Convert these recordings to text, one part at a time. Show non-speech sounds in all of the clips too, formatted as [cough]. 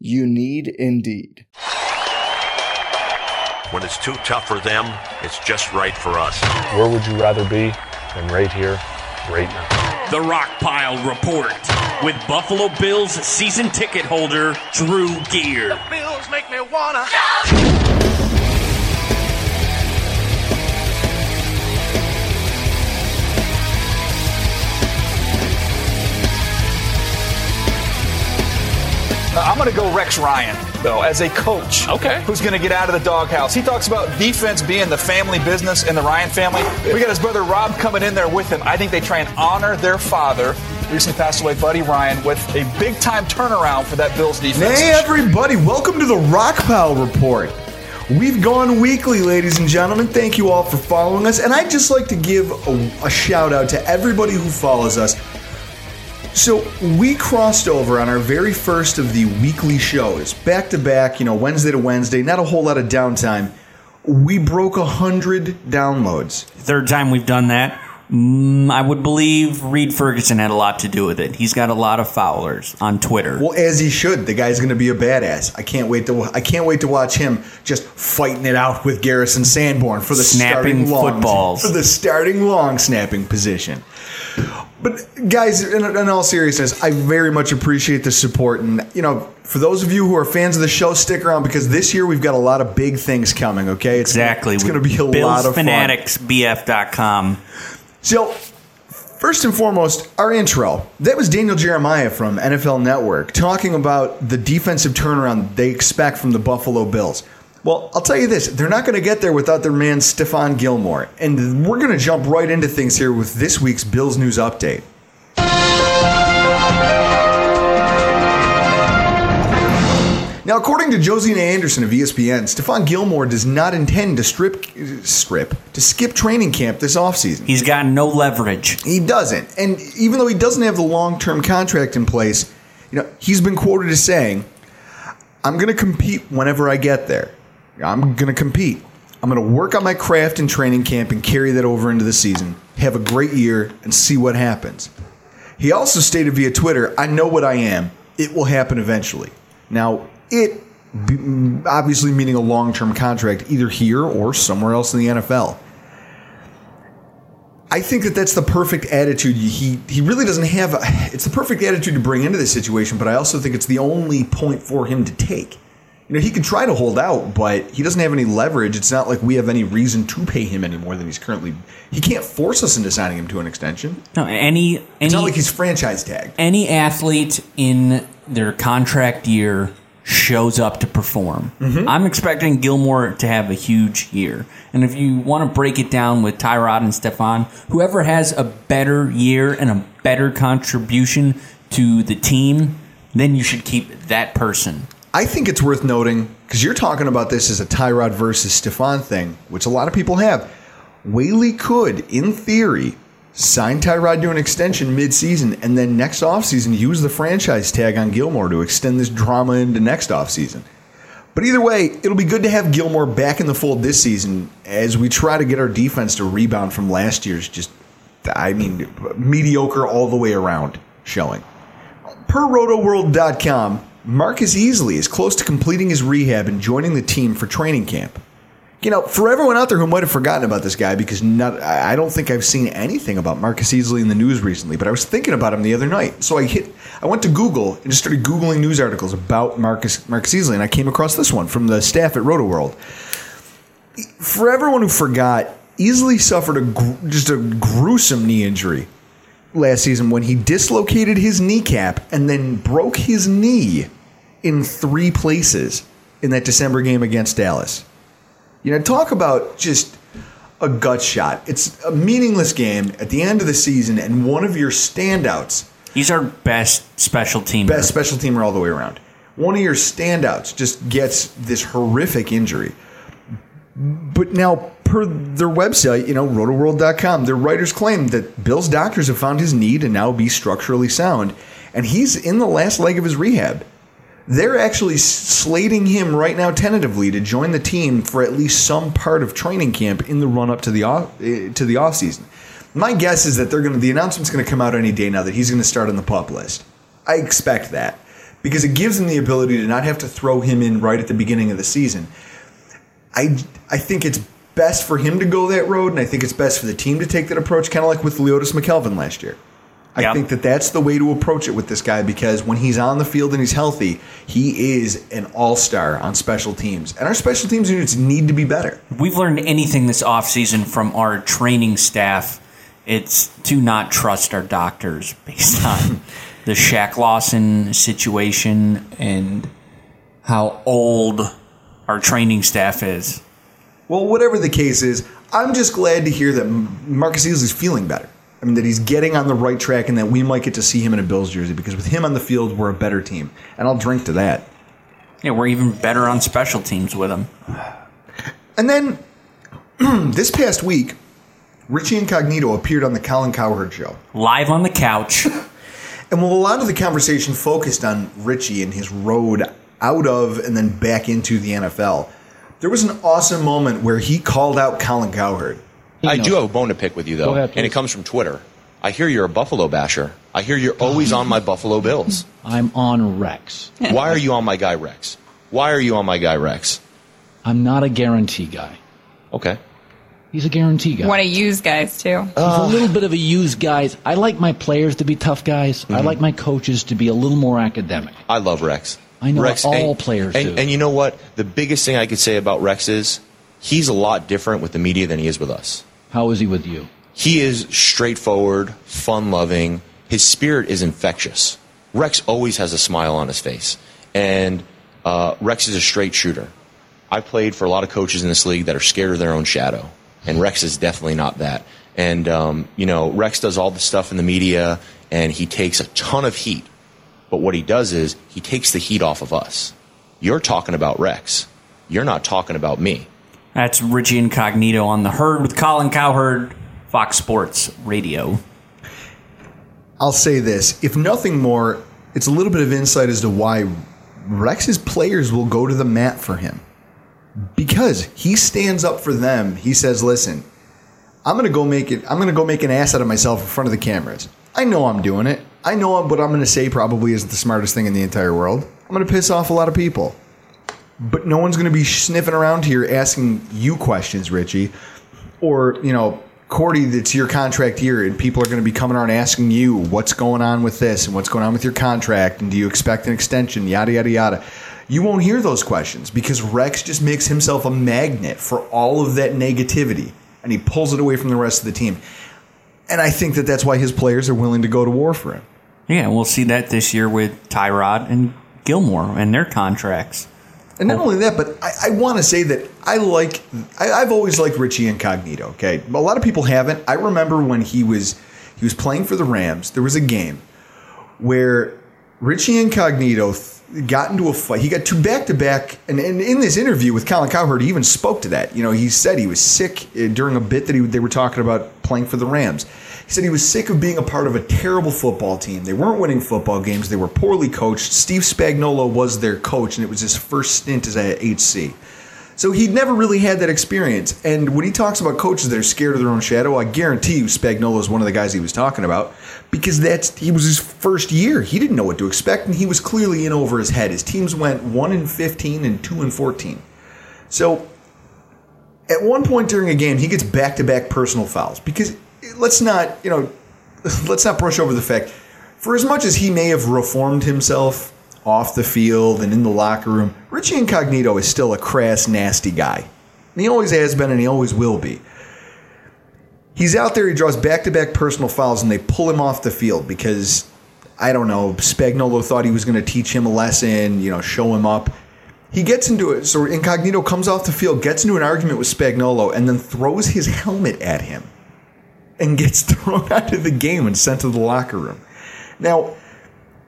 You need Indeed. When it's too tough for them, it's just right for us. Where would you rather be than right here, right now? The Rockpile Report with Buffalo Bills season ticket holder Drew Gear. The Bills make me wanna. Uh, I'm going to go Rex Ryan, though, as a coach. Okay. Who's going to get out of the doghouse. He talks about defense being the family business in the Ryan family. We got his brother Rob coming in there with him. I think they try and honor their father, recently passed away, Buddy Ryan, with a big time turnaround for that Bills defense. Hey, everybody, welcome to the Rockpile Report. We've gone weekly, ladies and gentlemen. Thank you all for following us. And I'd just like to give a, a shout out to everybody who follows us. So, we crossed over on our very first of the weekly shows, back to back, you know, Wednesday to Wednesday, not a whole lot of downtime. We broke a hundred downloads. Third time we've done that. Mm, I would believe Reid Ferguson had a lot to do with it. He's got a lot of followers on Twitter. Well, as he should. The guy's going to be a badass. I can't wait to. I can't wait to watch him just fighting it out with Garrison Sanborn for the Snapping long, footballs. for the starting long snapping position. But guys, in, in all seriousness, I very much appreciate the support, and you know, for those of you who are fans of the show, stick around because this year we've got a lot of big things coming. Okay, it's exactly. It's going to be a Bills lot of fun. Fanatics, BF.com. So, first and foremost, our intro. That was Daniel Jeremiah from NFL Network talking about the defensive turnaround they expect from the Buffalo Bills. Well, I'll tell you this, they're not going to get there without their man Stephon Gilmore. And we're going to jump right into things here with this week's Bills News Update. Now, according to Josina Anderson of ESPN, Stephon Gilmore does not intend to strip, strip to skip training camp this offseason. He's got no leverage. He doesn't. And even though he doesn't have the long term contract in place, you know, he's been quoted as saying, I'm going to compete whenever I get there. I'm going to compete. I'm going to work on my craft in training camp and carry that over into the season. Have a great year and see what happens. He also stated via Twitter, I know what I am. It will happen eventually. Now, it mm, obviously meaning a long term contract either here or somewhere else in the NFL. I think that that's the perfect attitude. He he really doesn't have. A, it's the perfect attitude to bring into this situation, but I also think it's the only point for him to take. You know, he can try to hold out, but he doesn't have any leverage. It's not like we have any reason to pay him any more than he's currently. He can't force us into signing him to an extension. No, any any It's not like he's franchise tag. any athlete in their contract year shows up to perform. Mm-hmm. I'm expecting Gilmore to have a huge year. And if you want to break it down with Tyrod and Stephon, whoever has a better year and a better contribution to the team, then you should keep that person. I think it's worth noting because you're talking about this as a Tyrod versus Stephon thing, which a lot of people have. Whaley could, in theory, sign Tyrod to an extension midseason and then next offseason use the franchise tag on Gilmore to extend this drama into next offseason. But either way, it'll be good to have Gilmore back in the fold this season as we try to get our defense to rebound from last year's just, I mean, mediocre all the way around showing. Per rotoworld.com, Marcus Easley is close to completing his rehab and joining the team for training camp. you know, for everyone out there who might have forgotten about this guy, because not, I don't think I've seen anything about Marcus Easley in the news recently, but I was thinking about him the other night. So I hit, I went to Google and just started Googling news articles about Marcus, Marcus Easley, and I came across this one from the staff at Roto World. For everyone who forgot, Easley suffered a just a gruesome knee injury last season when he dislocated his kneecap and then broke his knee in three places in that December game against Dallas. You know, talk about just a gut shot. It's a meaningless game at the end of the season, and one of your standouts, He's our best special team. best special teamer all the way around, one of your standouts just gets this horrific injury. But now, per their website, you know, rotoworld.com, their writers claim that Bill's doctors have found his knee to now be structurally sound, and he's in the last leg of his rehab. They're actually slating him right now tentatively to join the team for at least some part of training camp in the run up to the off, eh, to the off season. My guess is that they're going to the announcement's going to come out any day now that he's going to start on the pup list. I expect that because it gives them the ability to not have to throw him in right at the beginning of the season. I I think it's best for him to go that road, and I think it's best for the team to take that approach, kind of like with Leodis McKelvin last year. I Yep. think that that's the way to approach it with this guy because when he's on the field and he's healthy, he is an all star on special teams, and our special teams units need to be better. If we've learned anything this offseason from our training staff, it's to not trust our doctors based on [laughs] the Shaq Lawson situation and how old our training staff is. Well, whatever the case is, I'm just glad to hear that Marcus Easley's feeling better. I mean, that he's getting on the right track and that we might get to see him in a Bills jersey because with him on the field, we're a better team. And I'll drink to that. Yeah, we're even better on special teams with him. And then [clears throat] this past week, Richie Incognito appeared on the Colin Cowherd show. Live on the couch. [laughs] And while a lot of the conversation focused on Richie and his road out of and then back into the NFL, there was an awesome moment where he called out Colin Cowherd. I do have a bone to pick with you, though, ahead, and it comes from Twitter. I hear you're a Buffalo basher. I hear you're always on my Buffalo Bills. I'm on Rex. Why are you on my guy Rex? Why are you on my guy Rex? I'm not a guarantee guy. Okay. He's a guarantee guy. Want to use guys too. He's a little bit of a used guys. I like my players to be tough guys. I Mhm. like my coaches to be a little more academic. I love Rex. I know Rex, all and, players and, do. and you know what? The biggest thing I could say about Rex is he's a lot different with the media than he is with us. How is he with you? He is straightforward, fun loving. His spirit is infectious. Rex always has a smile on his face. And uh, Rex is a straight shooter. I've played for a lot of coaches in this league that are scared of their own shadow. And Rex is definitely not that. And, um, you know, Rex does all the stuff in the media and he takes a ton of heat. But what he does is he takes the heat off of us. You're talking about Rex. You're not talking about me. That's Richie Incognito on the herd with Colin Cowherd, Fox Sports Radio. I'll say this: if nothing more, it's a little bit of insight as to why Rex's players will go to the mat for him because he stands up for them. He says, "Listen, I'm going to go make it. I'm going to go make an ass out of myself in front of the cameras. I know I'm doing it. I know what I'm going to say probably isn't the smartest thing in the entire world. I'm going to piss off a lot of people." But no one's going to be sniffing around here asking you questions, Richie, or you know, Cordy. It's your contract year, and people are going to be coming around asking you what's going on with this and what's going on with your contract, and do you expect an extension? Yada yada yada. You won't hear those questions because Rex just makes himself a magnet for all of that negativity, and he pulls it away from the rest of the team. And I think that that's why his players are willing to go to war for him. Yeah, we'll see that this year with Tyrod and Gilmore and their contracts. And not only that, but I, I want to say that I like, I, I've always liked Richie Incognito. Okay, a lot of people haven't. I remember when he was he was playing for the Rams. There was a game where Richie Incognito got into a fight. He got two back to back, and in this interview with Colin Cowherd, he even spoke to that. You know, he said he was sick uh, during a bit that he, they were talking about playing for the Rams. He said he was sick of being a part of a terrible football team. They weren't winning football games. They were poorly coached. Steve Spagnuolo was their coach, and it was his first stint as a HC. So he'd never really had that experience. And when he talks about coaches that are scared of their own shadow, I guarantee you Spagnuolo is one of the guys he was talking about because that's he was his first year. He didn't know what to expect, and he was clearly in over his head. His teams went one in fifteen and two and fourteen. So At one point during a game, he gets back to back personal fouls because let's not, you know, [laughs] let's not brush over the fact. For as much as he may have reformed himself off the field and in the locker room, Richie Incognito is still a crass, nasty guy. And he always has been and he always will be. He's out there, he draws back to back personal fouls, and they pull him off the field because, I don't know, Spagnuolo thought he was going to teach him a lesson, you know, show him up. He gets into it. So Incognito comes off the field, gets into an argument with Spagnuolo, and then throws his helmet at him and gets [laughs] thrown out of the game and sent to the locker room. Now,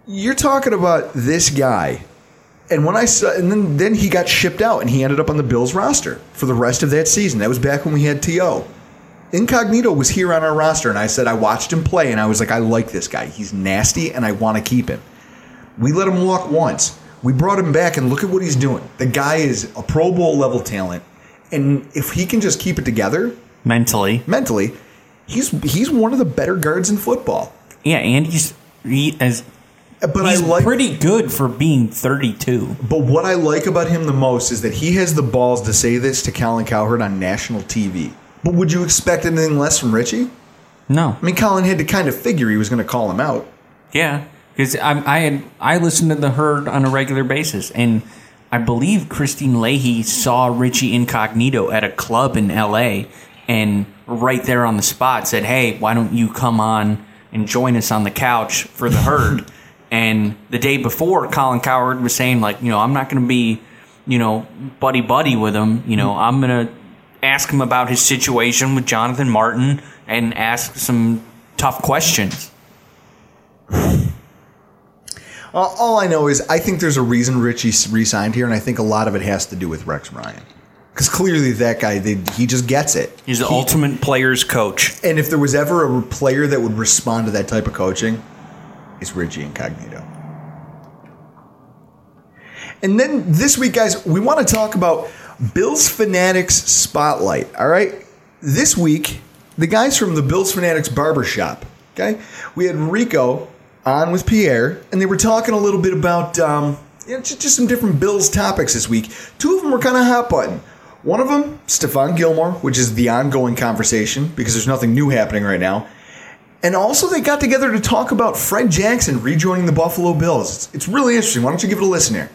you're talking about this guy. And when I saw, and then, then he got shipped out and he ended up on the Bills roster for the rest of that season. That was back when we had T.O. Incognito was here on our roster, and I said I watched him play, and I was like, I like this guy. He's nasty, and I want to keep him. We let him walk once. We brought him back, and look at what he's doing. The guy is a Pro Bowl level talent, and if he can just keep it together mentally, mentally, he's he's one of the better guards in football. Yeah, and he's he as but he's I like pretty good for being 32. But what I like about him the most is that he has the balls to say this to Colin Cowherd on national TV. But would you expect anything less from Richie? No. I mean, Colin had to kind of figure he was going to call him out. Yeah, because I, I had I listened to the herd on a regular basis, and I believe Kristine Leahy saw Richie Incognito at a club in L.A. and right there on the spot said, "Hey, why don't you come on and join us on the couch for the herd?" [laughs] and the day before, Colin Cowherd was saying, like, you know, I'm not going to be, you know, buddy buddy with him. You know, I'm going to ask him about his situation with Jonathan Martin and ask some tough questions. All I know is I think there's a reason Richie re-signed here, and I think a lot of it has to do with Rex Ryan. Because clearly that guy, they, he just gets it. He's the He- ultimate player's coach. And if there was ever a player that would respond to that type of coaching, it's Richie Incognito. And then this week, guys, we want to talk about Bills Fanatics Spotlight. All right. This week, the guys from the Bills Fanatics Barbershop, okay? We had Rico on with Pierre, and they were talking a little bit about um, you know, just, just some different Bills topics this week. Two of them were kind of hot button. One of them, Stephon Gilmore, which is the ongoing conversation because there's nothing new happening right now. And also, they got together to talk about Fred Jackson rejoining the Buffalo Bills. It's, it's really interesting. Why don't you give it a listen here?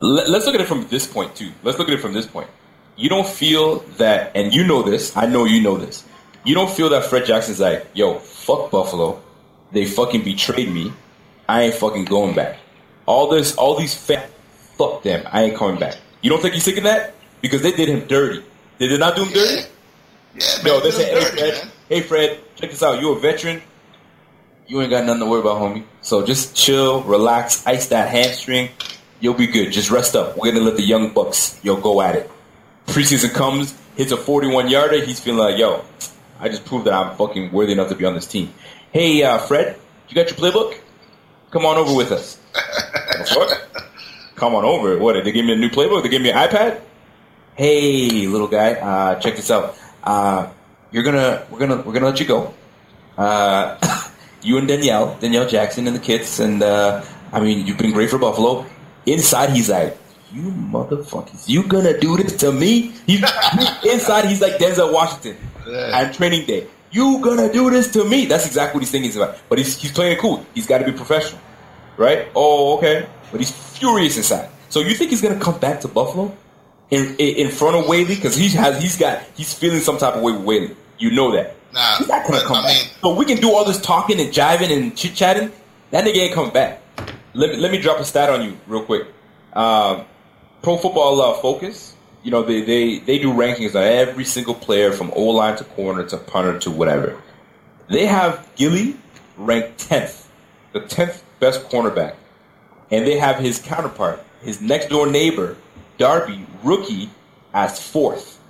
Let- Let's look at it from this point too. Let's look at it from this point. You don't feel that, and you know this. I know you know this. You don't feel that Fred Jackson's like, yo, fuck Buffalo. They fucking betrayed me. I ain't fucking going back. All this, all these fat, fuck them. I ain't coming back. You don't think he's thinking that because they did him dirty. They did not do him dirty. Yeah, no, they said, hey Fred, hey Fred, check this out. You a veteran. You ain't got nothing to worry about, homie. So just chill, relax, ice that hamstring. You'll be good. Just rest up. We're gonna let the young bucks, yo, go at it. Preseason comes, hits a 41 yarder. He's feeling like, yo, I just proved that I'm fucking worthy enough to be on this team. Hey, uh, Fred, you got your playbook? Come on over with us. [laughs] what? Come on over. What? Did they give me a new playbook? They gave me an iPad? Hey, little guy, uh, check this out. Uh, you're gonna, we're gonna, we're gonna let you go. Uh, [laughs] you and Danielle, Danielle Jackson and the kids, and uh, I mean, you've been great for Buffalo. Inside, he's like, "You motherfuckers, you gonna do this to me?" Inside, he's like Denzel Washington on training day. You gonna do this to me? That's exactly what he's thinking about. But he's he's playing it cool. He's got to be professional, right? Oh, okay. But he's furious inside. So you think he's gonna come back to Buffalo in in, front of Whaley because he has he's got he's feeling some type of way with Whaley. You know that. Nah, He's not gonna come back. So we can do all this talking and jiving and chit chatting. That nigga ain't coming back. Let me let me drop a stat on you real quick. Um, Pro Football uh, Focus, you know they, they they do rankings on every single player from O line to corner to punter to whatever. They have Gilly ranked tenth, the tenth best cornerback, and they have his counterpart, his next door neighbor, Darby, rookie, as fourth.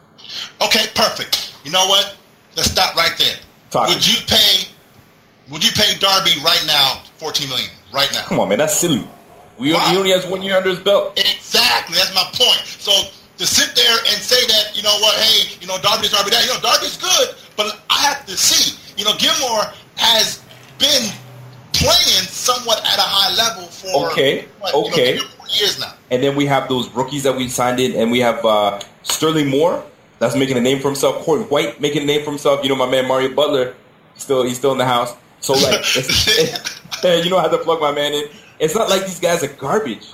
Okay, perfect. You know what? Let's stop right there. Talk. Would you pay? Would you pay Darby right now fourteen million? Right now. Come on, man, that's silly. We he only has one year under his belt. Exactly. That's my point. So to sit there and say that, you know what? Hey, you know Darby this, Darby that. You know Darby's good, but I have to see. You know Gilmore has been playing somewhat at a high level for Okay, what, you know, okay. three or four years now. And then we have those rookies that we signed in, and we have uh, Sterling Moore that's making a name for himself. Corey White making a name for himself. You know, my man Mario Butler, he's still he's still in the house. So like, [laughs] it's, [laughs] you know, I have to plug my man in. It's not like these guys are garbage.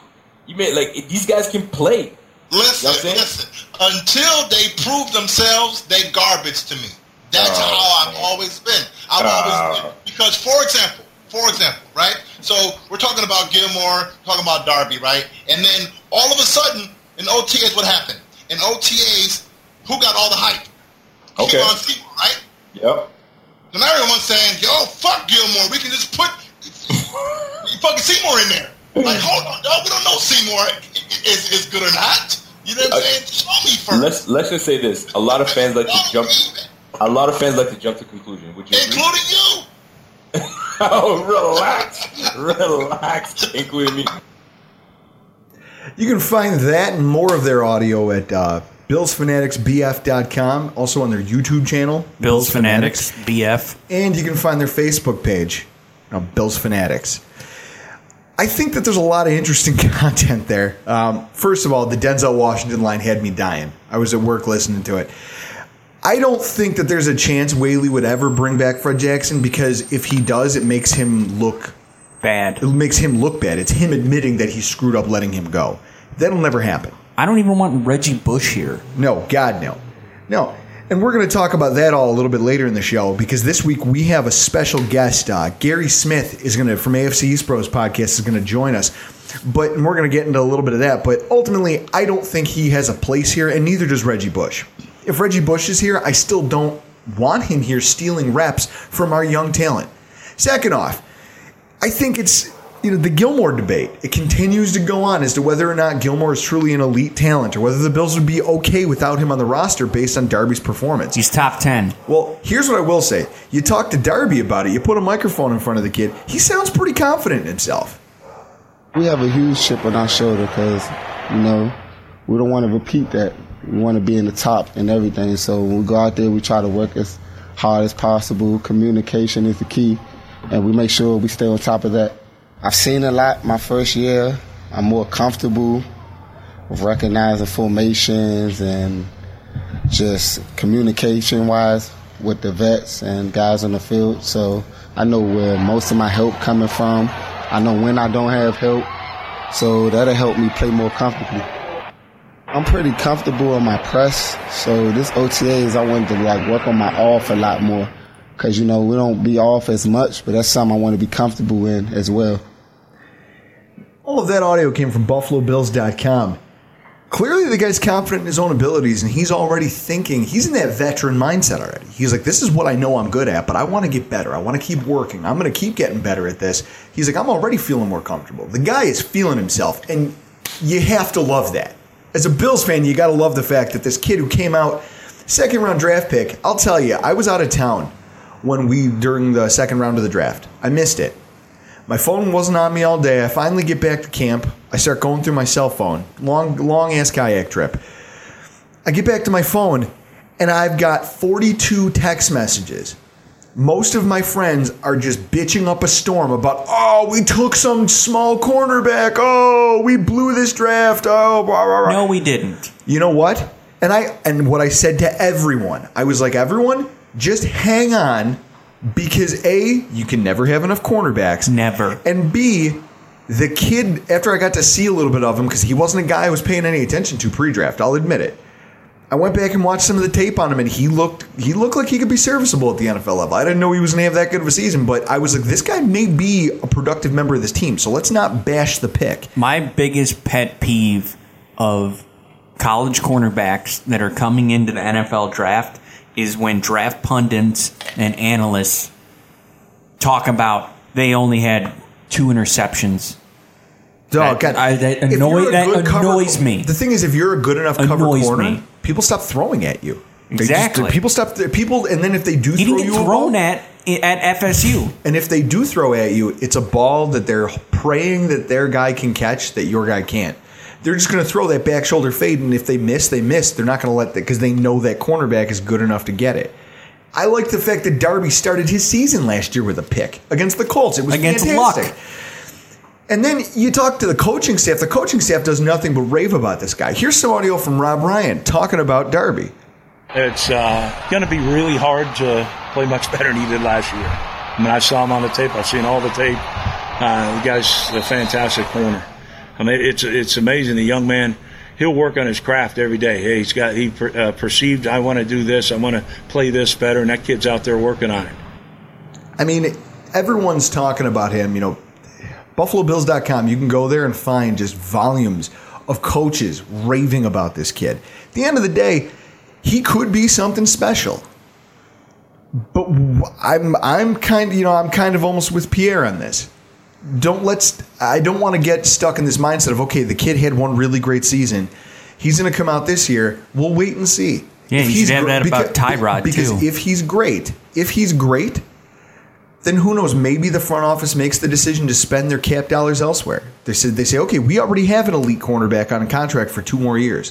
You mean like these guys can play. Listen, You know what I'm saying? listen. Until they prove themselves, they garbage to me. That's Oh, how I've always been. I've Oh. always been. Because, for example, for example, right? So we're talking about Gilmore, talking about Darby, right? And then all of a sudden, in OTAs, what happened? In OTAs, who got all the hype? Okay. Kevon Seymour, right? Yep. And everyone's saying, yo, fuck Gilmore. We can just put [laughs] fucking Seymour in there. Like, hold on, dog. We don't know Seymour is, is good or not. You know what I'm Uh, saying? Show me first. Let's let's just say this: a lot of fans like to jump. A lot of fans like to jump to conclusion. Would you agree? Including you. [laughs] oh, relax, relax, including me. You can find that and more of their audio at uh, BillsFanaticsBF.com, also on their YouTube channel, Bills Fanatics BF. and you can find their Facebook page, uh, Bills Fanatics. I think that there's a lot of interesting [laughs] content there. Um, first of all, the Denzel Washington line had me dying. I was at work listening to it. I don't think that there's a chance Whaley would ever bring back Fred Jackson because if he does, it makes him look bad. It makes him look bad. It's him admitting that he screwed up letting him go. That'll never happen. I don't even want Reggie Bush here. No, God, no. No. And we're going to talk about that all a little bit later in the show because this week we have a special guest. Uh, Gary Smith is going to, from AFC East Bros podcast, is going to join us. But and we're going to get into a little bit of that. But ultimately, I don't think he has a place here, and neither does Reggie Bush. If Reggie Bush is here, I still don't want him here stealing reps from our young talent. Second off, I think it's you know the Gilmore debate. It continues to go on as to whether or not Gilmore is truly an elite talent, or whether the Bills would be okay without him on the roster based on Darby's performance. He's top ten. Well, here's what I will say: you talk to Darby about it, you put a microphone in front of the kid, he sounds pretty confident in himself. We have a huge chip on our shoulder because, you know, we don't want to repeat that. We want to be in the top and everything. So when we go out there, we try to work as hard as possible. Communication is the key, and we make sure we stay on top of that. I've seen a lot my first year. I'm more comfortable with recognizing formations and just communication wise with the vets and guys on the field. So I know where most of my help coming from. I know when I don't have help. So that'll help me play more comfortably. I'm pretty comfortable in my press. So this OTAs, I wanted to like work on my off a lot more. Cause you know, we don't be off as much, but that's something I want to be comfortable in as well. All of that audio came from BuffaloBills.com. Clearly, the guy's confident in his own abilities, and he's already thinking, he's in that veteran mindset already. He's like, this is what I know I'm good at, but I want to get better. I want to keep working. I'm going to keep getting better at this. He's like, I'm already feeling more comfortable. The guy is feeling himself, and you have to love that. As a Bills fan, you got to love the fact that this kid who came out second round draft pick, I'll tell you, I was out of town when we, during the second round of the draft. I missed it. My phone wasn't on me all day. I finally get back to camp. I start going through my cell phone. Long, long ass kayak trip. I get back to my phone and I've got 42 text messages. Most of my friends are just bitching up a storm about, oh, we took some small cornerback. Oh, we blew this draft. Oh, blah, blah, blah. No, we didn't. You know what? And I and what I said to everyone, I was like, everyone, just hang on because A, you can never have enough cornerbacks. Never. And B, the kid, after I got to see a little bit of him, because he wasn't a guy I was paying any attention to pre-draft, I'll admit it. I went back and watched some of the tape on him, and he looked he looked like he could be serviceable at the NFL level. I didn't know he was going to have that good of a season, but I was like, this guy may be a productive member of this team. So let's not bash the pick. My biggest pet peeve of college cornerbacks that are coming into the NFL draft is when draft pundits and analysts talk about they only had two interceptions. Dog, That- God, I- that annoy- that cover- annoys me. The thing is, if you're a good enough cover Annoys corner, me. People stop throwing at you. They just- Exactly. people stop. People, and then if they do He throw didn't you get a thrown ball, at at FSU. and if they do throw at you, it's a ball that they're praying that their guy can catch that your guy can't. They're just going to throw that back shoulder fade, and if they miss, they miss. They're not going to let that because they know that cornerback is good enough to get it. I like the fact that Darby started his season last year with a pick against the Colts. It was Against fantastic. luck. And then you talk to the coaching staff. The coaching staff does nothing but rave about this guy. Here's some audio from Rob Ryan talking about Darby. It's uh, going to be really hard to play much better than he did last year. I mean, I saw him on the tape. I've seen all the tape. Uh, the guy's a fantastic corner. I mean, it's it's amazing. The young man, he'll work on his craft every day. Hey, he's got he per, uh, perceived. I want to do this. I want to play this better, and that kid's out there working on it. I mean, everyone's talking about him. You know, BuffaloBills.com. You can go there and find just volumes of coaches raving about this kid. At the end of the day, he could be something special. But I'm I'm kind of you know I'm kind of almost with Pierre on this. Don't let's I don't want to get stuck in this mindset of okay the kid had one really great season. He's going to come out this year. We'll wait and see. Yeah, If you he's should have that about because- Tyrod, Because too. if he's great, if he's great, then who knows? Maybe the front office makes the decision to spend their cap dollars elsewhere. They said they say, okay, we already have an elite cornerback on a contract for two more years.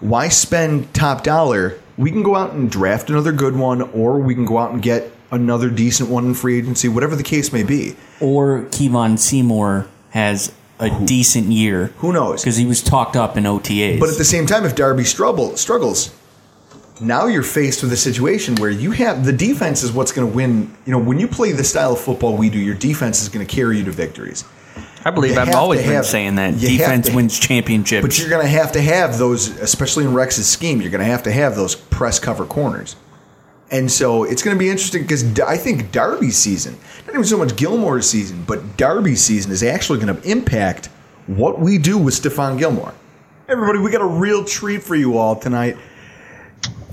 Why spend top dollar? We can go out and draft another good one, or we can go out and get another decent one in free agency, whatever the case may be. Or Kevon Seymour has a decent year. Who knows? Because he was talked up in OTAs. But at the same time, if Darby struggle, struggles, now you're faced with a situation where you have the defense is what's going to win. You know, when you play the style of football we do, your defense is going to carry you to victories. I believe You I've always been have- saying that defense to- wins championships. But you're going to have to have those, especially in Rex's scheme. You're going to have to have those press cover corners. And so it's going to be interesting because I think Darby's season, not even so much Gilmore's season, but Darby's season is actually going to impact what we do with Stephon Gilmore. Everybody, we got a real treat for you all tonight.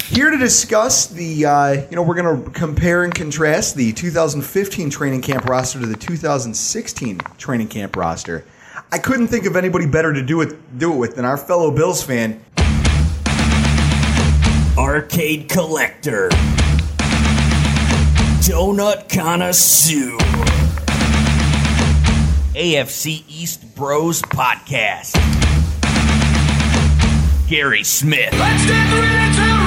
Here to discuss the, uh, you know, we're going to compare and contrast the 2015 training camp roster to the 2016 training camp roster. I couldn't think of anybody better to do it do it with than our fellow Bills fan, Arcade Collector. Donut Connoisseur. AFC East Bros Podcast. Gary Smith. Let's get ready to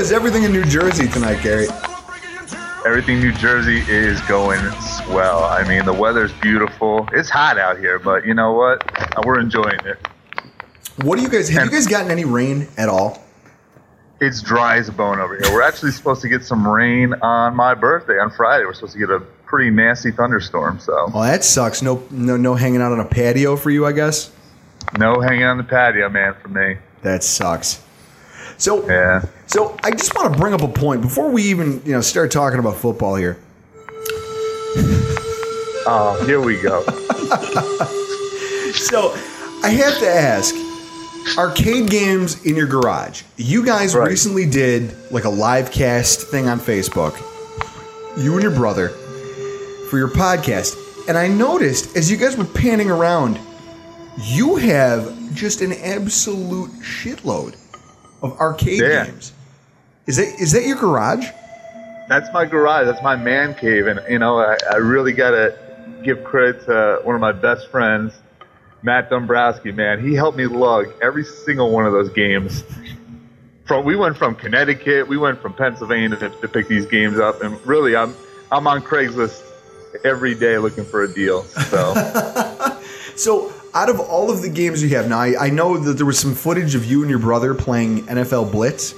is everything in New Jersey tonight, Gary? Everything New Jersey is going swell. I mean, the weather's beautiful. It's hot out here, but you know what? Uh, We're enjoying it. What do you guys have you guys gotten any rain at all? It's dry as a bone over here. We're actually supposed to get some rain on my birthday on Friday. We're supposed to get a pretty nasty thunderstorm. So Oh, that sucks. No, no, no hanging out on a patio for you, I guess. no hanging on the patio, man, for me. That sucks. So yeah. So I just want to bring up a point before we even you know start talking about football here. Oh, [laughs] here we go. so I have to ask arcade games in your garage. You guys recently did like a live cast thing on Facebook, you and your brother, for your podcast. And I noticed as you guys were panning around, you have just an absolute shitload of arcade Yeah. games. Is that is that your garage? That's my garage. That's my man cave, and you know, I, I really gotta give credit to one of my best friends, Matt Dombrowski. Man, he helped me lug every single one of those games. From we went from Connecticut, we went from Pennsylvania to, to pick these games up, and really, I'm I'm on Craigslist every day looking for a deal. So [laughs] So, out of all of the games you have now, I, I know that there was some footage of you and your brother playing NFL Blitz.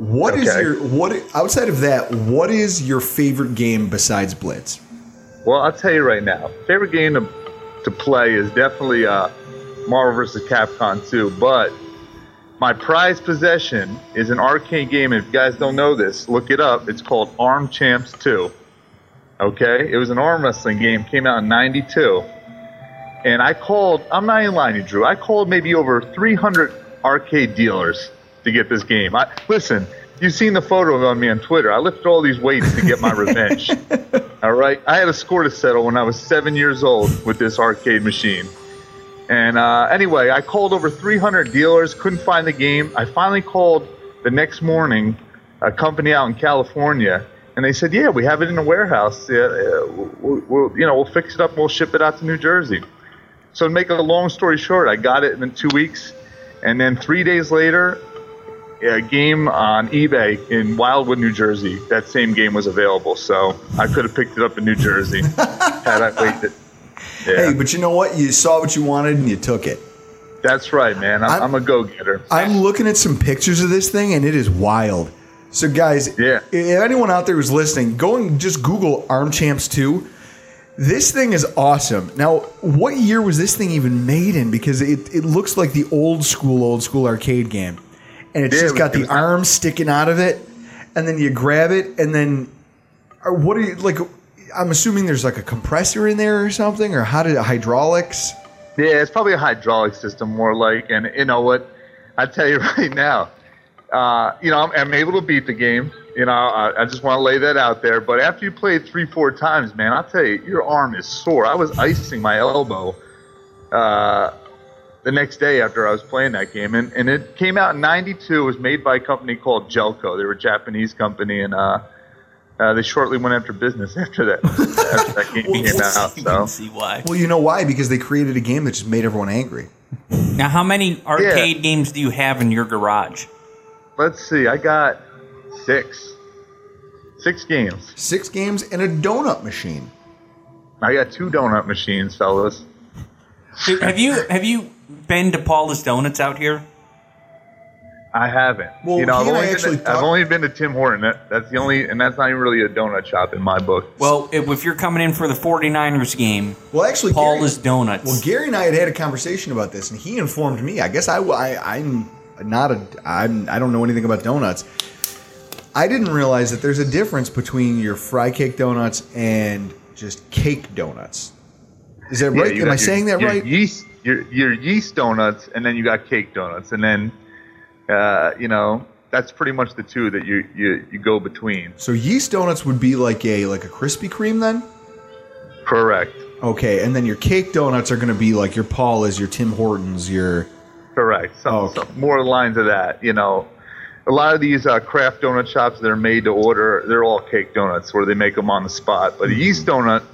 What is Okay. your what outside of that? What is your favorite game besides Blitz? Well, I'll tell you right now, favorite game to, to play is definitely uh, Marvel vs. Capcom 2. But my prized possession is an arcade game. If you guys don't know this, look it up. It's called Arm Champs 2. Okay, it was an arm wrestling game. Came out in '92, and I called. I'm not even lying, to you, Drew. I called maybe over 300 arcade dealers to get this game. I listen. You've seen the photo of on me on Twitter. I lifted all these weights to get my revenge. [laughs] All right. I had a score to settle when I was seven years old with this arcade machine. And uh, anyway, I called over 300 dealers, couldn't find the game. I finally called the next morning a company out in California, and they said, "Yeah, we have it in a warehouse. Yeah, uh, we'll, we'll, you know, we'll fix it up. and We'll ship it out to New Jersey." So to make a long story short, I got it in two weeks, and then three days later, a game on eBay in Wildwood, New Jersey. That same game was available, so I could have picked it up in New Jersey [laughs] had I waited. Hey, but you know what? You saw what you wanted and you took it. That's right, man. I'm, I'm a go-getter. I'm looking at some pictures of this thing and it is wild. So, guys, yeah. if anyone out there who's listening, go and just Google Arm Champs 2. This thing is awesome. Now, what year was this thing even made in? Because it, it looks like the old school, old school arcade game. And it's Yeah, just it got the arms sticking out of it. And then you grab it, and then or what are you like? I'm assuming there's like a compressor in there or something, or how did hydraulics? Yeah, it's probably a hydraulic system more like. And you know what? I tell you [laughs] right now, uh, you know, I'm, I'm able to beat the game. You know, I, I just want to lay that out there. But after you play it three, four times, man, I'll tell you, your arm is sore. I was icing my elbow uh, the next day after I was playing that game, and, and it came out in '92. It was made by a company called Jaleco. They were a Japanese company, and uh, uh, they shortly went after business [laughs] after that. after that game came [laughs] out, so. see why. Well, you know why? Because they created a game that just made everyone angry. Now, how many arcade games do you have in your garage? Let's see. I got six. Six games. Six games and a donut machine. I got two donut machines, fellas. Have you have you been to Paula's Donuts out here? I haven't. Well, you know, I've he and I only, actually been to, I've only been to Tim Horton. That, that's the only, and that's not even really a donut shop in my book. Well, if if you're coming in for the 49ers game, Well, actually, Paula's Donuts. Well, Gary and I had had a conversation about this, and he informed me. I guess I, I I'm not a I'm I don't know anything about donuts. I didn't realize that there's a difference between your fry cake donuts and just cake donuts. Is that Yeah, right? you Am I your- saying that your right? Yeast, your, your yeast donuts, and then you got cake donuts, and then, uh, you know, that's pretty much the two that you, you, you go between. So yeast donuts would be like a like a Krispy Kreme then. Correct. Okay, and then your cake donuts are going to be like your Paula's, your Tim Hortons, your Correct. Some, some more lines of that. You know, a lot of these uh, craft donut shops that are made to order, they're all cake donuts where they make them on the spot. But a yeast donut,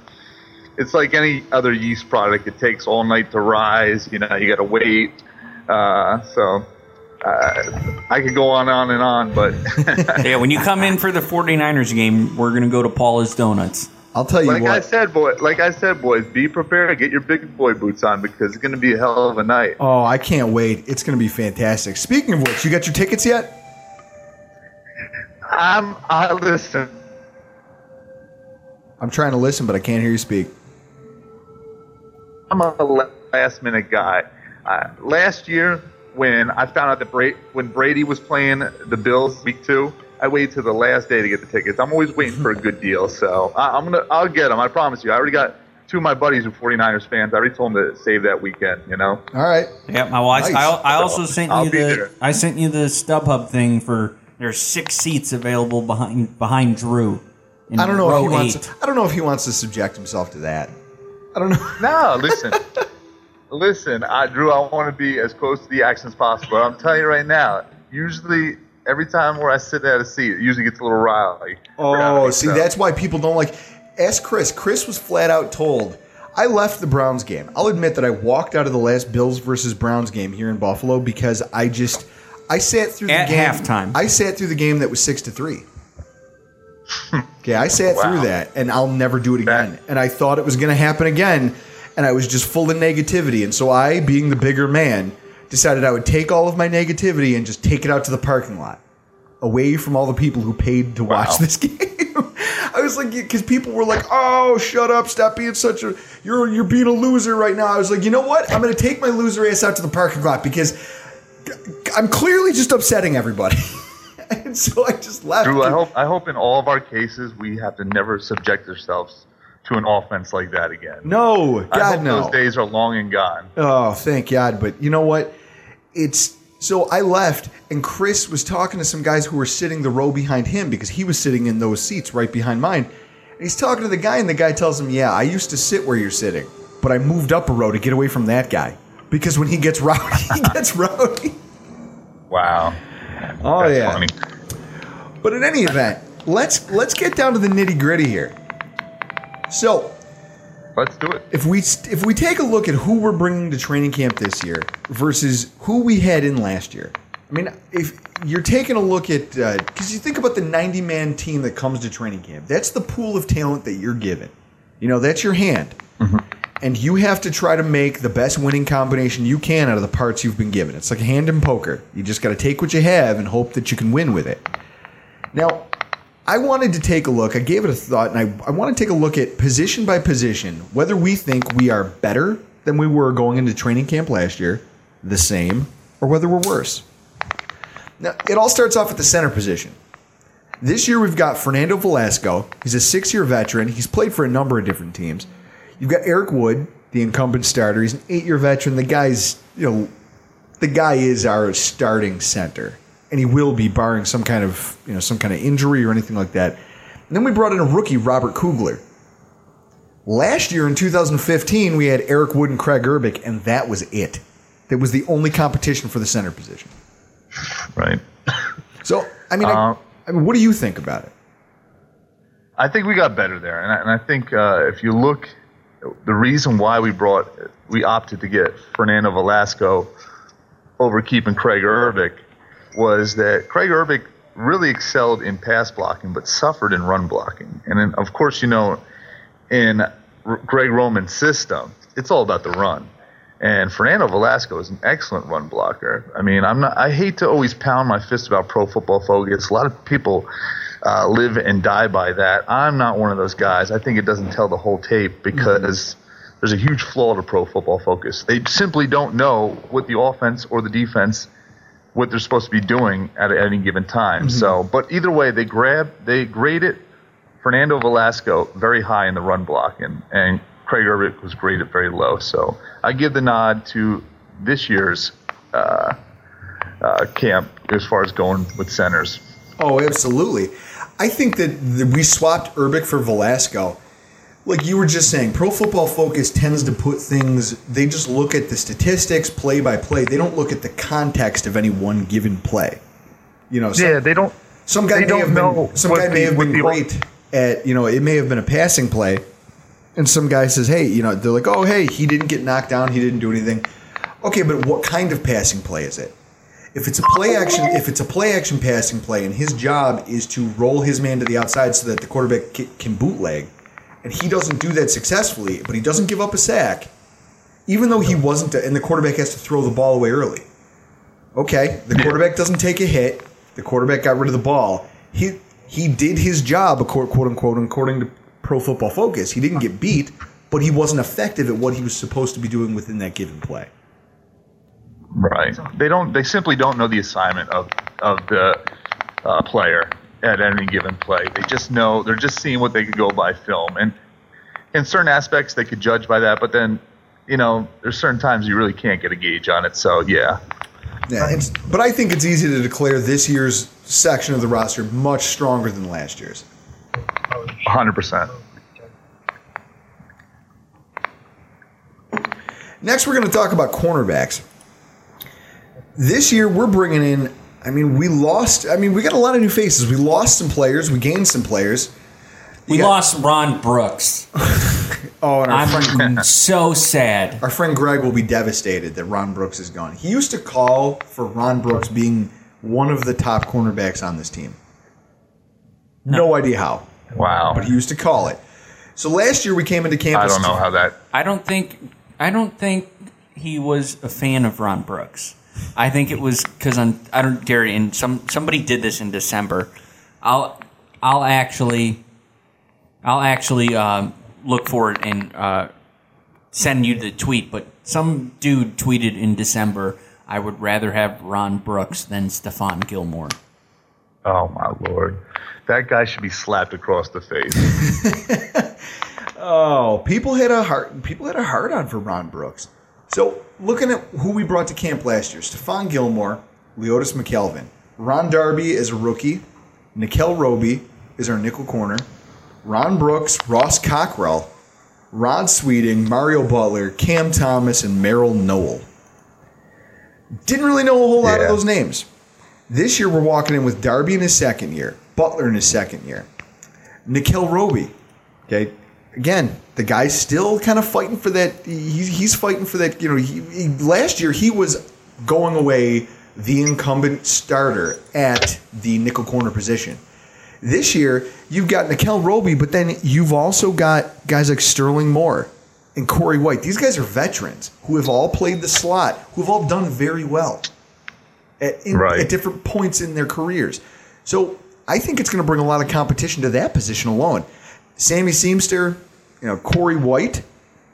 it's like any other yeast product. It takes all night to rise. You know, you got to wait. Uh, so uh, I could go on, on and on, but [laughs] yeah, when you come in for the 49ers game, we're going to go to Paula's Donuts. I'll tell you like I said, boy, like I said, boys, be prepared. Get your big boy boots on because it's going to be a hell of a night. Oh, I can't wait! It's going to be fantastic. Speaking of which, you got your tickets yet? I'm. I listen. I'm trying to listen, but I can't hear you speak. I'm a last minute guy. Uh, last year, when I found out that Bra- when Brady was playing the Bills week two, I waited to the last day to get the tickets. I'm always waiting for a good deal, so I, I'm gonna I'll get them. I promise you. I already got two of my buddies who 49ers fans. I already told them to save that weekend. You know. All right. Yeah, my wife. Nice. I, I also sent I'll you the. there. I sent you the StubHub thing for. There's six seats available behind behind Drew. I don't know if he wants. eight. I don't know if he wants to subject himself to that. I don't know. [laughs] No, listen, listen, I, Drew. I want to be as close to the action as possible. I'm telling you right now. Usually, every time where I sit at a seat, it usually gets a little riley. Oh, see, that's why people don't like. Ask Chris. Chris was flat out told. I left the Browns game. I'll admit that I walked out of the last Bills versus Browns game here in Buffalo because I just I sat through the At game halftime. I sat through the game that was six to three. Okay, I sat Wow. through that, and I'll never do it again. And I thought it was going to happen again, and I was just full of negativity. And so I, being the bigger man, decided I would take all of my negativity and just take it out to the parking lot, away from all the people who paid to watch [laughs] this game. I was like, because people were like, "Oh, shut up! Stop being such a you're you're being a loser right now." I was like, you know what? I'm going to take my loser ass out to the parking lot because I'm clearly just upsetting everybody. [laughs] [laughs] and so I just left. Drew, I hope I hope in all of our cases we have to never subject ourselves to an offense like that again. No, I God hope no. those days are long and gone. Oh, thank God. But you know what? It's so I left, and Chris was talking to some guys who were sitting the row behind him because he was sitting in those seats right behind mine. And he's talking to the guy, and the guy tells him, Yeah, I used to sit where you're sitting, but I moved up a row to get away from that guy. Because when he gets [laughs] rowdy, he gets rowdy. Wow. Oh That's yeah. funny. But in any event, let's let's get down to the nitty gritty here. So let's do it. If we if we take a look at who we're bringing to training camp this year versus who we had in last year, I mean, if you're taking a look at, uh, because you think about the 90 man team that comes to training camp, that's the pool of talent that you're given. You know, that's your hand. Mm-hmm. And you have to try to make the best winning combination you can out of the parts you've been given. It's like a hand in poker. You just got to take what you have and hope that you can win with it. Now, I wanted to take a look. I gave it a thought, and I, I want to take a look at position by position whether we think we are better than we were going into training camp last year, the same, or whether we're worse. Now, it all starts off at the center position. This year we've got Fernando Velasco. He's a six year veteran. He's played for a number of different teams. You've got Eric Wood, the incumbent starter. He's an eight year veteran. The guy's, you know, the guy is our starting center. And he will be barring some kind of, you know, some kind of injury or anything like that. And then we brought in a rookie, Robert Kugler. Last year in 2015, we had Eric Wood and Kraig Urbik, and that was it. That was the only competition for the center position. Right. So, I mean, I, I mean, what do you think about it? I think we got better there, and I, and I think uh, if you look, the reason why we brought, we opted to get Fernando Velasco over keeping Kraig Urbik was that Kraig Urbik really excelled in pass blocking, but suffered in run blocking. And then, of course, you know, in R- Greg Roman's system, it's all about the run. And Fernando Velasco is an excellent run blocker. I mean, I'm not. I hate to always pound my fist about Pro Football Focus. A lot of people uh, live and die by that. I'm not one of those guys. I think it doesn't tell the whole tape because there's a huge flaw to Pro Football Focus. They simply don't know what the offense or the defense what they're supposed to be doing at any given time. So, but either way, they grab they graded Fernando Velasco very high in the run block, and and Kraig Urbik was graded very low. So I give the nod to this year's uh, uh, camp as far as going with centers. Oh, absolutely. I think that the, we swapped Urbik for Velasco. Like you were just saying, Pro Football Focus tends to put things, they just look at the statistics play by play. They don't look at the context of any one given play. You know, some, yeah, they don't. Some guy may have been, some guy may the- have been great at, you know, it may have been a passing play. And some guy says, hey, you know, they're like, oh, hey, he didn't get knocked down. He didn't do anything. Okay, but what kind of passing play is it? If it's a play action, if it's a play action passing play, and his job is to roll his man to the outside so that the quarterback can bootleg, and he doesn't do that successfully, but he doesn't give up a sack, even though he wasn't, and the quarterback has to throw the ball away early. Okay, the quarterback doesn't take a hit. The quarterback got rid of the ball. He he did his job, quote quote unquote, according to Pro Football Focus. He didn't get beat, but he wasn't effective at what he was supposed to be doing within that given play. Right. They don't. They simply don't know the assignment of of the uh, player at any given play. They just know they're just seeing what they could go by film, and in certain aspects they could judge by that. But then, you know, there's certain times you really can't get a gauge on it. So yeah, Yeah, it's, but I think it's easy to declare this year's section of the roster much stronger than last year's. hundred percent. Next, we're going to talk about cornerbacks. This year, we're bringing in. I mean, we lost. I mean, we got a lot of new faces. We lost some players. We gained some players. We lost Ron Brooks. [laughs] Oh, and our I'm friend, so sad. our friend Greg will be devastated that Ron Brooks is gone. He used to call for Ron Brooks being one of the top cornerbacks on this team. No, idea how. Wow. But he used to call it. So last year we came into campus. I don't know how that. I don't think I don't think he was a fan of Ron Brooks. I think it was because on I don't Gary and some somebody did this in December. I'll I'll actually I'll actually uh, look for it and uh, send you the tweet. But some dude tweeted in December, "I would rather have Ron Brooks than Stephon Gilmore." Oh my lord, that guy should be slapped across the face. [laughs] Oh, people had a heart. People had a hard on for Ron Brooks. So looking at who we brought to camp last year: Stephon Gilmore, Leodis McKelvin, Ron Darby is a rookie, Nickell Robey is our nickel corner, Ron Brooks, Ross Cockrell, Rod Sweeting, Mario Butler, Cam Thomas, and Merrill Noel. Didn't really know a whole lot of those names. This year we're walking in with Darby in his second year, Butler in his second year, Nickell Robey. Okay, again, the guy's still kind of fighting for that. He's, he's fighting for that. You know, he, he, last year he was going away the incumbent starter at the nickel corner position. This year, you've got Nickell Robey, but then you've also got guys like Sterling Moore and Corey White. These guys are veterans who have all played the slot, who have all done very well at, in- Right. at different points in their careers. So I think it's going to bring a lot of competition to that position alone. Sammy Seamster, you know, Corey White,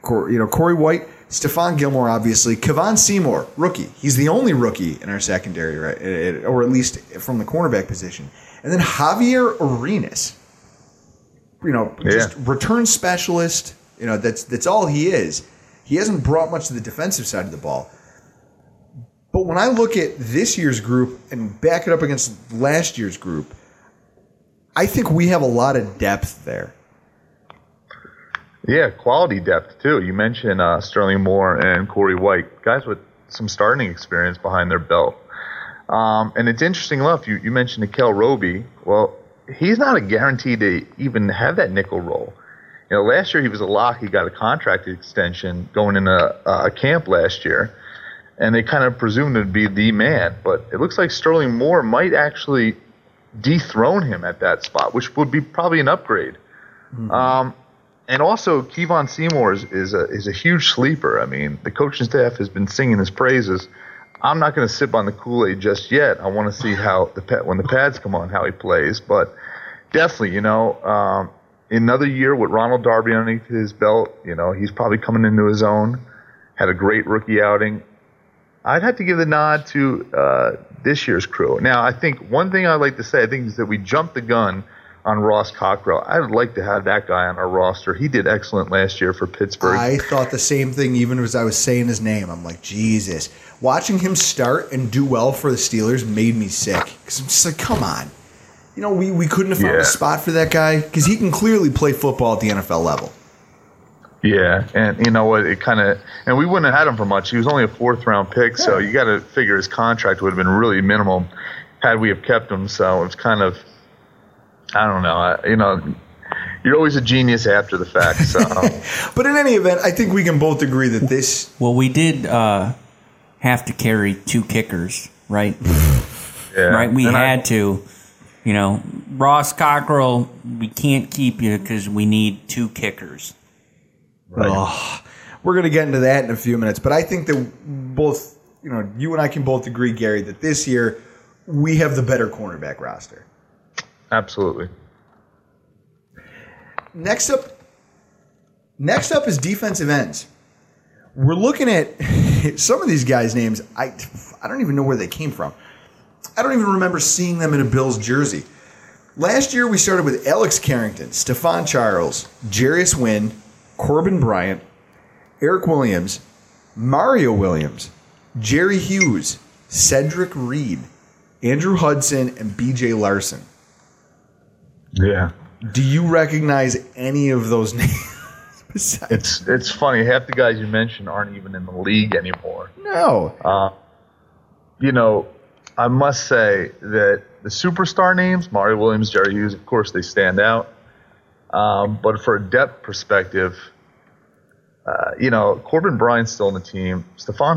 Cor, you know, Corey White, Stephon Gilmore, obviously, Kevon Seymour, rookie. He's the only rookie in our secondary, right? Eh, eh, Or at least from the cornerback position. And then Javier Arenas, you know, just return specialist. You know, that's that's all he is. He hasn't brought much to the defensive side of the ball. But when I look at this year's group and back it up against last year's group, I think we have a lot of depth there. Yeah, quality depth too. You mentioned uh, Sterling Moore and Corey White, guys with some starting experience behind their belt. Um, and it's interesting enough. You, you mentioned Nickell Robey. Well, he's not a guarantee to even have that nickel role. You know, last year he was a lock. He got a contract extension going in a, a camp last year, and they kind of presumed it'd be the man. But it looks like Sterling Moore might actually dethrone him at that spot, which would be probably an upgrade. Um, and also, Kevon Seymour is, is a is a huge sleeper. I mean, the coaching staff has been singing his praises. I'm not going to sip on the Kool Aid just yet. I want to see how the pa- when the pads come on how he plays. But definitely, you know, um, another year with Ronald Darby underneath his belt. You know, he's probably coming into his own. Had a great rookie outing. I'd have to give the nod to uh, this year's crew. Now, I think one thing I'd like to say, I think, is that we jumped the gun on Ross Cockrell. I would like to have that guy on our roster. He did excellent last year for Pittsburgh. I thought the same thing even as I was saying his name. I'm like, Jesus. Watching him start and do well for the Steelers made me sick. Because I'm just like, come on. You know, we, we couldn't have found Yeah. a spot for that guy because he can clearly play football at the NFL level. Yeah, and you know what? It kind of, and we wouldn't have had him for much. He was only a fourth round pick, so you got to figure his contract would have been really minimal had we have kept him. So it's kind of, I don't know. I, you know, you're always a genius after the fact. So [laughs] But in any event, I think we can both agree that this. Well, we did uh, have to carry two kickers, right? [laughs] yeah, right. We And I- had to. You know, Ross Cockrell, we can't keep you because we need two kickers. Ugh. we're going to get into that in a few minutes. But I think that both, you know, you and I can both agree, Gary, that this year we have the better cornerback roster. Absolutely. Next up, next up is defensive ends. We're looking at [laughs] some of these guys' names. I I don't even know where they came from. I don't even remember seeing them in a Bills jersey. Last year we started with Alex Carrington, Stefan Charles, Jarius Wynn, Corbin Bryant, Eric Williams, Mario Williams, Jerry Hughes, Cedric Reed, Andrew Hudson, and BJ Larsen. Yeah. Do you recognize any of those [laughs] names? It's it's funny. Half the guys you mentioned aren't even in the league anymore. No. Uh, you know, I must say that the superstar names, Mario Williams, Jerry Hughes, of course, they stand out. Um, but for a depth perspective, uh, you know, Corbin Bryant's still on the team.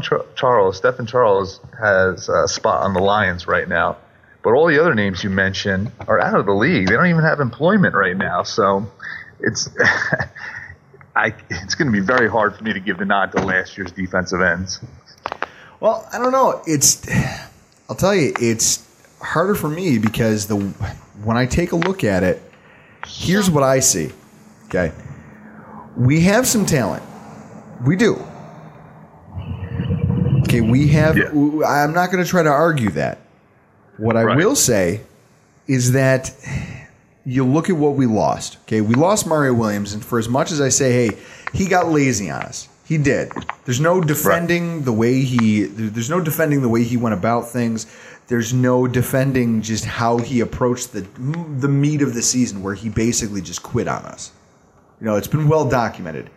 Char- Charles, Stefan Charles has a spot on the Lions right now. But all the other names you mentioned are out of the league. They don't even have employment right now. So it's [laughs] I, it's going to be very hard for me to give the nod to last year's defensive ends. Well, I don't know. It's [sighs] I'll tell you, it's harder for me because the when I take a look at it, here's what I see. Okay. We have some talent. We do. Okay, we have I'm not going to try to argue that. What I will say is that you look at what we lost. Okay, we lost Mario Williams, and for as much as I say, hey, he got lazy on us, he did. There's no defending the way he. There's no defending the way he went about things. There's no defending just how he approached the the meat of the season, where he basically just quit on us. You know, it's been well documented.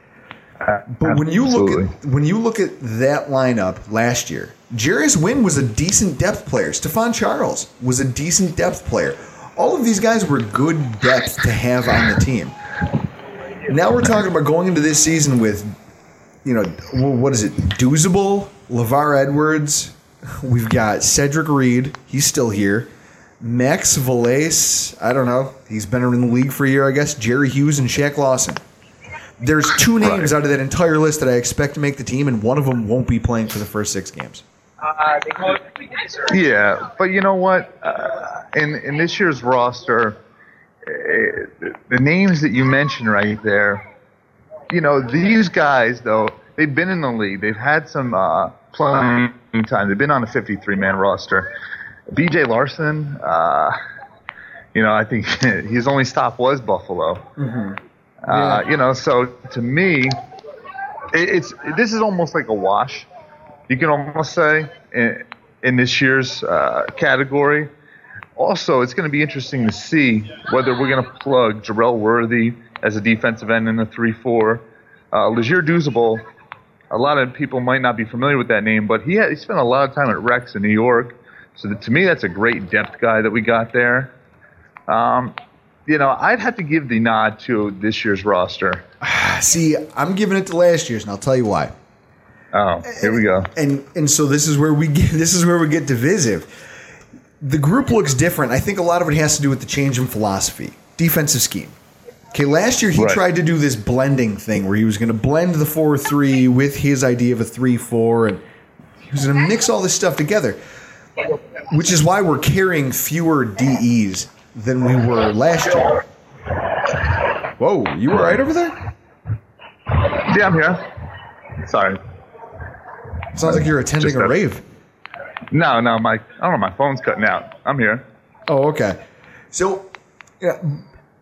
Uh, but when you look at when you look at that lineup last year, Jarius Wynn was a decent depth player. Stefan Charles was a decent depth player. All of these guys were good depth to have on the team. Now we're talking about going into this season with, you know, what is it? Douzable, Lavar Edwards, We've got Cedric Reed. He's still here. Max Valles. I don't know. He's been in the league for a year, I guess. Jerry Hughes and Shaq Lawson. There's two names out of that entire list that I expect to make the team, and one of them won't be playing for the first six games. Yeah, but you know what? Uh, in in this year's roster, eh, the names that you mentioned right there, you know, these guys though they've been in the league, they've had some uh, playing time, they've been on a 53 man roster. B.J. Larsen, uh, you know, I think [laughs] his only stop was Buffalo. Mm-hmm. Uh, you know, so to me, it, it's this is almost like a wash. You can almost say in, in this year's uh, category. Also, it's going to be interesting to see whether we're going to plug Jerel Worthy as a defensive end in the three-four. Uh, Leger Douzable, a lot of people might not be familiar with that name, but he, had, he spent a lot of time at Rex in New York. So to me, that's a great depth guy that we got there. Um, you know, I'd have to give the nod to this year's roster. [sighs] See, I'm giving it to last year's, and I'll tell you why. Oh, here we go. And and so this is where we [laughs] get this is where we get divisive. The group looks different. I think a lot of it has to do with the change in philosophy, defensive scheme. Okay, last year he Right. tried to do this blending thing where he was going to blend the four three with his idea of a three four, and he was going to mix all this stuff together. Which is why we're carrying fewer DEs than we were last year. Whoa, you were right over there? Yeah, I'm here. Sorry. Sounds like you're attending a a- rave. No, no, my I don't know, my phone's cutting out. I'm here. Oh, okay. So, yeah,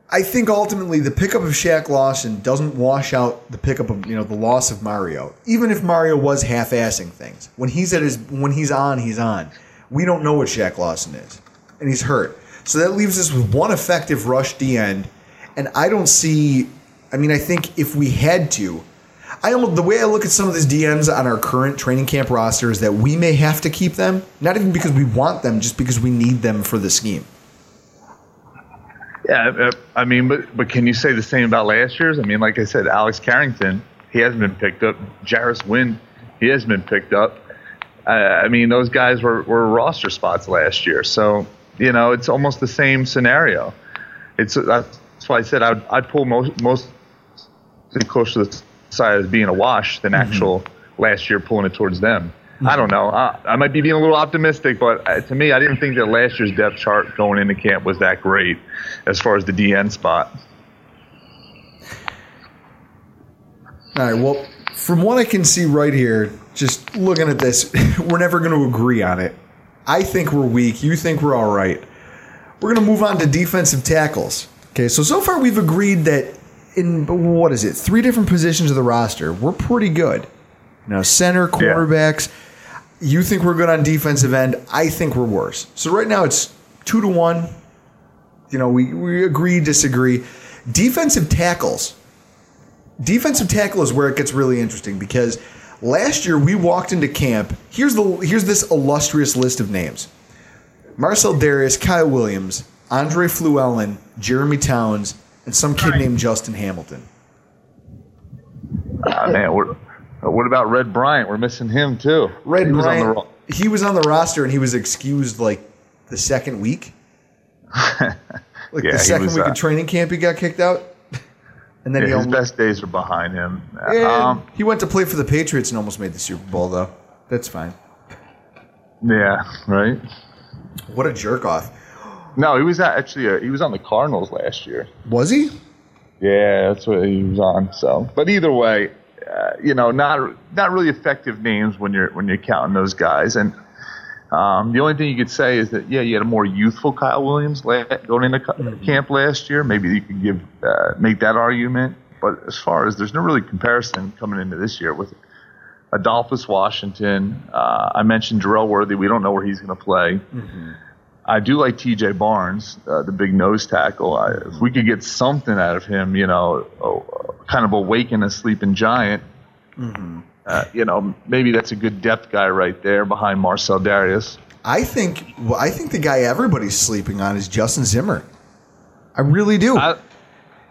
I think ultimately the pickup of Shaq Lawson doesn't wash out the pickup of you know the loss of Mario. Even if Mario was half-assing things, when he's at his when he's on, he's on. We don't know what Shaq Lawson is, and he's hurt. So that leaves us with one effective rush D end, and I don't see. I mean, I think if we had to, I almost, the way I look at some of these DMs on our current training camp roster is that we may have to keep them, not even because we want them, just because we need them for the scheme. Yeah, uh, I mean, but but can you say the same about last year's? I mean, like I said, Alex Carrington, he hasn't been picked up. Jarius Wynn, he hasn't been picked up. Uh, I mean, those guys were, were roster spots last year, so you know it's almost the same scenario. It's that's why I said I'd I'd pull most most close to the side as being a wash than actual last year pulling it towards them. I don't know. I, I might be being a little optimistic, but uh, to me, I didn't think that last year's depth chart going into camp was that great as far as the DN spot. All right. Well, from what I can see right here, just looking at this, [laughs] we're never going to agree on it. I think we're weak. You think we're all right. We're going to move on to defensive tackles. Okay. So so far we've agreed that in what is it, three different positions of the roster, we're pretty good. Now center, quarterbacks. You think we're good on defensive end. I think we're worse. So right now it's two to one. You know, we, we agree, disagree. Defensive tackles. Defensive tackle is where it gets really interesting because last year we walked into camp. Here's the here's this illustrious list of names: Marcell Dareus, Kyle Williams, Andre Fluellen, Jeremy Towns, and some kid named Justin Hamilton. Ah, man, what, what about Red Bryant? We're missing him too. Red He was on the ro- he was on the roster and he was excused like the second week. [laughs] like Yeah, the second was, week uh, of training camp, he got kicked out. And then Yeah, he his almost, best days are behind him. And Um, he went to play for the Patriots and almost made the Super Bowl, though. That's fine. yeah, right. What a jerk off. No, he was actually uh, he was on the Cardinals last year. Was he? Yeah, that's what he was on. So, but either way, uh, you know, not not really effective names when you're when you're counting those guys. And um, the only thing you could say is that yeah, you had a more youthful Kyle Williams la- going into co- camp last year. Maybe you could give uh, make that argument. But as far as there's no really comparison coming into this year with Adolphus Washington. Uh, I mentioned Jerel Worthy. We don't know where he's going to play. I do like T.J. Barnes, uh, the big nose tackle. I, if we could get something out of him, you know, oh, kind of awaken a sleeping giant. Uh, you know, maybe that's a good depth guy right there behind Marcell Dareus. I think well, I think the guy everybody's sleeping on is Justin Zimmer. I really do.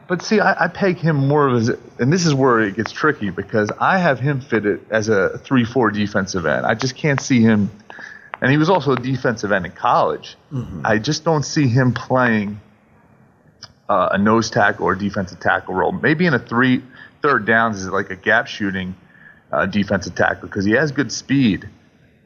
But see, I, I peg him more of as, and this is where it gets tricky because I have him fitted as a three-four defensive end. I just can't see him and he was also a defensive end in college. I just don't see him playing uh, a nose tackle or defensive tackle role. Maybe in a three third downs is like a gap shooting uh, defensive tackle because he has good speed,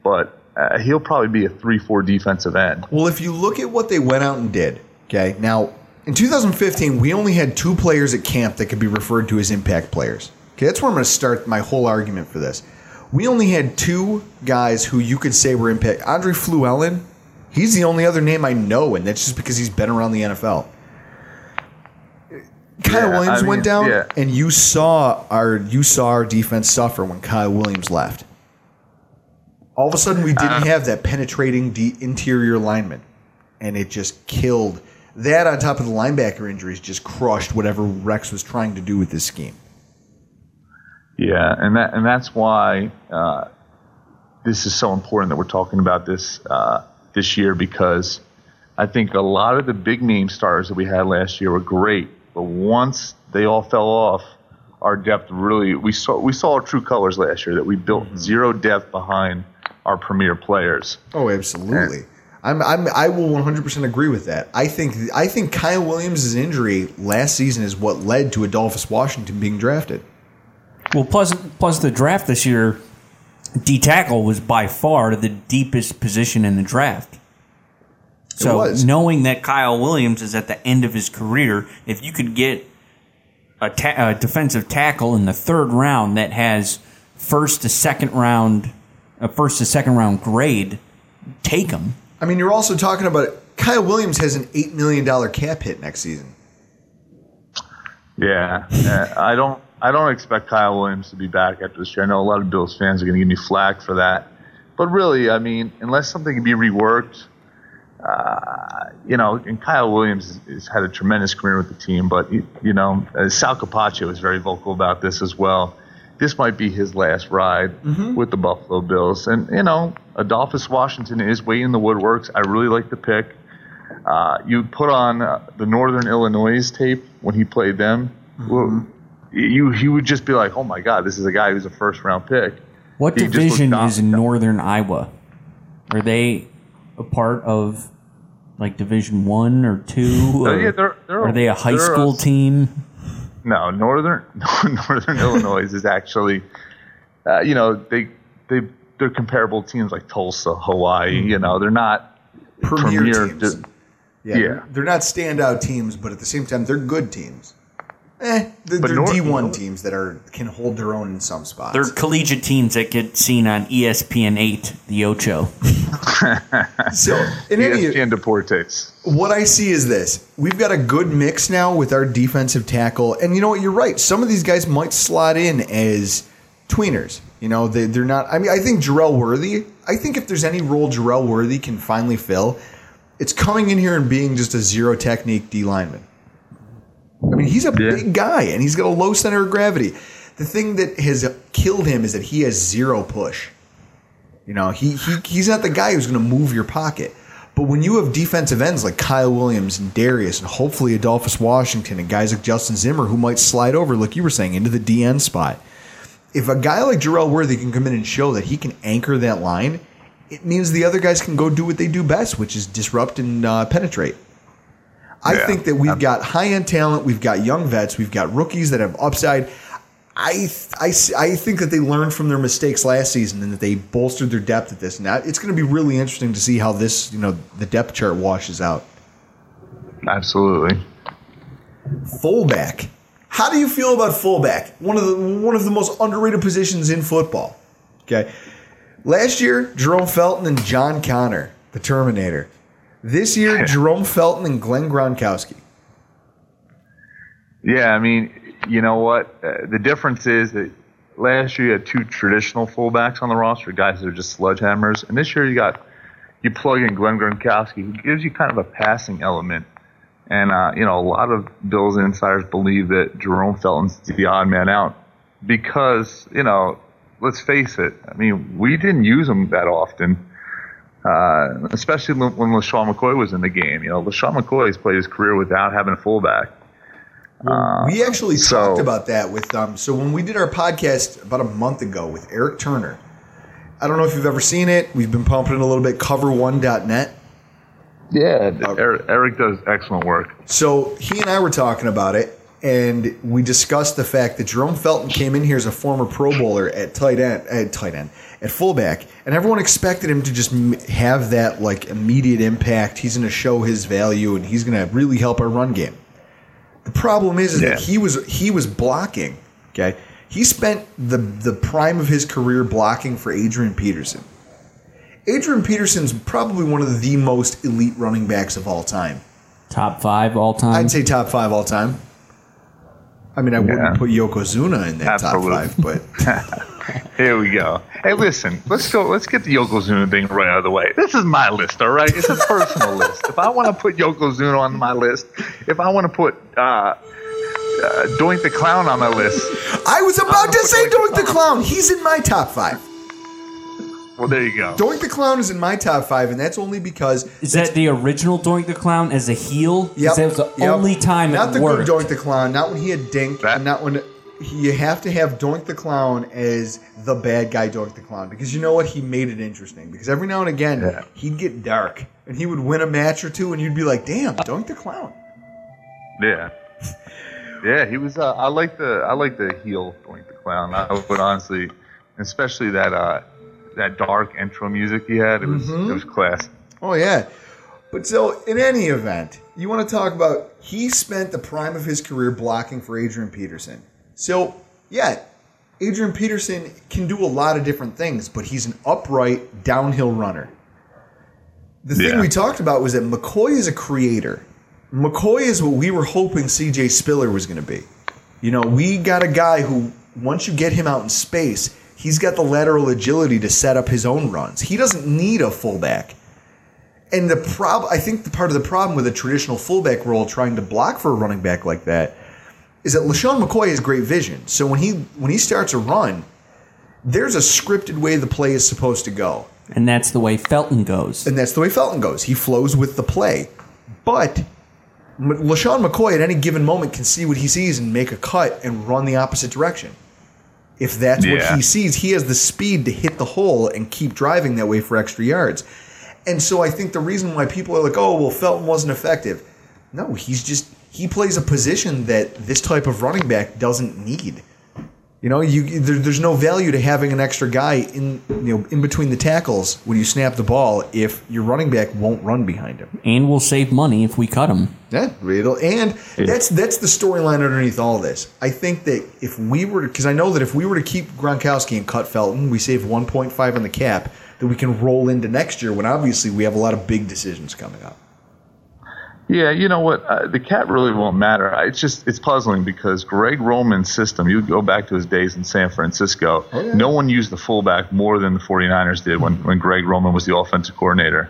but uh, he'll probably be a three four defensive end. Well, if you look at what they went out and did, okay, now in 2015, we only had two players at camp that could be referred to as impact players. Okay, that's where I'm going to start my whole argument for this. We only had two guys who you could say were impact. Andre Fluellen, he's the only other name I know, and that's just because he's been around the NFL. Kyle Yeah, Williams I mean, went down, yeah. and you saw our you saw our defense suffer when Kyle Williams left. All of a sudden, we didn't Uh, have that penetrating de- interior lineman, and it just killed. That on top of the linebacker injuries just crushed whatever Rex was trying to do with this scheme. Yeah, and that and that's why uh, this is so important that we're talking about this uh, this year because I think a lot of the big name stars that we had last year were great, but once they all fell off, our depth really we saw we saw our true colors last year that we built zero depth behind our premier players. Oh, absolutely. I'm, I'm I will 100% agree with that. I think I think Kyle Williams' injury last season is what led to Adolphus Washington being drafted. Well, plus plus the draft this year, D tackle was by far the deepest position in the draft. So knowing that Kyle Williams is at the end of his career, if you could get a, ta- a defensive tackle in the third round that has first to second round, a first to second round grade, take him. I mean, you're also talking about Kyle Williams has an eight million dollar cap hit next season. Yeah, I don't. I don't expect Kyle Williams to be back after this year. I know a lot of Bills fans are going to give me flack for that, but really, I mean, unless something can be reworked, uh, you know, and Kyle Williams has, has had a tremendous career with the team, but you, you know, uh, Sal Capaccio was very vocal about this as well. This might be his last ride with the Buffalo Bills, and you know, Adolphus Washington is waiting in the woodworks. I really like the pick. Uh, you put on uh, the Northern Illinois tape when he played them. Well, you you would just be like, oh my god, this is a guy who's a first round pick. What He division is in Northern Iowa? Are they a part of like Division One or two? [laughs] Or yeah, they're- they're- are they a high they're a- school team? No, Northern [laughs] Northern Illinois is actually, uh, you know, they they they're comparable teams like Tulsa, Hawaii. You know, they're not Premier premier. teams. di- Yeah, Yeah. They're, they're not standout teams, but at the same time, they're good teams. Eh, they're, But they're Nor- D1 teams that are can hold their own in some spots. They're collegiate teams that get seen on ESPN eight, the Ocho. [laughs] so in any ESPN Deportes. What I see is this: we've got a good mix now with our defensive tackle, and you know what? You're right. Some of these guys might slot in as tweeners. You know, they, they're not. I mean, I think Jerel Worthy. I think if there's any role Jerel Worthy can finally fill, it's coming in here and being just a zero technique D lineman. I mean, he's a big guy and he's got a low center of gravity. The thing that has killed him is that he has zero push. You know, he, he he's not the guy who's going to move your pocket. But when you have defensive ends like Kyle Williams and Dareus and hopefully Adolphus Washington and guys like Justin Zimmer who might slide over, like you were saying, into the DN spot, if a guy like Jerel Worthy can come in and show that he can anchor that line, it means the other guys can go do what they do best, which is disrupt and uh, penetrate. I Yeah. think that we've got high end talent, we've got young vets, we've got rookies that have upside. I, I, I think that they learned from their mistakes last season and that they bolstered their depth at this. Now it's going to be really interesting to see how this, you know, the depth chart washes out. Absolutely. Fullback. How do you feel about fullback? One of the one of the most underrated positions in football. Okay. Last year, Jerome Felton and John Connor, the Terminator. This year, [laughs] Jerome Felton and Glenn Gronkowski. Yeah, I mean, you know what? Uh, the difference is that last year you had two traditional fullbacks on the roster, guys that are just sledgehammers, and this year you got you plug in Glenn Gronkowski, who gives you kind of a passing element. And uh, you know, a lot of Bills insiders believe that Jerome Felton's the odd man out because you know, let's face it. I mean, we didn't use him that often. Uh, especially when LeSean McCoy was in the game. You know, LeSean McCoy has played his career without having a fullback. Uh, we actually so- talked about that with um. So when we did our podcast about a month ago with Eric Turner, I don't know if you've ever seen it. We've been pumping it a little bit. Cover1.net. Yeah, Eric, Eric does excellent work. So he and I were talking about it, and we discussed the fact that Jerome Felton came in here as a former Pro Bowler at tight end, at tight end, at fullback, and everyone expected him to just have that like immediate impact. He's going to show his value, and he's going to really help our run game. The problem is, is Yeah. that he was he was blocking. Okay, he spent the the prime of his career blocking for Adrian Peterson. Adrian Peterson's probably one of the most elite running backs of all time. Top five all time. I'd say top five all time. I mean, I wouldn't put Yokozuna in that Absolutely. top five, but [laughs] Here we go. Hey, listen, let's go. Let's get the Yokozuna thing right out of the way. This is my list, all right? It's a personal [laughs] list. If I want to put Yokozuna on my list, if I want to put uh, uh, Doink the Clown on my list, I was about to say Doink the Clown. He's in my top five. Well, there you go. Doink the Clown is in my top five, and that's only because Is that the original Doink the Clown as a heel? 'Cause Yep, That was the yep. only time not it the worked. good Doink the Clown, not when he had Dink, and not when you have to have Doink the Clown as the bad guy Doink the Clown because you know what he made it interesting because every now and again he'd get dark and he would win a match or two and you'd be like, damn, Doink the Clown. Yeah, yeah. He was. Uh, I like the. I like the heel Doink the Clown. I would honestly, especially that uh, that dark intro music he had. It was. Mhm. It was class. Oh yeah. But so in any event, you want to talk about he spent the prime of his career blocking for Adrian Peterson. So yeah, Adrian Peterson can do a lot of different things, but he's an upright downhill runner. The thing Yeah. we talked about was that McCoy is a creator. McCoy is what we were hoping CJ Spiller was going to be. You know, we got a guy who, once you get him out in space, he's got the lateral agility to set up his own runs. He doesn't need a fullback. And the prob I think the part of the problem with a traditional fullback role trying to block for a running back like that is that LeSean McCoy has great vision. So when he when he starts a run, there's a scripted way the play is supposed to go. and that's the way Felton goes. And that's the way Felton goes. He flows with the play. But LeSean McCoy at any given moment can see what he sees and make a cut and run the opposite direction. If that's what he sees, he has the speed to hit the hole and keep driving that way for extra yards. And so I think the reason why people are like, oh, well, Felton wasn't effective. No, he's just, he plays a position that this type of running back doesn't need. You know, you there, there's no value to having an extra guy in you know in between the tackles when you snap the ball if your running back won't run behind him. And we'll save money if we cut him. Yeah, it'll, and that's that's the storyline underneath all this. I think that if we were, because I know that if we were to keep Gronkowski and cut Felton, we save 1.5 on the cap that we can roll into next year when obviously we have a lot of big decisions coming up. Yeah, you know what? Uh, the cat really won't matter. It's just it's puzzling because Greg Roman's system. You go back to his days in San Francisco. No one used the fullback more than the 49ers did when, when Greg Roman was the offensive coordinator.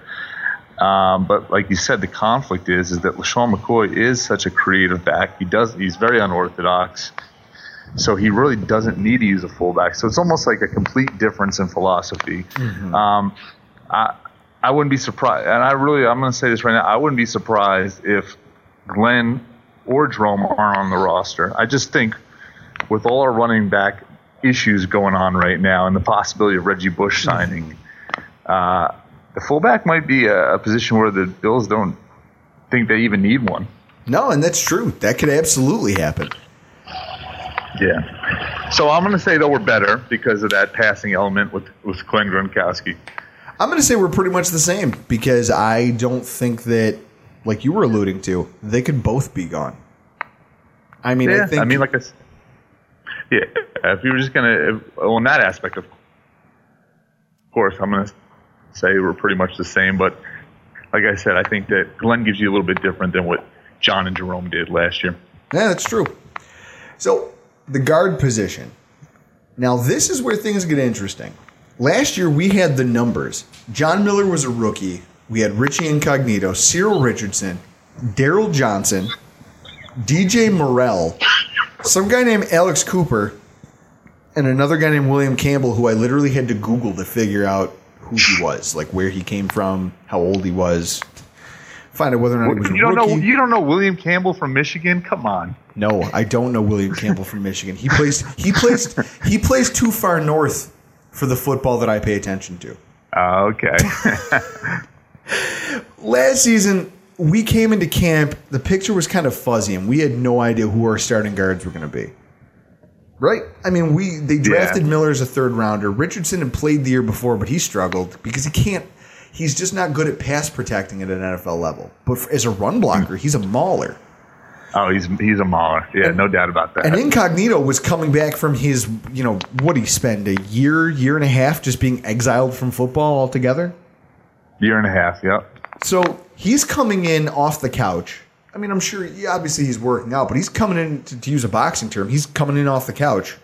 Um, but like you said, the conflict is is that LeSean McCoy is such a creative back. He does he's very unorthodox. So he really doesn't need to use a fullback. So it's almost like a complete difference in philosophy. Um, I I wouldn't be surprised, and I really I'm going to say this right now. I wouldn't be surprised if Glenn or Jerome aren't on the roster. I just think with all our running back issues going on right now, and the possibility of Reggie Bush signing, uh, the fullback might be a, a position where the Bills don't think they even need one. No, and that's true. That could absolutely happen. Yeah. So I'm going to say that we're better because of that passing element with with Glenn Gronkowski. I'm going to say we're pretty much the same because I don't think that, like you were alluding to, they could both be gone. I mean, yeah, I think I mean, like I, s- yeah, if you were just gonna, if, on that aspect, of course, I'm gonna say we're pretty much the same. But like I said, I think that Glenn gives you a little bit different than what John and Jerome did last year. Yeah, that's true. So the guard position. Now this is where things get interesting. Last year we had the numbers. John Miller was a rookie. We had Richie Incognito, Cyril Richardson, Daryl Johnson, DJ Morrell, some guy named Alex Cooper, and another guy named William Campbell, who I literally had to Google to figure out who he was, like where he came from, how old he was, find out whether or not he was a You don't rookie. know, you don't know William Campbell from Michigan? Come on. No, I don't know William Campbell from Michigan. He plays he plays he plays too far north for the football that I pay attention to. Uh, okay. [laughs] Last season, we came into camp, the picture was kind of fuzzy, and we had no idea who our starting guards were going to be. Right? I mean, we they drafted Miller as a third rounder. Richardson had played the year before, but he struggled because he can't. He's just not good at pass protecting at an NFL level. But for, as a run blocker, he's a mauler. Oh, he's he's a mauler. Yeah, no doubt about that. And Incognito was coming back from his, you know, what did he spend a year, year and a half just being exiled from football altogether? Year and a half, yep. So he's coming in off the couch. I mean, I'm sure, obviously he's working out, but he's coming in, to, to use a boxing term, he's coming in off the couch.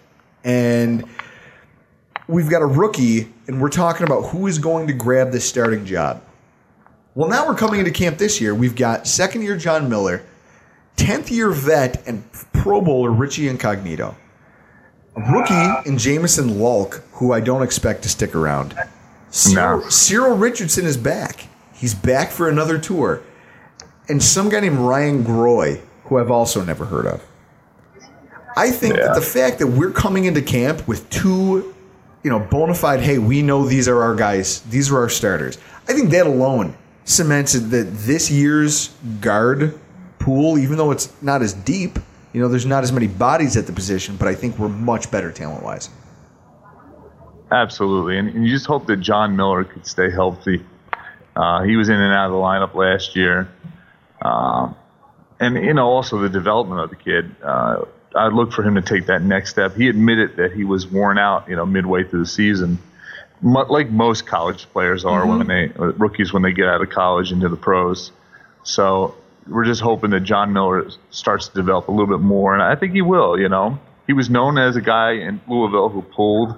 And we've got a rookie, and we're talking about who is going to grab this starting job. Well, now we're coming into camp this year. We've got second year John Miller, 10th year vet, and Pro Bowler Richie Incognito. A rookie in Jamison Lalk, who I don't expect to stick around. Cyril, Cyril Richardson is back. He's back for another tour. And some guy named Ryan Groy, who I've also never heard of. I think that the fact that we're coming into camp with two, you know, bona fide, hey, we know these are our guys, these are our starters. I think that alone cements that this year's guard pool, even though it's not as deep, you know, there's not as many bodies at the position, but I think we're much better talent wise. Absolutely, and, and you just hope that John Miller could stay healthy. Uh, he was in and out of the lineup last year, um, and you know also the development of the kid. Uh, I look for him to take that next step. He admitted that he was worn out, you know, midway through the season, like most college players are Mhm. when they rookies when they get out of college into the pros. So we're just hoping that John Miller starts to develop a little bit more, and I think he will. You know, he was known as a guy in Louisville who pulled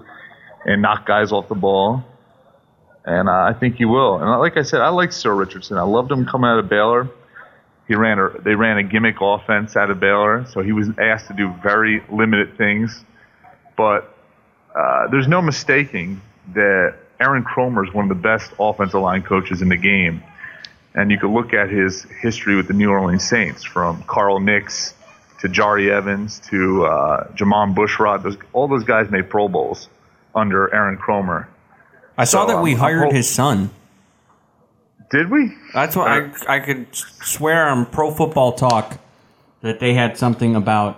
and knocked guys off the ball, and uh, I think he will. And like I said, I like Sir Richardson. I loved him coming out of Baylor. He ran a they ran a gimmick offense out of Baylor, so he was asked to do very limited things. But uh, there's no mistaking that Aaron Cromer is one of the best offensive line coaches in the game. And you could look at his history with the New Orleans Saints, from Carl Nicks to Jahri Evans to uh, Jermon Bushrod. Those, all those guys made Pro Bowls under Aaron Cromer. I saw So, that we um, hired hope- his son. Did we? That's what I I could swear on Pro Football Talk that they had something about.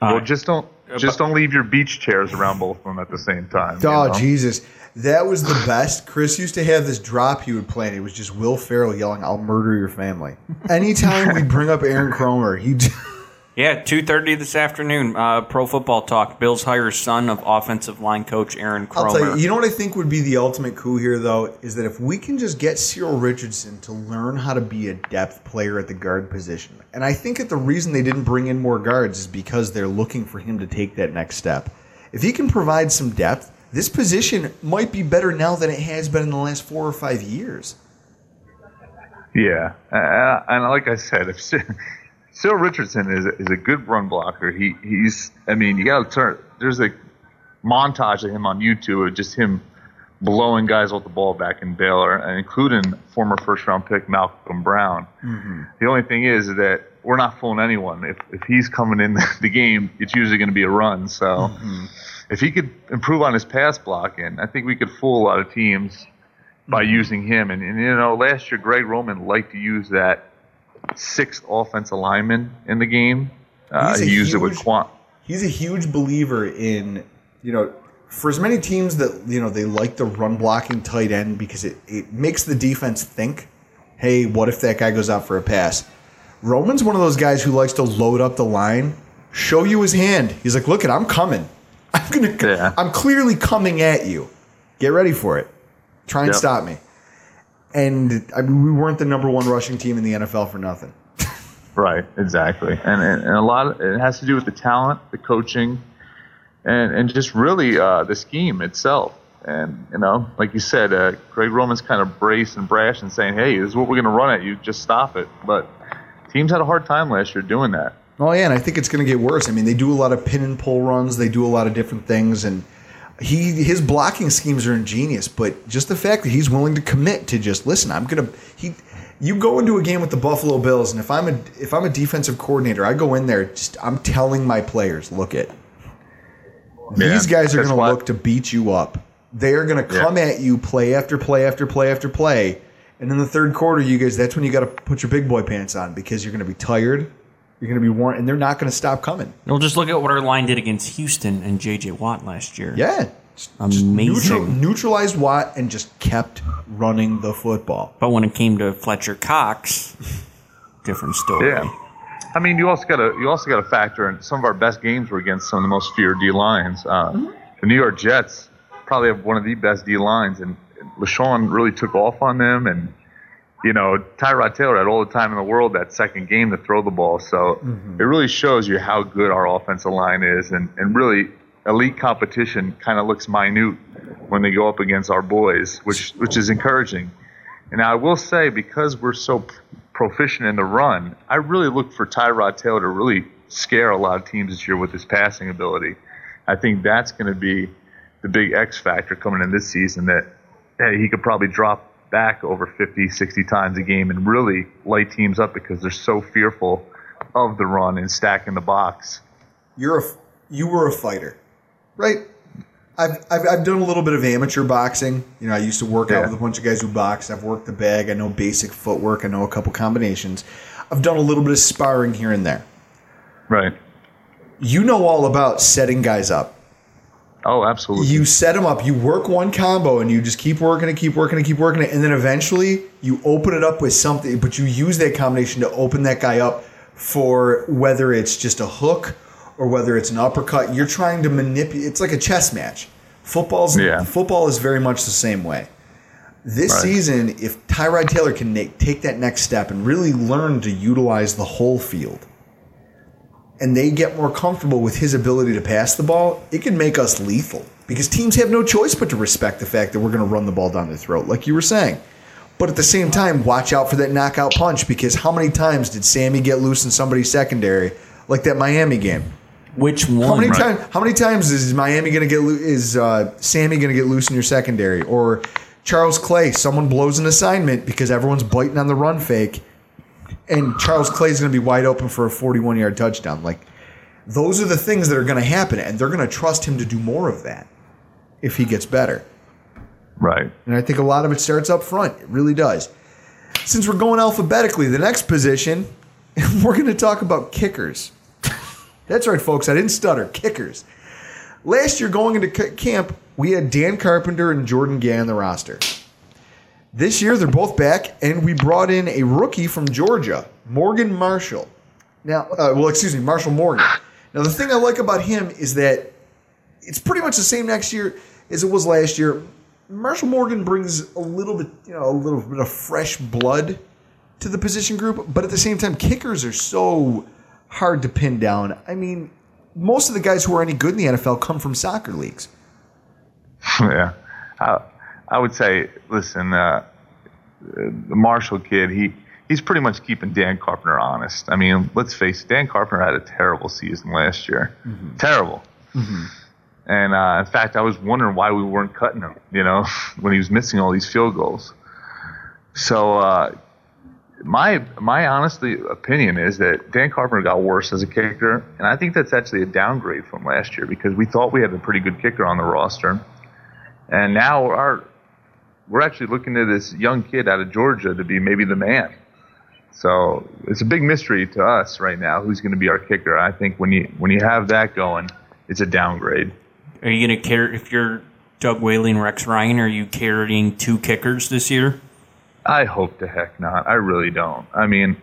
Uh, well, just don't just don't leave your beach chairs around both of them at the same time. you Oh know? Jesus, that was the best. Chris used to have this drop he would play, and it was just Will Ferrell yelling, "I'll murder your family." Anytime we bring up Aaron Cromer, he [laughs] Yeah, two thirty this afternoon. Uh, Pro Football Talk. Bills hires son of offensive line coach Aaron Cromer. I'll tell you. You know what I think would be the ultimate coup here, though, is that if we can just get Cyril Richardson to learn how to be a depth player at the guard position, and I think that the reason they didn't bring in more guards is because they're looking for him to take that next step. If he can provide some depth, this position might be better now than it has been in the last four or five years. Yeah, uh, and like I said, if Cyril [laughs] Richardson is is a good run blocker, he he's. I mean, you got to turn. There's a montage of him on YouTube of just him blowing guys off the ball back in Baylor, including former first round pick Malcom Brown. The only thing is that we're not fooling anyone. If if he's coming in [laughs] the game, it's usually going to be a run. So if he could improve on his pass blocking, I think we could fool a lot of teams by using him. And, and you know, last year Greg Roman liked to use that sixth offensive lineman in the game. Uh, he used it with huge- Quan. He's a huge believer in, you know, for as many teams that, you know, they like the run blocking tight end because it, it makes the defense think, hey, what if that guy goes out for a pass? Roman's one of those guys who likes to load up the line, show you his hand. He's like, look it, I'm coming. I'm gonna I'm clearly coming at you. Get ready for it. Try and Yep. stop me. And I mean, we weren't the number one rushing team in the NFL for nothing. [laughs] Right, exactly, and, and and a lot of it has to do with the talent, the coaching, and and just really uh, the scheme itself. And you know, like you said, uh, Greg Roman's kind of brace and brash and saying, "Hey, this is what we're going to run at you. Just stop it." But teams had a hard time last year doing that. Oh yeah, and I think it's going to get worse. I mean, they do a lot of pin and pull runs. They do a lot of different things, and he his blocking schemes are ingenious. But just the fact that he's willing to commit to just listen, I'm gonna he. You go into a game with the Buffalo Bills, and if I'm a if I'm a defensive coordinator, I go in there. Just I'm telling my players, look it. These guys are going to look to beat you up. They are going to come at you play after play after play after play. And in the third quarter, you guys, that's when you got to put your big boy pants on because you're going to be tired. You're going to be worn, and they're not going to stop coming. We'll just look at what our line did against Houston and J.J. Watt last year. Yeah. Amazing. Neutral, neutralized Watt and just kept running the football. But when it came to Fletcher Cox, different story. Yeah. I mean, you also got to you also got to factor in some of our best games were against some of the most feared D lines. Uh, The New York Jets probably have one of the best D lines, and LeSean really took off on them. And you know, Tyrod Taylor had all the time in the world that second game to throw the ball. So mm-hmm. it really shows you how good our offensive line is, and and really elite competition kind of looks minute when they go up against our boys, which which is encouraging. And I will say, because we're so proficient in the run, I really look for Tyrod Taylor to really scare a lot of teams this year with his passing ability. I think that's going to be the big X factor coming in this season that hey, he could probably drop back over 50, 60 times a game and really light teams up because they're so fearful of the run and stacking the box. You're a, you were a fighter, right? I've, I've, I've done a little bit of amateur boxing. You know, I used to work out with a bunch of guys who boxed. I've worked the bag. I know basic footwork. I know a couple combinations. I've done a little bit of sparring here and there. Right. You know all about setting guys up. Oh, absolutely. You set them up. You work one combo and you just keep working it, keep working it, keep working it. And then eventually you open it up with something, but you use that combination to open that guy up for whether it's just a hook or whether it's an uppercut. You're trying to manipulate. It's like a chess match. Football's Yeah. football is very much the same way. This Right. season, if Tyrod Taylor can make, take that next step and really learn to utilize the whole field, and they get more comfortable with his ability to pass the ball, it can make us lethal because teams have no choice but to respect the fact that we're going to run the ball down their throat, like you were saying. But at the same time, watch out for that knockout punch because how many times did Sammy get loose in somebody's secondary, like that Miami game? Which one? How many Right. times? How many times is Miami going to get? loo- Is uh, Sammy going to get loose in your secondary? Or Charles Clay? Someone blows an assignment because everyone's biting on the run fake, and Charles Clay's going to be wide open for a 41 yard touchdown. Like those are the things that are going to happen, and they're going to trust him to do more of that if he gets better. Right. And I think a lot of it starts up front. It really does. Since we're going alphabetically, the next position, [laughs] we're going to talk about kickers. That's right, folks. I didn't stutter. Kickers. Last year, going into camp, we had Dan Carpenter and Jordan Gay on the roster. This year, they're both back, and we brought in a rookie from Georgia, Morgan Marshall. Now, uh, well, excuse me, Marshall Morgan. Now, the thing I like about him is that it's pretty much the same next year as it was last year. Marshall Morgan brings a little bit, you know, a little bit of fresh blood to the position group, but at the same time, kickers are so hard to pin down. I mean, most of the guys who are any good in the NFL come from soccer leagues. [laughs] yeah, I, I would say, listen, uh, the Marshall kid, he he's pretty much keeping Dan Carpenter honest. I mean, let's face it, Dan Carpenter had a terrible season last year, terrible. And uh, in fact, I was wondering why we weren't cutting him. You know, [laughs] when he was missing all these field goals. So uh, my my honestly opinion is that Dan Carpenter got worse as a kicker, and I think that's actually a downgrade from last year because we thought we had a pretty good kicker on the roster, and now our we're actually looking at this young kid out of Georgia to be maybe the man. So it's a big mystery to us right now who's going to be our kicker. I think when you when you have that going, it's a downgrade. Are you going to care if you're Doug Whaley and Rex Ryan? Are you carrying two kickers this year? I hope to heck not. I really don't. I mean,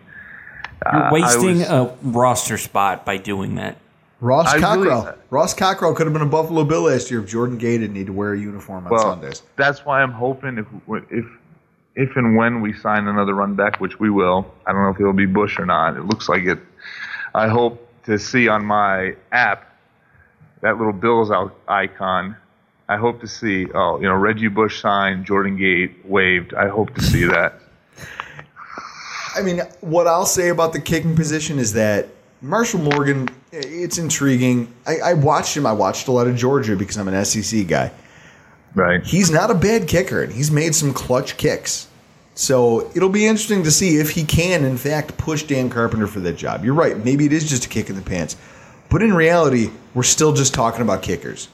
You're uh, wasting was- a roster spot by doing that. Ross I really- Cockrell. Ross Cockrell could have been a Buffalo Bill last year if Jordan Gay didn't need to wear a uniform on well, Sundays. that's why I'm hoping if if if and when we sign another run back, which we will. I don't know if it'll be Bush or not. It looks like it. I hope to see on my app that little Bills icon. I hope to see, oh, you know, Reggie Bush signed, Jordan Gay waived. I hope to see that. I mean, what I'll say about the kicking position is that Marshall Morgan, it's intriguing. I, I watched him. I watched a lot of Georgia because I'm an SEC guy. Right. He's not a bad kicker, and he's made some clutch kicks. So it'll be interesting to see if he can, in fact, push Dan Carpenter for that job. You're right. Maybe it is just a kick in the pants. But in reality, we're still just talking about kickers.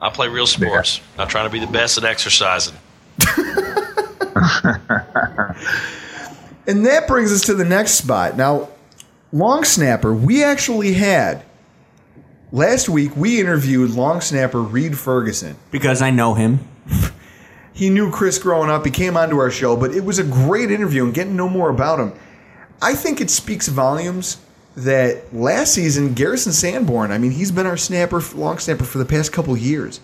I play real sports. Not trying to be the best at exercising. [laughs] And that brings us to the next spot. Now, long snapper, we actually had last week we interviewed long snapper Reid Ferguson. Because I know him. [laughs] He knew Chris growing up. He came onto our show, but it was a great interview and getting to know more about him. I think it speaks volumes that last season Garrison Sanborn, I mean, he's been our snapper, long snapper for the past couple years.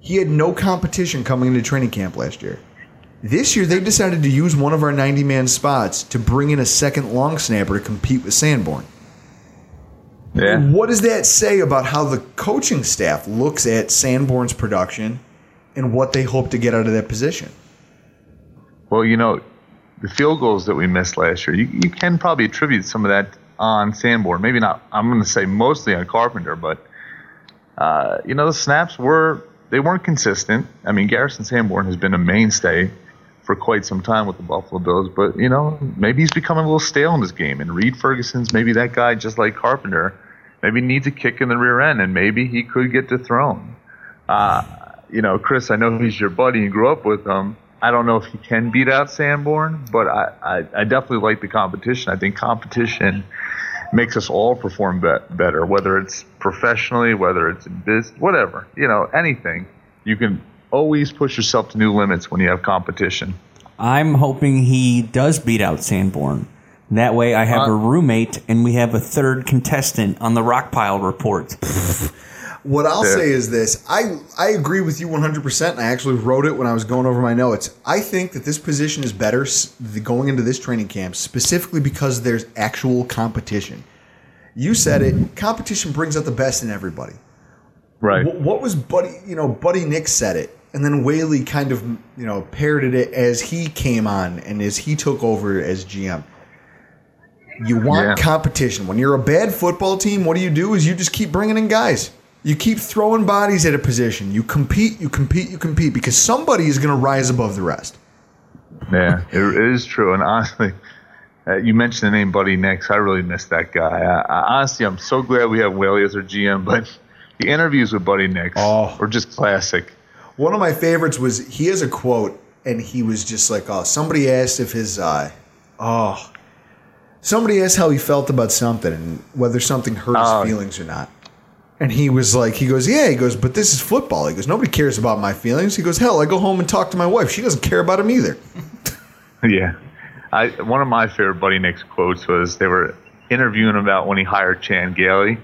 He had no competition coming into training camp last year. This year, they decided to use one of our 90 man spots to bring in a second long snapper to compete with Sanborn. Yeah. What does that say about how the coaching staff looks at Sanborn's production and what they hope to get out of that position? Well, you know, the field goals that we missed last year, you, you can probably attribute some of that on Sanborn. Maybe not, I'm going to say mostly on Carpenter, but, uh, you know, the snaps were, they weren't consistent. I mean, Garrison Sanborn has been a mainstay for quite some time with the Buffalo Bills, but, you know, maybe he's becoming a little stale in this game. And Reid Ferguson's maybe that guy just like Carpenter, maybe needs a kick in the rear end, and maybe he could get dethroned. Uh, you know, Chris, I know he's your buddy and grew up with him. I don't know if he can beat out Sanborn, but I, I, I definitely like the competition. I think competition makes us all perform be- better, whether it's professionally, whether it's in business, whatever. You know, anything. You can always push yourself to new limits when you have competition. I'm hoping he does beat out Sanborn. That way, I have Uh, a roommate and we have a third contestant on the Rockpile report. [laughs] What I'll Yeah. say is this: I I agree with you 100. percent I actually wrote it when I was going over my notes. I think that this position is better going into this training camp specifically because there's actual competition. You said it. Competition brings out the best in everybody. Right. What was Buddy? You know, Buddy Nix said it, and then Whaley kind of you know parroted it as he came on and as he took over as GM. You want Yeah. competition. When you're a bad football team, what do you do? Is you just keep bringing in guys. You keep throwing bodies at a position. You compete, you compete, you compete because somebody is going to rise above the rest. Yeah, it, is true. And honestly, uh, you mentioned the name Buddy Nix. I really miss that guy. I, I, honestly, I'm so glad we have Whaley as our GM, but the interviews with Buddy Nix were just classic. One of my favorites was he has a quote, and he was just like, "Oh, somebody asked if his uh, oh, somebody asked how he felt about something and whether something hurt Oh. his feelings or not." And he was like, he goes, yeah, he goes, but this is football. He goes, nobody cares about my feelings. He goes, hell, I go home and talk to my wife. She doesn't care about him either. [laughs] Yeah. I, one of my favorite Buddy Nix quotes was they were interviewing him about when he hired Chan Gailey.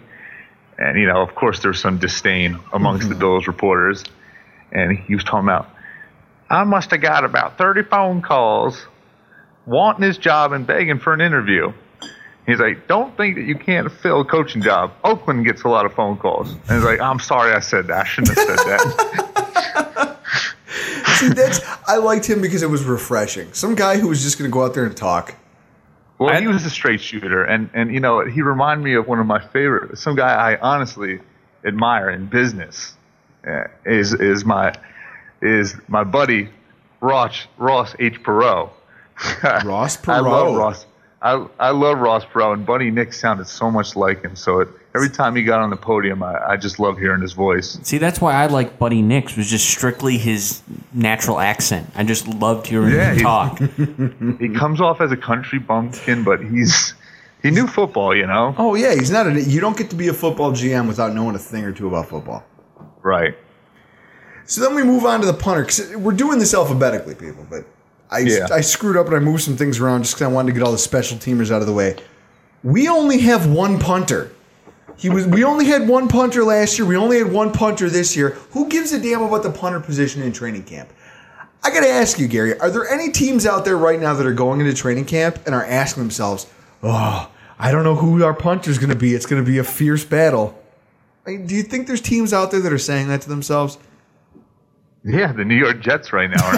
And, you know, of course, there's some disdain amongst the Bills reporters. And he was talking about, I must have got about 30 phone calls wanting his job and begging for an interview. He's like, don't think that you can't fill a coaching job. Oakland gets a lot of phone calls. And he's like, I'm sorry I said that. I shouldn't have said that. [laughs] [laughs] See, that's I liked him because it was refreshing. Some guy who was just going to go out there and talk. Well, he was a straight shooter, and and you know he reminded me of one of my favorite, some guy I honestly admire in business. Is is my is my buddy Ross Ross H Perot. [laughs] Ross Perot. I love Perot. Ross. I I love Ross Perot, and Buddy Nix sounded so much like him. So it, every time he got on the podium, I, I just love hearing his voice. See, that's why I like Buddy Nix was just strictly his natural accent. I just loved hearing Yeah, him he- talk. [laughs] he comes off as a country bumpkin, but he's he knew football, you know. Oh yeah, he's not. A, you don't get to be a football GM without knowing a thing or two about football. Right. So then we move on to the punter. Cause we're doing this alphabetically, people. But I Yeah. I screwed up and I moved some things around just because I wanted to get all the special teamers out of the way. We only have one punter. He was. We only had one punter last year. We only had one punter this year. Who gives a damn about the punter position in training camp? I got to ask you, Gary. Are there any teams out there right now that are going into training camp and are asking themselves, "Oh, I don't know who our punter is going to be. It's going to be a fierce battle." Do you think there's teams out there that are saying that to themselves? Yeah, the New York Jets right now are.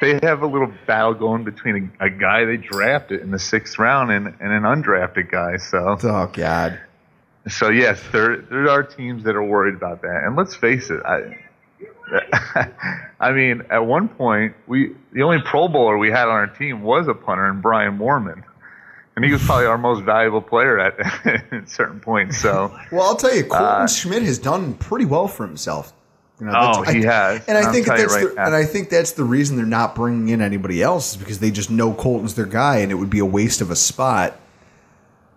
[laughs] they, they have a little battle going between a, a guy they drafted in the sixth round and, and an undrafted guy. So. Oh God. So yes, there there are teams that are worried about that, and let's face it. I, [laughs] I mean, at one point, we the only Pro Bowler we had on our team was a punter, and Brian Moorman. And he was probably our most valuable player at, [laughs] at certain points. So, Well, I'll tell you, Colton Uh, Schmidt has done pretty well for himself. You know, Oh, that's- he has. and I I'll think that's right the, now. and I think that's the reason they're not bringing in anybody else is because they just know Colton's their guy, and it would be a waste of a spot.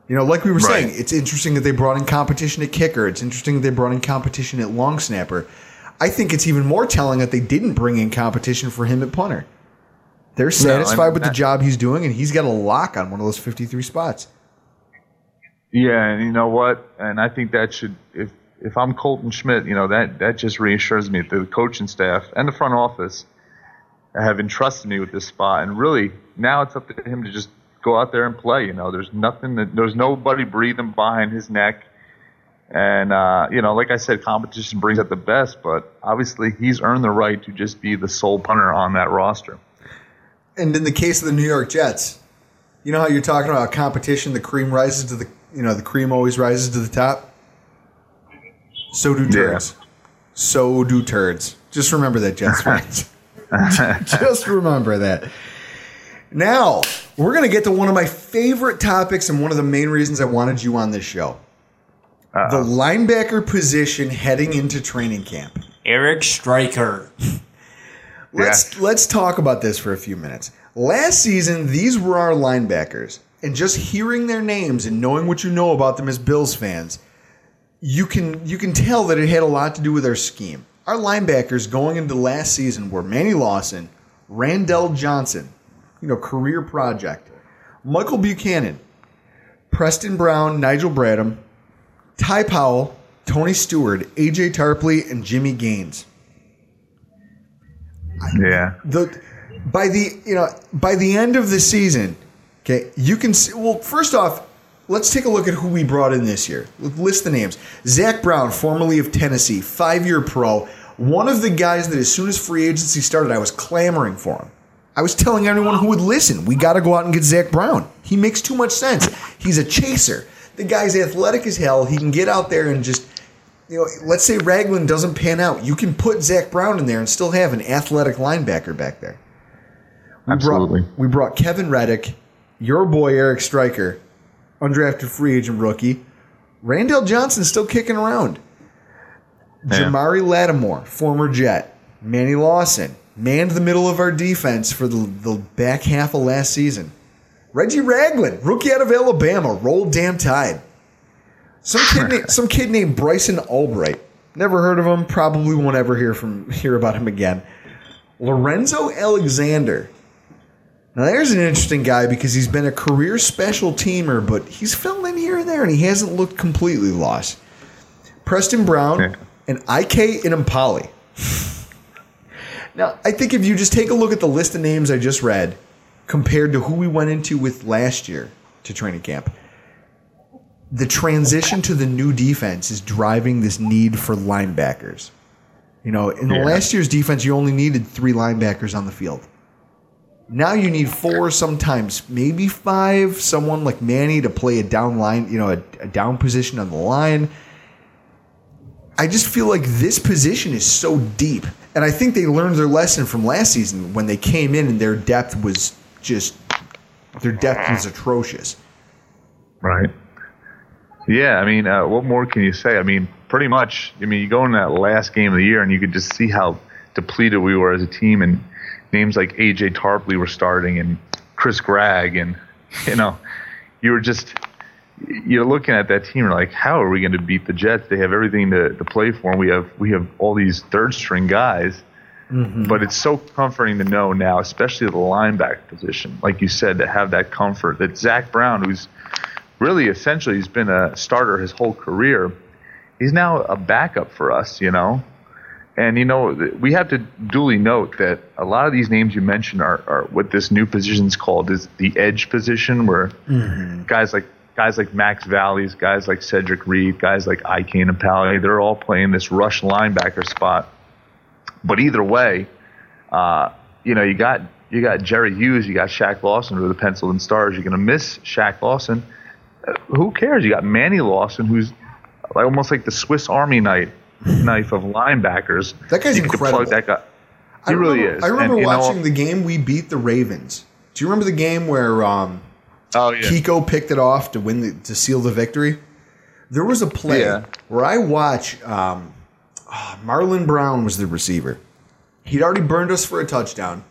You know, like we were Right. saying, it's interesting that they brought in competition at kicker. It's interesting that they brought in competition at long snapper. I think it's even more telling that they didn't bring in competition for him at punter. They're satisfied mean, with the job he's doing, and he's got a lock on one of those fifty-three spots. yeah, and you know what? And I think that should, if if I'm Colton Schmidt, you know that that just reassures me that the coaching staff and the front office have entrusted me with this spot, and really now it's up to him to just go out there and play. You know, there's nothing that there's nobody breathing behind his neck. And uh, you know, like I said, competition brings out the best, but obviously he's earned the right to just be the sole punter on that roster. And in the case of the New York Jets, you know how you're talking about competition, the cream rises to the you know, the cream always rises to the top. So do turds. So do turds. Just remember that, Jets [laughs] fans. [laughs] Just remember that. Now, we're going to get to one of my favorite topics and one of the main reasons I wanted you on this show. The linebacker position heading into training camp. Eric Striker. Let's let's talk about this for a few minutes. Last season, these were our linebackers, and just hearing their names and knowing what you know about them as Bills fans, you can you can tell that it had a lot to do with our scheme. Our linebackers going into last season were Manny Lawson, Randell Johnson, you know, career project, Michael Buchanan, Preston Brown, Nigel Bradham, Ty Powell, Tony Steward, AJ Tarpley, and Jimmy Gaines Yeah. the by the you know by the end of the season, okay, you can see. Well, first off, let's take a look at who we brought in this year. List the names: Zach Brown, formerly of Tennessee, five-year pro, one of the guys that as soon as free agency started, I was clamoring for him. I was telling everyone who would listen, we got to go out and get Zach Brown. He makes too much sense. He's a chaser. The guy's athletic as hell. He can get out there and just you know, let's say Ragland doesn't pan out, you can put Zach Brown in there and still have an athletic linebacker back there. We Absolutely. Brought, we brought Kevin Reddick, your boy Eric Striker, undrafted free agent rookie. Randell Johnson still kicking around. Yeah. Jamari Lattimore, former Jet. Manny Lawson manned the middle of our defense for the, the back half of last season. Reggie Ragland, rookie out of Alabama, rolled damn tide. Some kid, named, [laughs] some kid named Bryson Albright. Never heard of him. Probably won't ever hear from hear about him again. Lorenzo Alexander. Now there's an interesting guy because he's been a career special teamer, but he's filled in here and there, and he hasn't looked completely lost. Preston Brown and IK Enemkpali. Now, I think if you just take a look at the list of names I just read, compared to who we went into with last year to training camp, the transition to the new defense is driving this need for linebackers. You know, in the Yeah. last year's defense, you only needed three linebackers on the field. Now you need four, sometimes maybe five. Someone like Manny to play a down line, you know, a, a down position on the line. I just feel like this position is so deep. And I think they learned their lesson from last season when they came in and their depth was just, their depth was atrocious. Right. Yeah, I mean, uh, what more can you say? I mean, pretty much. I mean, you go in that last game of the year, and you could just see how depleted we were as a team, and names like AJ Tarpley were starting, and Chris Gregg, and [laughs] you know, you were just you're looking at that team, you're like, how are we going to beat the Jets? They have everything to, to play for, and we have we have all these third string guys. But it's so comforting to know now, especially the linebacker position, like you said, to have that comfort that Zach Brown, who's really essentially he's been a starter his whole career, he's now a backup for us, you know. And you know, we have to duly note that a lot of these names you mentioned are, are what this new position is called is the edge position, where guys like guys like Max Valles, guys like Cedric Reed, guys like IK Enemkpali, they're all playing this rush linebacker spot. But either way, uh, you know, you got you got Jerry Hughes, you got Shaq Lawson with the penciled in stars. You're going to miss Shaq Lawson. Who cares? You got Manny Lawson, who's like almost like the Swiss Army knife knife of linebackers. That guy's you incredible. Plug that guy. He I really remember, is. I remember And, you know, watching the game we beat the Ravens. Do you remember the game where um, Oh yeah. Kiko picked it off to win the, to seal the victory. There was a play Yeah. where I watch um, ah, Marlon Brown was the receiver. He'd already burned us for a touchdown.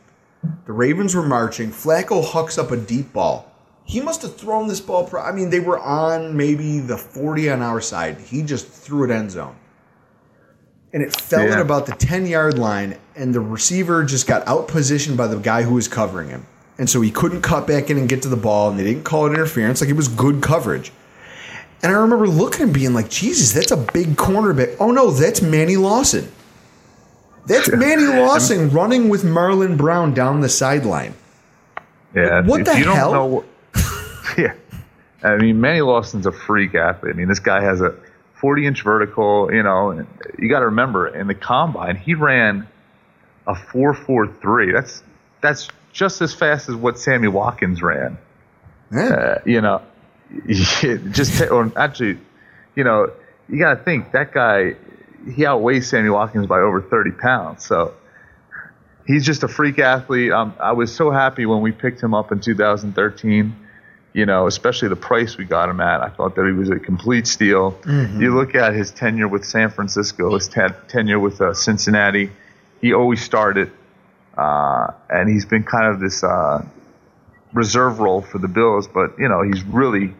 The Ravens were marching. Flacco hucks up a deep ball. He must have thrown this ball. Pro- I mean, they were on maybe the 40 on our side. He just threw it end zone. And it fell Yeah. at about the 10 yard line, and the receiver just got out positioned by the guy who was covering him. And so he couldn't cut back in and get to the ball, and they didn't call it interference. Like it was good coverage. And I remember looking and being like, Jesus, that's a big cornerback. Oh no, that's Manny Lawson. That's [laughs] Manny Lawson running with Marlon Brown down the sideline. Yeah. What the you hell? [laughs] yeah. I mean, Manny Lawson's a freak athlete. I mean, this guy has a 40 inch vertical. You know, and you got to remember in the combine he ran a 4.43. That's that's just as fast as what Sammy Watkins ran. Uh, you know, [laughs] just or actually, you know, you got to think that guy he outweighs Sammy Watkins by over 30 pounds. So he's just a freak athlete. Um, I was so happy when we picked him up in 2013. You know, especially the price we got him at. I thought that he was a complete steal. Mhm. You look at his tenure with San Francisco, his ten- tenure with uh, Cincinnati. He always started, uh, and he's been kind of this uh, reserve role for the Bills. But you know, he's really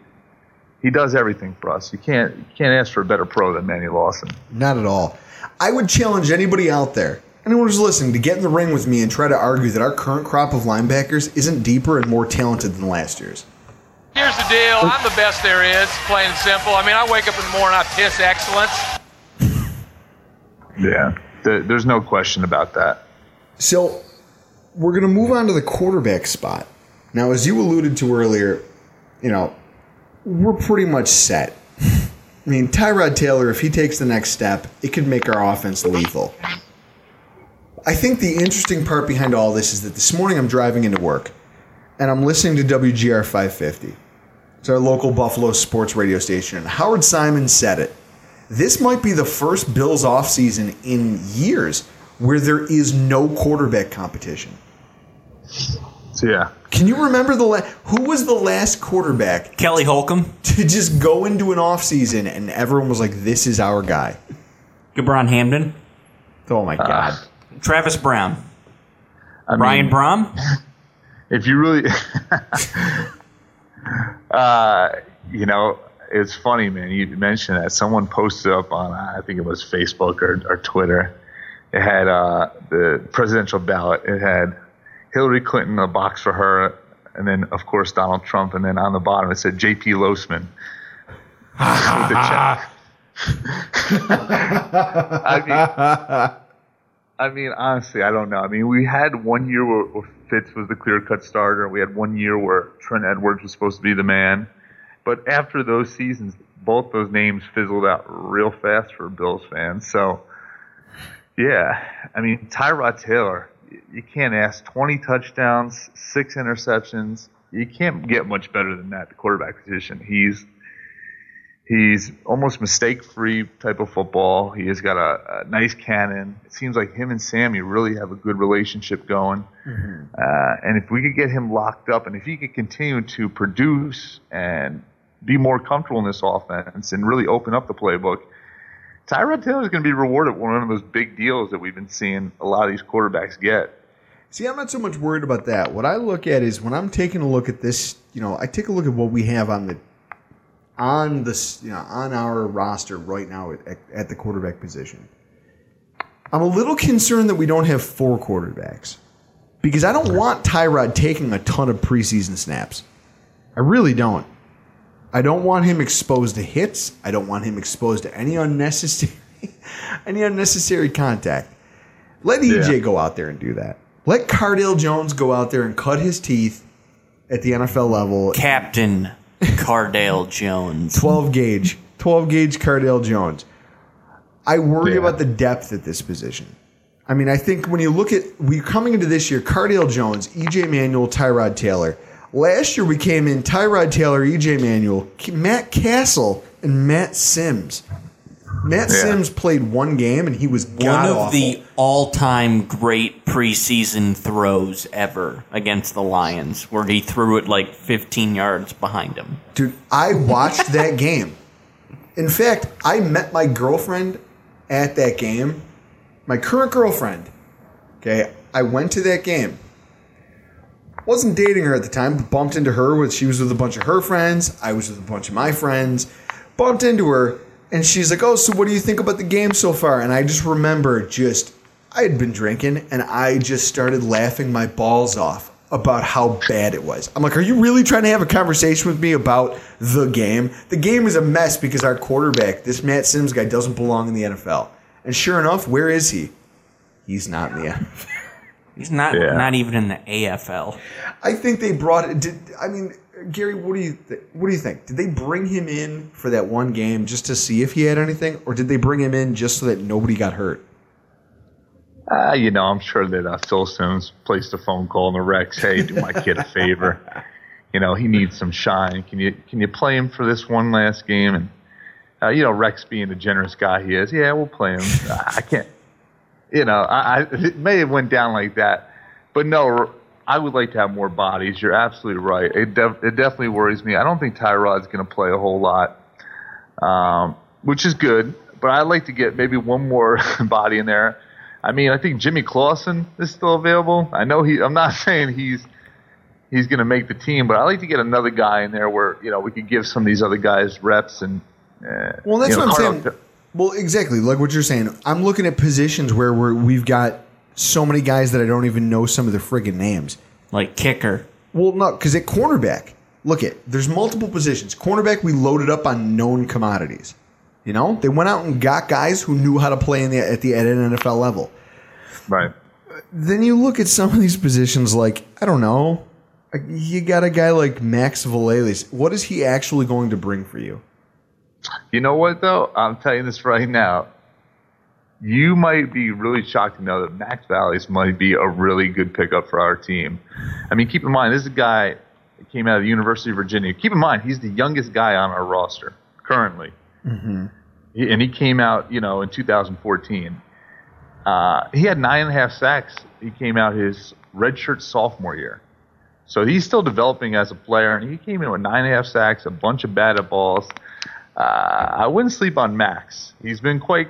he does everything for us. You can't you can't ask for a better pro than Manny Lawson. Not at all. I would challenge anybody out there, anyone who's listening, to get in the ring with me and try to argue that our current crop of linebackers isn't deeper and more talented than last year's. Here's the deal. I'm the best there is, plain and simple. I mean, I wake up in the morning, I piss excellence. [laughs] Yeah, There- there's no question about that. So we're going to move on to the quarterback spot. Now, as you alluded to earlier, you know, we're pretty much set. [laughs] I mean, Tyrod Taylor, if he takes the next step, it could make our offense lethal. I think the interesting part behind all this is that this morning I'm driving into work and I'm listening to WGR 550. It's our local Buffalo sports radio station. And Howard Simon said it. This might be the first Bills offseason in years where there is no quarterback competition. So, yeah. Can you remember the last? who was the last quarterback Kelly Holcomb to just go into an offseason and everyone was like, "This is our guy." Gibran Hamdan. Oh my ah. god. Travis Brown. I Ryan mean, Brohm. [laughs] if you really [laughs] uh, you know it's funny man you mentioned that. Someone posted up on i think it was facebook or, or twitter. It had uh, the presidential ballot. It had hillary clinton a box for her and then of course donald trump and then on the bottom it said jp losman. With the check. [laughs] I mean, I mean, honestly, I don't know. I mean, we had one year where, where Fitz was the clear cut starter. We had one year where Trent Edwards was supposed to be the man. But after those seasons, both those names fizzled out real fast for Bills fans. So, yeah, I mean, Tyrod Taylor, you can't ask 20 touchdowns, six interceptions. You can't get much better than that, the quarterback position. He's He's almost mistake free type of football. He has got a, a nice cannon. It seems like him and Sammy really have a good relationship going. Uh, and if we could get him locked up and if he could continue to produce and be more comfortable in this offense and really open up the playbook, Tyrod Taylor is going to be rewarded with one of those big deals that we've been seeing a lot of these quarterbacks get. See, I'm not so much worried about that. What I look at is when I'm taking a look at this, you know, I take a look at what we have on the on this, you know, on our roster right now at, at the quarterback position. I'm a little concerned that we don't have four quarterbacks because I don't want Tyrod taking a ton of preseason snaps. I really don't. I don't want him exposed to hits. I don't want him exposed to any unnecessary [laughs] any unnecessary contact. Let EJ go out there and do that. Let Cardale Jones go out there and cut his teeth at the NFL level. Captain [laughs] Cardale Jones. 12 gauge. 12 gauge Cardale Jones. I worry about the depth at this position. I mean, I think when you look at we coming into this year, Cardale Jones, EJ Manuel, Tyrod Taylor. Last year we came in Tyrod Taylor, EJ Manuel, Matt Cassel, and Matt Simms. Matt Yeah. Simms played one game and he was One of awful. the all-time great preseason throws ever against the Lions, where he threw it like 15 yards behind him. Dude, I watched that [laughs] game. In fact, I met my girlfriend at that game. My current girlfriend. Okay, I went to that game. Wasn't dating her at the time, but bumped into her with she was with a bunch of her friends. I was with a bunch of my friends. Bumped into her, and she's like, "Oh, so what do you think about the game so far?" And I just remember just I had been drinking, and I just started laughing my balls off about how bad it was. I'm like, "Are you really trying to have a conversation with me about the game? The game is a mess because our quarterback, this Matt Simms guy, doesn't belong in the NFL." And sure enough, where is he? He's not in the NFL. He's not Yeah. not even in the AFL. I think they brought it. Did I mean Gary? What do you th- what do you think? Did they bring him in for that one game just to see if he had anything, or did they bring him in just so that nobody got hurt? Uh, you know, I'm sure that uh, Phil Simms placed a phone call in the Rex. Hey, do my kid a favor. [laughs] You know, he needs some shine. Can you can you play him for this one last game? And uh, you know, Rex being the generous guy he is, yeah, we'll play him. I can't. You know, I, I it may have went down like that, but no, I would like to have more bodies. You're absolutely right. It def- it definitely worries me. I don't think Tyrod's going to play a whole lot, um, which is good. But I'd like to get maybe one more [laughs] body in there. I mean, I think Jimmy Clausen is still available. I know he. I'm not [laughs] saying he's he's going to make the team, but I'd like to get another guy in there where you know we could give some of these other guys reps and. Uh, Well, that's you know, what I'm saying. Well, exactly like what you're saying. I'm looking at positions where we're, we've got so many guys that I don't even know some of the friggin' names. Like kicker. Well, no, because at cornerback, look at there's multiple positions. Cornerback, we loaded up on known commodities. You know, they went out and got guys who knew how to play in the at the at an NFL level. Right. Then you look at some of these positions, like I don't know, you got a guy like Max Valles. What is he actually going to bring for you? You know what though? I'm telling you this right now. You might be really shocked to know that Max Valles might be a really good pickup for our team. I mean, keep in mind this is a guy that came out of the University of Virginia. Keep in mind he's the youngest guy on our roster currently. Mm-hmm. He, and he came out, you know, in 2014. Uh, he had nine and a half sacks. He came out his redshirt sophomore year. So he's still developing as a player, and he came in with nine and a half sacks, a bunch of batted balls. Uh, I wouldn't sleep on Max. He's been quite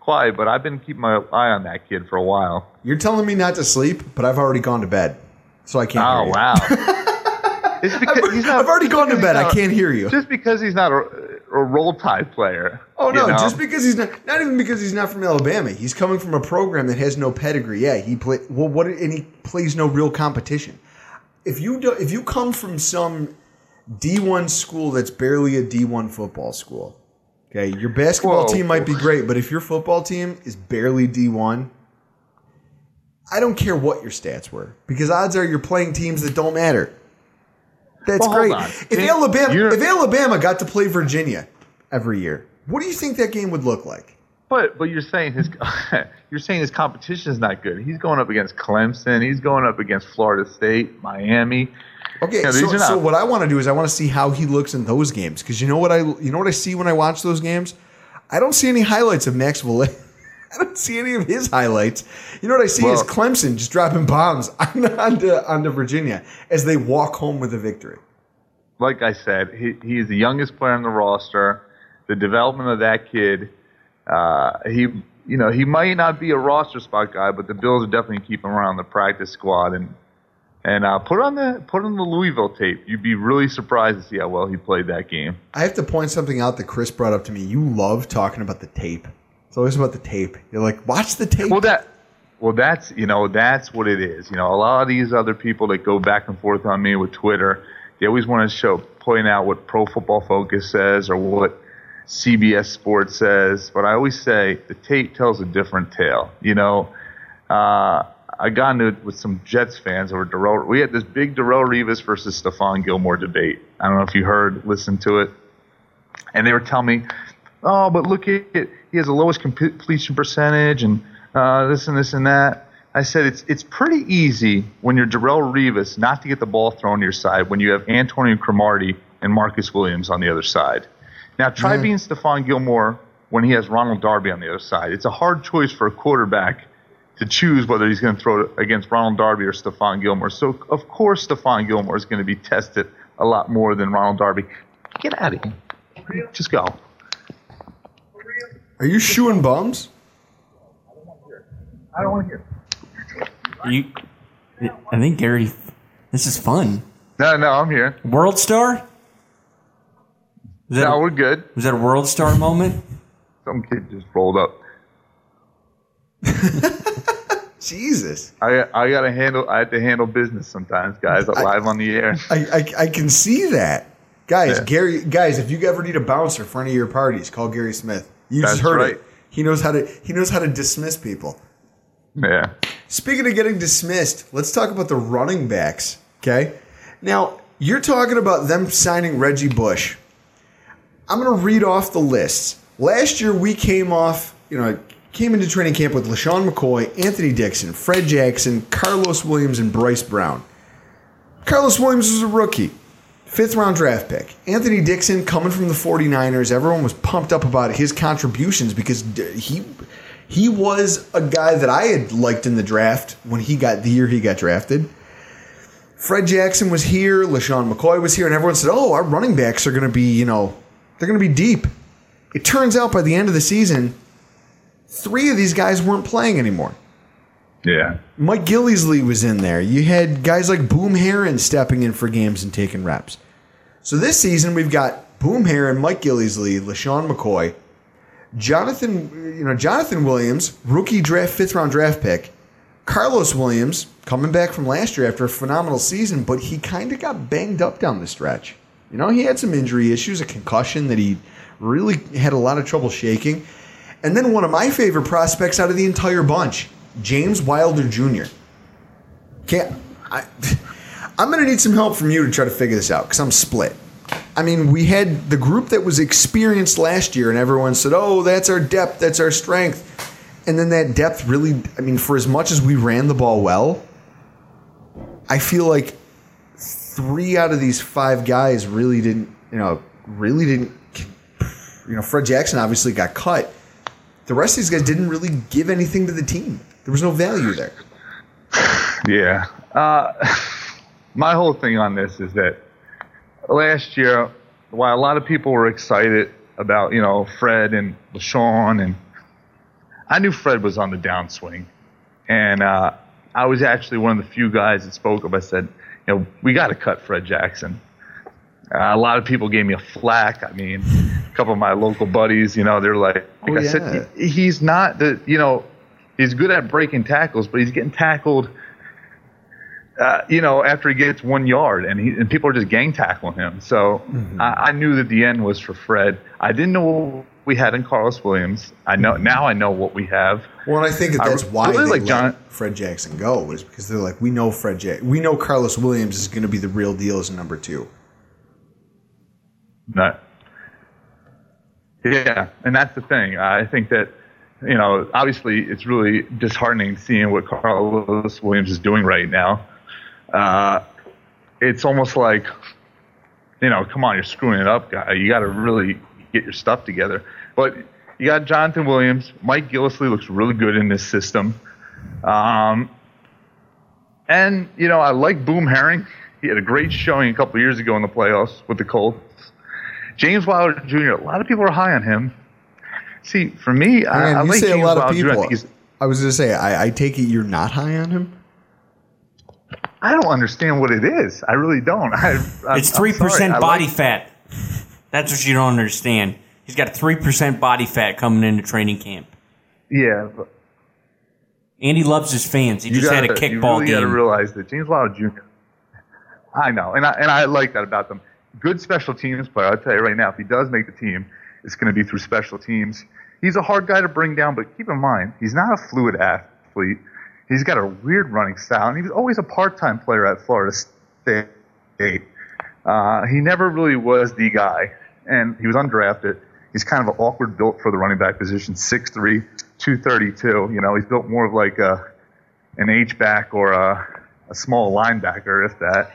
quiet, but I've been keeping my eye on that kid for a while. You're telling me not to sleep, but I've already gone to bed, so I can't. Oh hear you. wow! [laughs] it's because he's not, I've already gone to bed. I can't hear you. Just because he's not a, a roll tide player. Oh no! you know? Just because he's not, not even because he's not from Alabama. He's coming from a program that has no pedigree. Yeah, he play well. What and he plays no real competition. If you do, if you come from some D one school that's barely a D one football school, okay, your basketball Whoa. team might be great, but if your football team is barely D one, I don't care what your stats were because odds are you're playing teams that don't matter. That's Well, great. If Alabama, you're- if Alabama got to play Virginia every year, what do you think that game would look like? But but you're saying his [laughs] you're saying his competition is not good. He's going up against Clemson. He's going up against Florida State, Miami. Okay, know, so, these are not- so what I want to do is I want to see how he looks in those games because you know what I you know what I see when I watch those games. I don't see any highlights of Max Valle. [laughs] I don't see any of his highlights. You know what I see is Clemson just dropping bombs [laughs] on, onto, onto Virginia as they walk home with a victory. like I said, he, he is the youngest player on the roster. The development of that kid, uh, he you know he might not be a roster spot guy, but the Bills are definitely keep him around the practice squad and and uh, put on the put on the Louisville tape. You'd be really surprised to see how well he played that game. I have to point something out that Chris brought up to me. You love talking about the tape. It's always about the tape. You're like, watch the tape. Well, that well, that's you know that's what it is. You know, a lot of these other people that go back and forth on me with Twitter, they always want to show point out what Pro Football Focus says or what CBS Sports says. But I always say the tape tells a different tale. You know, uh, I got into it with some Jets fans over Darrelle. We had this big Darrelle Revis versus Stephon Gilmore debate. I don't know if you heard, listened to it, and they were telling me, "Oh, but look at it. He has the lowest completion percentage, and uh, this and this and that." I said it's it's pretty easy when you're Darrelle Revis not to get the ball thrown to your side when you have Antonio Cromartie and Marcus Williams on the other side. Now try Yeah. being Stephon Gilmore when he has Ronald Darby on the other side. It's a hard choice for a quarterback to choose whether he's going to throw it against Ronald Darby or Stephon Gilmore. So, of course, Stephon Gilmore is going to be tested a lot more than Ronald Darby. Get out of here. Just go. Are you shooing bums? I don't want to hear. You, I don't want to hear. I think Gary, this is fun. No, no, I'm here. World Star? Was that no, a, we're good. Was that a World Star moment? Some kid just rolled up. [laughs] Jesus. I I got to handle. I have to handle business sometimes, guys. live on the air. I, I, I can see that. Guys, Yeah. Gary, guys, if you ever need a bouncer for any of your parties, call Gary Smith. You just heard right. it. He knows how to he knows how to dismiss people. Yeah. Speaking of getting dismissed, let's talk about the running backs. Okay. Now, you're talking about them signing Reggie Bush. I'm going to read off the lists. Last year, we came off, you know, came into training camp with LeSean McCoy, Anthony Dixon, Fred Jackson, Carlos Williams, and Bryce Brown. Carlos Williams was a rookie, fifth round draft pick. Anthony Dixon coming from the 49ers. Everyone was pumped up about his contributions because he he was a guy that I had liked in the draft when he got the year he got drafted. Fred Jackson was here, LeSean McCoy was here, and everyone said, "Oh, our running backs are going to be, you know, they're going to be deep." It turns out by the end of the season, three of these guys weren't playing anymore. Yeah. Mike Gillislee was in there. You had guys like Boom Herron stepping in for games and taking reps. So this season we've got Boom Herron, Mike Gillislee, LeSean McCoy, Jonathan, you know, Jonathan Williams, rookie draft fifth round draft pick, Carlos Williams coming back from last year after a phenomenal season, but he kind of got banged up down the stretch. You know, he had some injury issues, a concussion that he really had a lot of trouble shaking. And then one of my favorite prospects out of the entire bunch, James Wilder Jr. Can't I? [laughs] I'm going to need some help from you to try to figure this out because I'm split. I mean, we had the group that was experienced last year, and everyone said, "Oh, that's our depth, that's our strength," and then that depth really. I mean, for as much as we ran the ball well, I feel like three out of these five guys really didn't. You know, really didn't. You know, Fred Jackson obviously got cut. The rest of these guys didn't really give anything to the team. There was no value there. [sighs] Yeah. Uh, [laughs] my whole thing on this is that last year, while a lot of people were excited about, you know, Fred and LeSean, and I knew Fred was on the downswing. And uh, I was actually one of the few guys that spoke up. I said, you know, we got to cut Fred Jackson. Uh, a lot of people gave me a flack. I mean, a couple of my local buddies, you know, they're like, like Oh, I said, he- he's not the, you know, he's good at breaking tackles, but he's getting tackled, uh, you know, after he gets one yard, and he and people are just gang tackling him. So I, I knew that the end was for Fred. I didn't know what we had in Carlos Williams. I know now. I know what we have. Well, and I think that I that's why really they like let John- Fred Jackson go was because they're like, we know Fred Jack, we know Carlos Williams is going to be the real deal as number two. Yeah, and that's the thing. I think that, you know, obviously it's really disheartening seeing what Carlos Williams is doing right now. Uh, it's almost like, you know, come on, you're screwing it up, guy. You got to really get your stuff together. But you got Jonathan Williams. Mike Gillislee looks really good in this system. Um, and, you know, I like Boom Herron. He had a great showing a couple years ago in the playoffs with the Colts. James Wilder Jr. A lot of people are high on him. See, for me, I, Man, I you like say James a lot of Wilder Jr. I people. think I was going to say, I, I take it you're not high on him. I don't understand what it is. I really don't. I, I, It's three percent body like- fat. That's what you don't understand. He's got three percent body fat coming into training camp. Yeah, but Andy loves his fans. He you just had a gotta- kickball You really got to realize that James Wilder Jr. I know, and I and I like that about them. Good special teams player. I'll tell you right now, if he does make the team, it's going to be through special teams. He's a hard guy to bring down, but keep in mind, he's not a fluid athlete. He's got a weird running style, and he was always a part-time player at Florida State. Uh, he never really was the guy, and he was undrafted. He's kind of an awkward built for the running back position, 6'3", 232. You know, he's built more of like a an H back or a, a small linebacker, if that.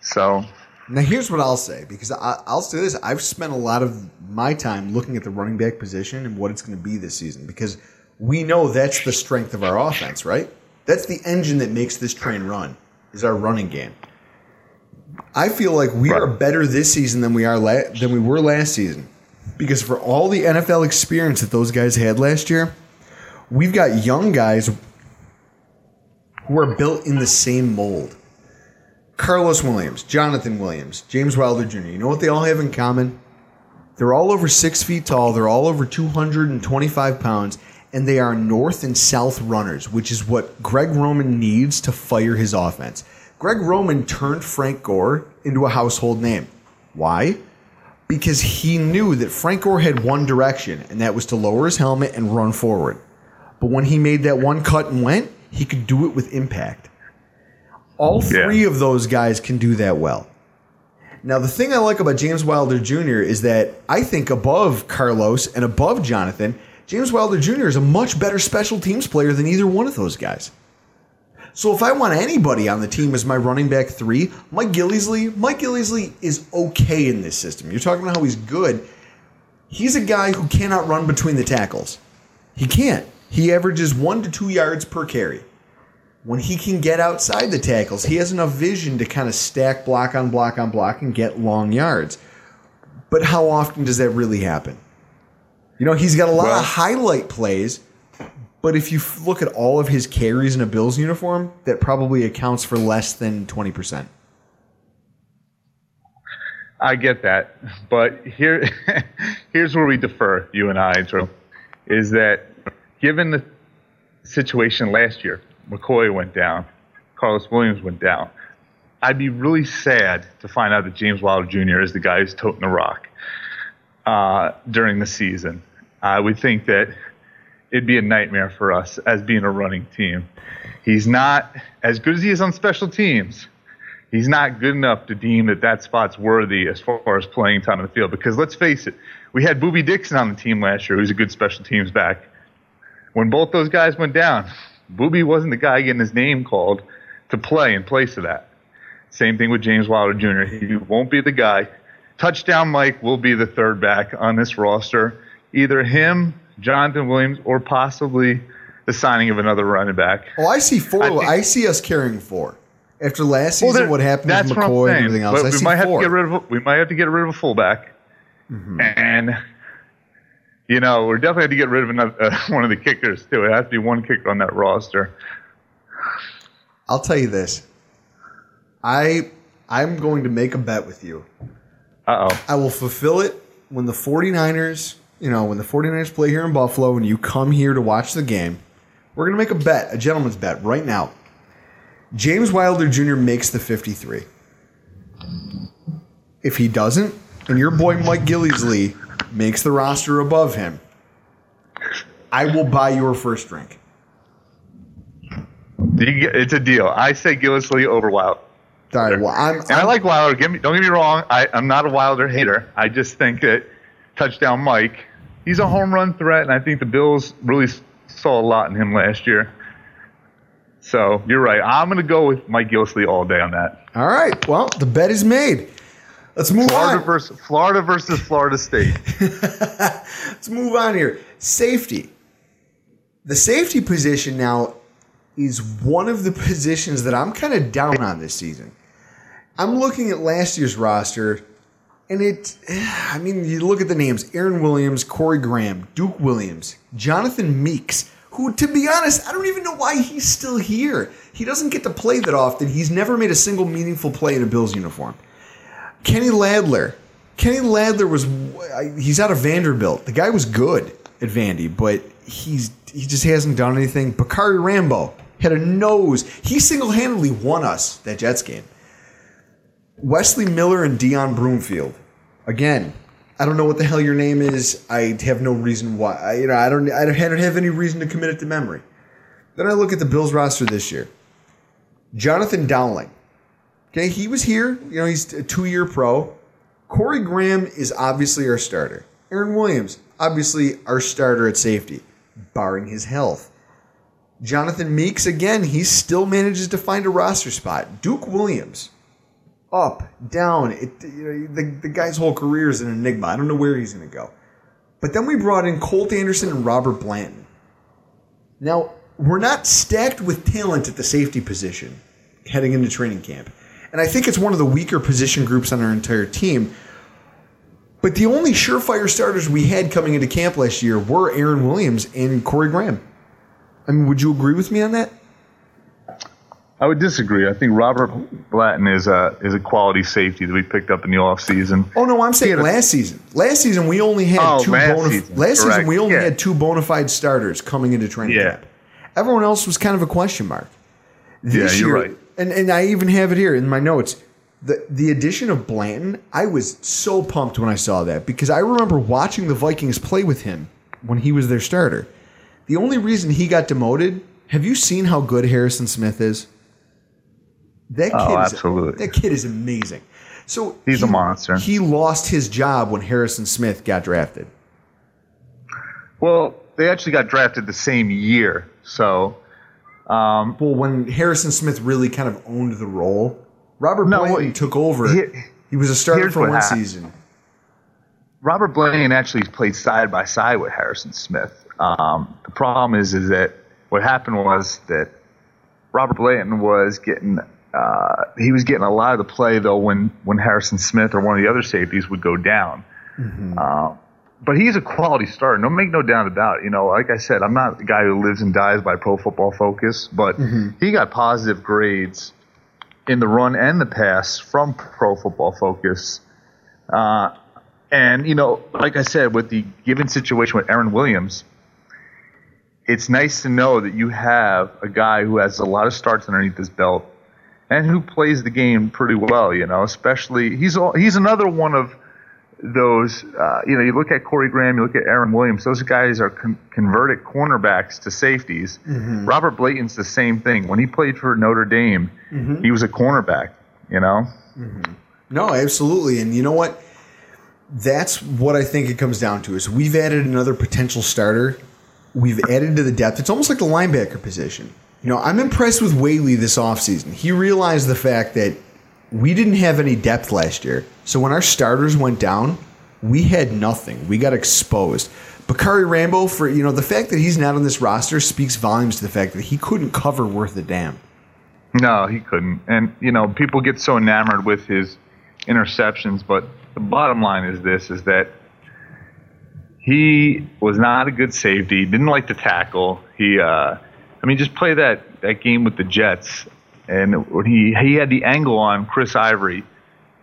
So Now, here's what I'll say because I, I'll say this: I've spent a lot of my time looking at the running back position and what it's going to be this season because we know that's the strength of our offense, right? That's the engine that makes this train run is our running game. I feel like we are better this season than we are la- than we were last season because for all the NFL experience that those guys had last year, we've got young guys who are built in the same mold. Carlos Williams, Jonathan Williams, James Wilder Jr. You know what they all have in common? They're all over six feet tall. They're all over 225 pounds, and they are north and south runners, which is what Greg Roman needs to fire his offense. Greg Roman turned Frank Gore into a household name. Why? Because he knew that Frank Gore had one direction, and that was to lower his helmet and run forward. But when he made that one cut and went, he could do it with impact. All three of those guys can do that well. Now, the thing I like about James Wilder Jr. is that I think above Carlos and above Jonathan, James Wilder Jr. is a much better special teams player than either one of those guys. So if I want anybody on the team as my running back three, Mike Gillislee, Mike Gillislee is okay in this system. You're talking about how he's good. He's a guy who cannot run between the tackles. He can't. He averages one to two yards per carry. When he can get outside the tackles, he has enough vision to kind of stack block on block on block and get long yards. But how often does that really happen? You know, he's got a lot Well- of highlight plays, but if you f- look at all of his carries in a Bills uniform, that probably accounts for less than 20%. I get that, but here, [laughs] here's where we defer, you and I, Drew, is that given the situation last year, McCoy went down, Carlos Williams went down. I'd be really sad to find out that James Wilder Jr. is the guy who's toting the rock uh, during the season. I would think that it'd be a nightmare for us as being a running team. He's not as good as he is on special teams he's not good enough to deem that that spot's worthy as far as playing time on the field. Because let's face it, we had Boobie Dixon on the team last year, who's a good special teams back. When both those guys went down, Boobie wasn't the guy getting his name called to play in place of that. Same thing with James Wilder Jr. He won't be the guy. Touchdown Mike will be the third back on this roster. Either him, Jonathan Williams, or possibly the signing of another running back. Oh, I see four. I, see us carrying four. After last season, there- what happened with McCoy and everything else, But I we might have to get rid of we might have to get rid of a fullback, Mm-hmm. and you know we're definitely have to get rid of another uh, [laughs] one of the kickers too. It has to be one kicker on that roster. I'll tell you this. I I'm going to make a bet with you. Uh oh. I will fulfill it when the 49ers, you know, when the 49ers play here in Buffalo and you come here to watch the game. We're going to make a bet, a gentleman's bet right now. James Wilder Jr. makes the 53. If he doesn't, and your boy Mike Gillislee makes the roster above him, I will buy your first drink. It's a deal. I say Gillislee over Wild. Right, well, I'm, And I like Wilder. Get me, don't get me wrong. I, I'm not a Wilder hater. I just think that touchdown Mike, he's a home run threat, and I think the Bills really saw a lot in him last year. So you're right. I'm going to go with Mike Gillislee all day on that. All right, well, the bet is made. Let's move Florida on. versus Florida versus Florida State. [laughs] Let's move on here. Safety. The safety position now is one of the positions that I'm kind of down on this season. I'm looking at last year's roster, and it, I mean, you look at the names Aaron Williams, Corey Graham, Duke Williams, Jonathan Meeks, who, to be honest, I don't even know why he's still here. He doesn't get to play that often. He's never made a single meaningful play in a Bills uniform. Kenny Ladler. Kenny Ladler was he's out of Vanderbilt. The guy was good at Vandy, but he's he just hasn't done anything. Bakari Rambo had a nose. He single-handedly won us that Jets game. Wesley Miller and Dion Broomfield. Again, I don't know what the hell your name is. I have no reason why. I, you know, I don't. I don't have any reason to commit it to memory. Then I look at the Bills roster this year. Jonathan Dowling. Okay, he was here. You know, he's a two-year pro. Corey Graham is obviously our starter. Aaron Williams, obviously our starter at safety, barring his health. Jonathan Meeks, again, he still manages to find a roster spot. Duke Williams, up, down. It, you know, the, the guy's whole career is an enigma. I don't know where he's going to go. But then we brought in Colt Anderson and Robert Blanton. Now, we're not stacked with talent at the safety position heading into training camp. And I think it's one of the weaker position groups on our entire team. But the only surefire starters we had coming into camp last year were Aaron Williams and Corey Graham. I mean, would you agree with me on that? I would disagree. I think Robert Blanton is a is a quality safety that we picked up in the offseason. Oh no, I'm saying last season. Last season we only had Oh, two last bona, season, last season we only Yeah. had two bona fide starters coming into training Yeah. camp. Everyone else was kind of a question mark. Yeah, you're year- right. And and I even have it here in my notes. The the addition of Blanton, I was so pumped when I saw that because I remember watching the Vikings play with him when he was their starter. The only reason he got demoted, have you seen how good Harrison Smith is? That oh, kid Oh, is absolutely. that kid is amazing. So He's a monster. he lost his job when Harrison Smith got drafted. Well, they actually got drafted the same year, so. Um, well, when Harrison Smith really kind of owned the role, Robert No, Blanton well, took over. he- He, was a starter for one happened. season. Robert Blaine actually played side by side with Harrison Smith. Um, the problem is, is that what happened was that Robert Blanton was getting uh, he was getting a lot of the play though when when Harrison Smith or one of the other safeties would go down. Uh, but he's a quality starter. No, make no doubt about it. You know, like I said, I'm not the guy who lives and dies by Pro Football Focus, but he got positive grades in the run and the pass from Pro Football Focus. Uh, and you know, like I said, with the given situation with Aaron Williams, it's nice to know that you have a guy who has a lot of starts underneath his belt and who plays the game pretty well. You know, especially he's all, he's another one of those. Uh, you know, you look at Corey Graham, you look at Aaron Williams. Those guys are con- converted cornerbacks to safeties. Mhm. Robert Blanton's the same thing. When he played for Notre Dame, Mhm. he was a cornerback. You know. No, absolutely. And you know what? That's what I think it comes down to is we've added another potential starter. We've added to the depth. It's almost like the linebacker position. You know, I'm impressed with Whaley this offseason. He realized the fact that we didn't have any depth last year. So when our starters went down, we had nothing. We got exposed. Bakari Rambo, for you know, the fact that he's not on this roster speaks volumes to the fact that he couldn't cover worth a damn. No, he couldn't. And you know, people get so enamored with his interceptions, but the bottom line is this: is that he was not a good safety. Didn't like to tackle. He, uh, I mean, just play that that game with the Jets, and when he he had the angle on Chris Ivory,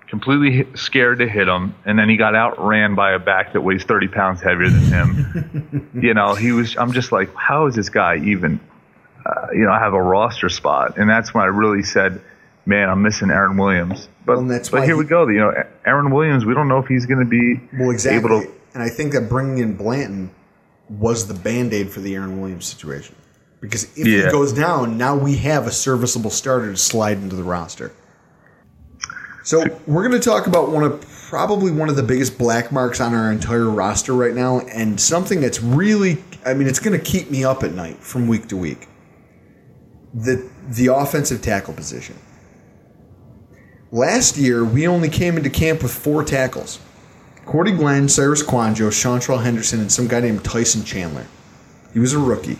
completely scared to hit him, and then he got outran by a back that weighs 30 pounds heavier than him. [laughs] you know, he was. I'm just like, how is this guy even? Uh, you know, I have a roster spot, and that's when I really said, "Man, I'm missing Aaron Williams." But, but here he- we go. You know, Aaron Williams. We don't know if he's going to be Well, exactly. able to. And I think that bringing in Blanton was the band aid for the Aaron Williams situation. Because if he goes down, now we have a serviceable starter to slide into the roster. So we're going to talk about one of probably one of the biggest black marks on our entire roster right now, and something that's really, I mean, it's going to keep me up at night from week to week. The the offensive tackle position. Last year, we only came into camp with four tackles. Cordy Glenn, Cyrus Kouandjio, Seantrel Henderson, and some guy named Tyson Chandler. He was a rookie.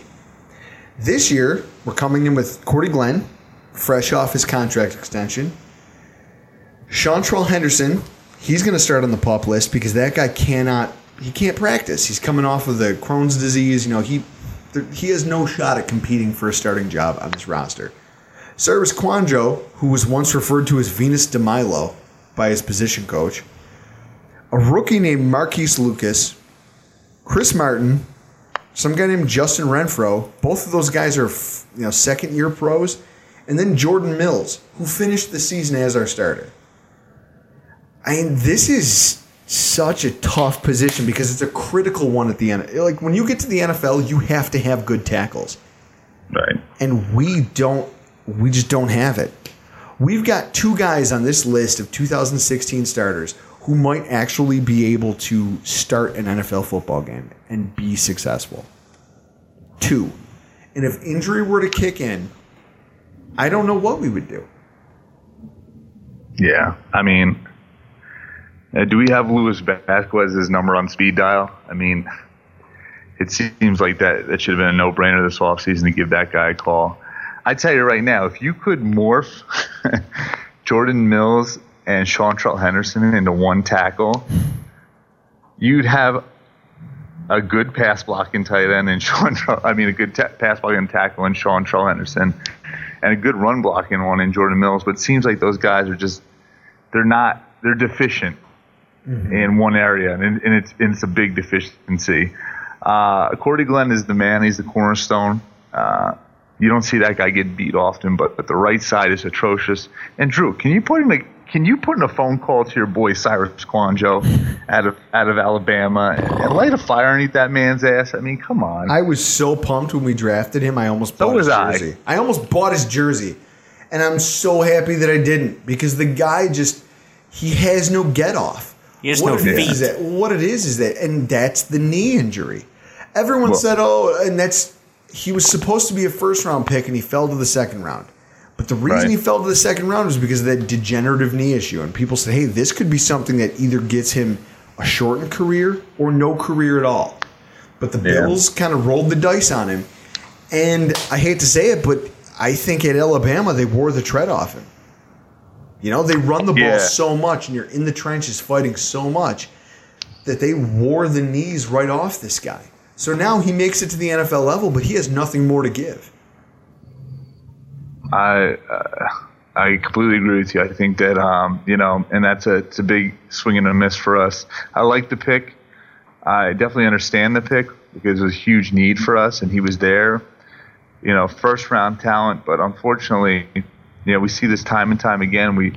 This year, we're coming in with Cordy Glenn, fresh off his contract extension. Seantrel Henderson, he's going to start on the pup list because that guy cannot, he can't practice. He's coming off of the Crohn's disease. You know, he he has no shot at competing for a starting job on this roster. Cyrus Kouandjio, who was once referred to as Venus de Milo by his position coach, a rookie named Marquise Lucas, Chris Martin, some guy named Justin Renfro. Both of those guys are you know second year pros, and then Jordan Mills, who finished the season as our starter. I mean, this is such a tough position because it's a critical one at the end. Like when you get to the NFL, you have to have good tackles, right? And we don't. We just don't have it. We've got two guys on this list of 2016 starters who might actually be able to start an NFL football game and be successful. Two. And if injury were to kick in, I don't know what we would do. Yeah, I mean, uh, do we have Louis Vasquez's number on speed dial? I mean, it seems like that that should have been a no-brainer this offseason to give that guy a call. I tell you right now, if you could morph [laughs] Jordan Mills and Seantrel Henderson into one tackle, you'd have a good pass blocking tight end and [laughs] Sean. I mean, a good ta- pass blocking tackle in Sean Henderson, and a good run blocking one in Jordan Mills. But it seems like those guys are just they're not they're deficient Mm-hmm. in one area, and, and it's and it's a big deficiency. Uh, Cordy Glenn is the man; he's the cornerstone. Uh, you don't see that guy get beat often, but, but the right side is atrocious. And Drew, can you put in a can you put in a phone call to your boy Cyrus Kouandjio out of out of Alabama and, and light a fire underneath that man's ass? I mean, come on. I was so pumped when we drafted him. I almost So bought his was I. jersey. I almost bought his jersey, and I'm so happy that I didn't because the guy just he has no get off. He has what no it is feet. is that what it is is that, and that's the knee injury. Everyone Well- said, "Oh, and that's he was supposed to be a first round pick, and he fell to the second round." But the reason Right. he fell to the second round was because of that degenerative knee issue, and people said, "Hey, this could be something that either gets him a shortened career or no career at all." But the Yeah. Bills kind of rolled the dice on him, and I hate to say it, but I think at Alabama they wore the tread off him. You know, they run the ball Yeah. so much, and you're in the trenches fighting so much that they wore the knees right off this guy. So now he makes it to the NFL level, but he has nothing more to give. I uh, I completely agree with you. I think that um, you know, and that's a it's a big swing and a miss for us. I like the pick. I definitely understand the pick because it was a huge need for us, and he was there. You know, first round talent, but unfortunately, you know, we see this time and time again. We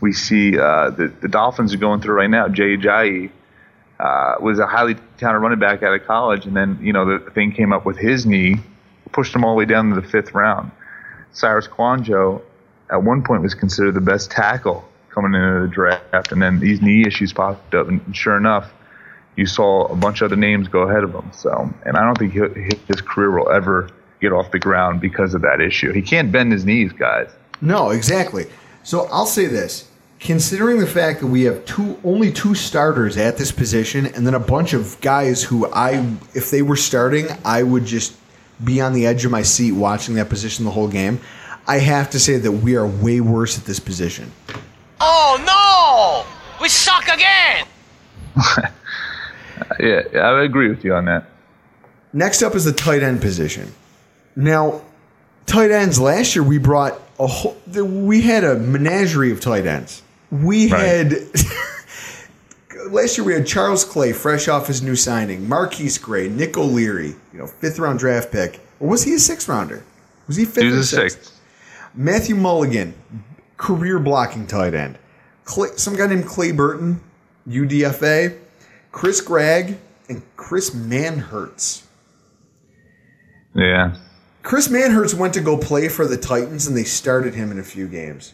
we see uh, the the Dolphins are going through right now. Jay Ajayi uh, was a highly talented running back out of college, and then you know the thing came up with his knee, pushed him all the way down to the fifth round. Cyrus Kouandjio at one point was considered the best tackle coming into the draft, and then these knee issues popped up, and sure enough, you saw a bunch of other names go ahead of him. So, and I don't think his career will ever get off the ground because of that issue. He can't bend his knees, guys. No, exactly. So I'll say this: considering the fact that we have two, only two starters at this position, and then a bunch of guys who I, if they were starting, I would just be on the edge of my seat watching that position the whole game. I have to say that we are way worse at this position. Oh no! We suck again! [laughs] Yeah, I agree with you on that. Next up is the tight end position. Now, tight ends last year we brought a whole, we had a menagerie of tight ends. We had [laughs] last year we had Charles Clay fresh off his new signing, MarQueis Gray, Nick O'Leary, you know, fifth round draft pick, or was he a sixth rounder? Was he fifth He or was a sixth? sixth. Matthew Mulligan, career blocking tight end. Clay, some guy named Clay Burton, UDFA. Chris Gregg and Chris Manhertz. Yeah. Chris Manhertz went to go play for the Titans, and they started him in a few games,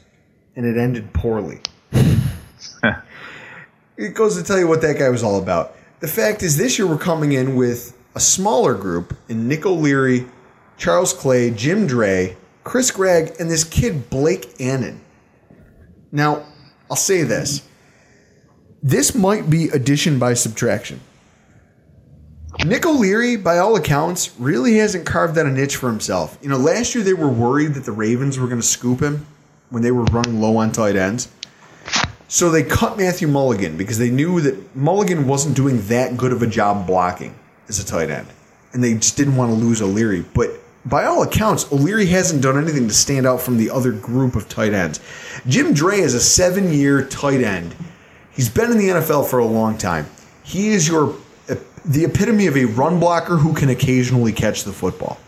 and it ended poorly. [laughs] it goes to tell you what that guy was all about. The fact is, this year we're coming in with a smaller group in Nick O'Leary, Charles Clay, Jim Dray, Chris Gregg, and this kid Blake Annen. Now, I'll say this: this might be addition by subtraction. Nick O'Leary, by all accounts, really hasn't carved out a niche for himself. You know, last year they were worried that the Ravens were going to scoop him when they were running low on tight ends. So they cut Matthew Mulligan because they knew that Mulligan wasn't doing that good of a job blocking as a tight end. And they just didn't want to lose O'Leary. But by all accounts, O'Leary hasn't done anything to stand out from the other group of tight ends. Jim Dray is a seven year tight end. He's been in the NFL for a long time. He is your the epitome of a run blocker who can occasionally catch the football.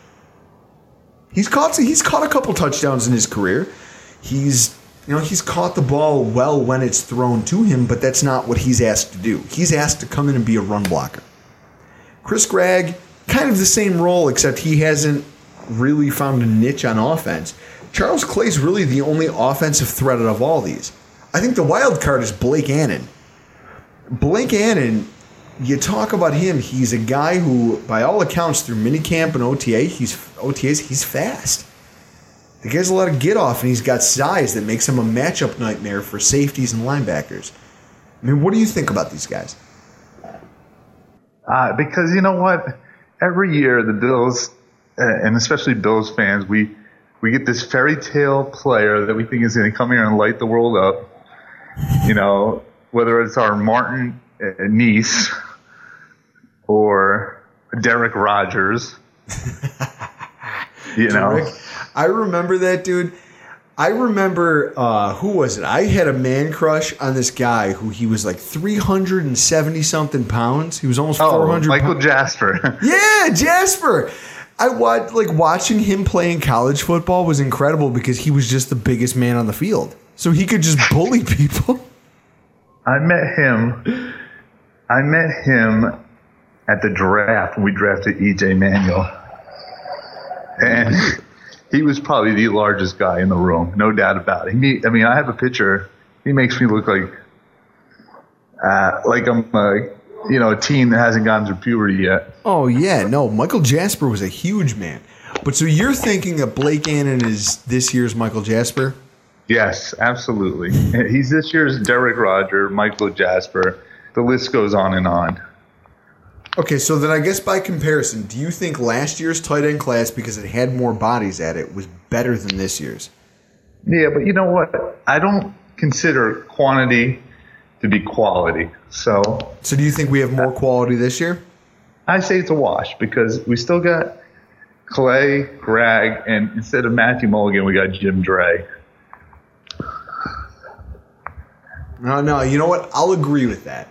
He's caught he's caught a couple touchdowns in his career. He's you know he's caught the ball well when it's thrown to him, but that's not what he's asked to do. He's asked to come in and be a run blocker. Chris Gregg, kind of the same role, except he hasn't really found a niche on offense. Charles Clay's really the only offensive threat out of all these. I think the wild card is Blake Annen. Blake Annen, you talk about him, he's a guy who, by all accounts, through minicamp and OTA, he's OTAs, he's fast. The guy's a lot of get off, and he's got size that makes him a matchup nightmare for safeties and linebackers. I mean, what do you think about these guys? Uh, because you know what? Every year, the Bills, uh, and especially Bills fans, we we get this fairy tale player that we think is going to come here and light the world up. You know, whether it's our Martin uh, niece or Derek Rogers. [laughs] [laughs] you know, I remember that dude. I remember uh, who was it? I had a man crush on this guy who he was like three hundred and seventy something pounds. He was almost oh, four hundred. Michael Jasper. [laughs] yeah, Jasper. I watched like watching him playing college football was incredible because he was just the biggest man on the field, so he could just bully [laughs] people. I met him. I met him at the draft when we drafted EJ Manuel, and he was probably the largest guy in the room, no doubt about it. He, I mean, I have a picture. He makes me look like, uh, like I'm, a, you know, a teen that hasn't gone through puberty yet. Oh yeah, no, Michael Jasper was a huge man. But so you're thinking that Blake Annen is this year's Michael Jasper? Yes, absolutely. He's this year's Derek Roger, Michael Jasper. The list goes on and on. Okay, so then I guess by comparison, do you think last year's tight end class, because it had more bodies at it, was better than this year's? Yeah, but you know what? I don't consider quantity to be quality. So, so do you think we have more quality this year? I say it's a wash because we still got Clay, Gregg, and instead of Matthew Mulligan, we got Jim Dray. No, no, you know what? I'll agree with that.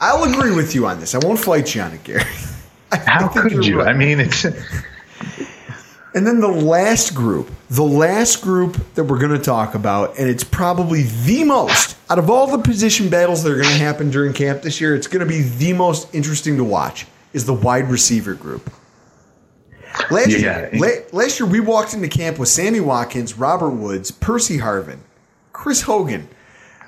I'll agree with you on this. I won't fight you on it, Gary. [laughs] How could you? Right. I mean, it's. and then the last group, the last group that we're going to talk about, and it's probably the most out of all the position battles that are going to happen during camp this year. It's going to be the most interesting to watch. Is the wide receiver group. Last, yeah. year, last year we walked into camp with Sammy Watkins, Robert Woods, Percy Harvin, Chris Hogan,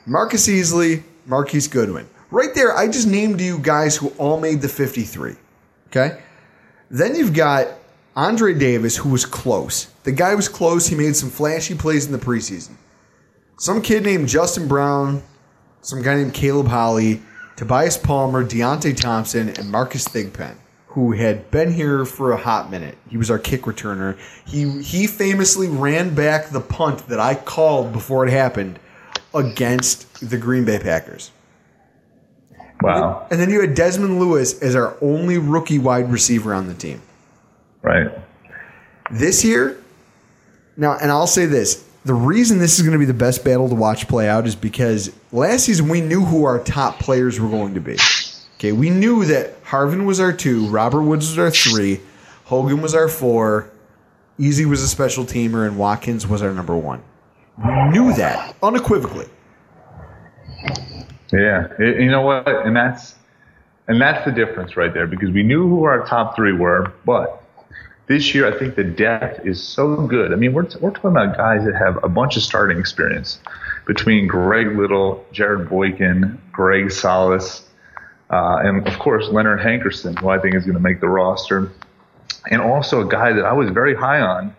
Marcus Easley, Marquise Goodwin. Right there, I just named you guys who all made the 53. Okay? Then you've got Andre Davis, who was close. The guy was close. He made some flashy plays in the preseason. Some kid named Justin Brown, some guy named Caleb Holley, Tobias Palmer, Deonte Thompson, and Marcus Thigpen, who had been here for a hot minute. He was our kick returner. He he famously ran back the punt that I called before it happened against the Green Bay Packers. Wow. And then you had Dezmin Lewis as our only rookie wide receiver on the team. Right. This year, now, and I'll say this the reason this is going to be the best battle to watch play out is because last season we knew who our top players were going to be. Okay, we knew that Harvin was our two, Robert Woods was our three, Hogan was our four, Easy was a special teamer, and Watkins was our number one. We knew that unequivocally. Yeah, it, you know what, and that's and that's the difference right there because we knew who our top three were, but this year I think the depth is so good. I mean, we're we're talking about guys that have a bunch of starting experience between Greg Little, Jarrett Boykin, Greg Salas, uh, and of course Leonard Hankerson, who I think is going to make the roster, and also a guy that I was very high on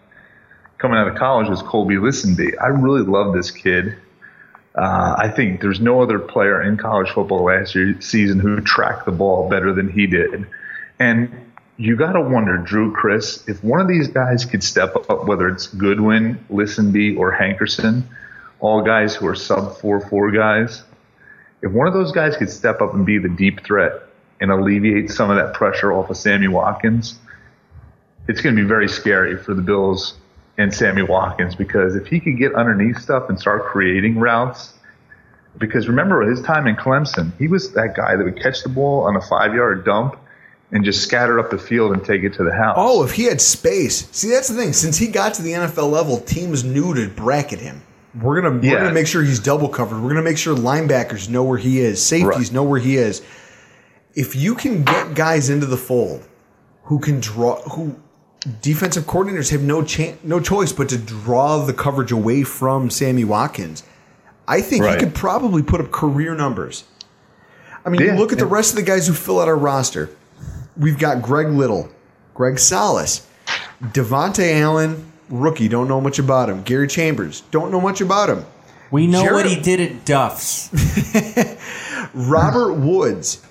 coming out of college was Kolby Listenbee. I really love this kid. Uh, I think there's no other player in college football last year season who tracked the ball better than he did. And you got to wonder, Drew, Chris, if one of these guys could step up, whether it's Goodwin, Listenbee, or Hankerson, all guys who are sub 4 4 guys, if one of those guys could step up and be the deep threat and alleviate some of that pressure off of Sammy Watkins, it's going to be very scary for the Bills and Sammy Watkins because if he could get underneath stuff and start creating routes, because remember his time in Clemson, he was that guy that would catch the ball on a five yard dump and just scatter up the field and take it to the house. Oh, if he had space. See, that's the thing. Since he got to the NFL level, teams knew to bracket him. We're gonna Yeah. we're gonna make sure he's double covered. We're gonna make sure linebackers know where he is, safeties Right. know where he is. If you can get guys into the fold who can draw, who defensive coordinators have no chan no choice but to draw the coverage away from Sammy Watkins. I think Right. he could probably put up career numbers. I mean, you Yeah, look at the rest of the guys who fill out our roster. We've got Greg Little, Greg Salas, Devontae Allen, rookie, don't know much about him. Gary Chambers, don't know much about him. We know Jared- what he did at Duff's. [laughs] Robert Woods,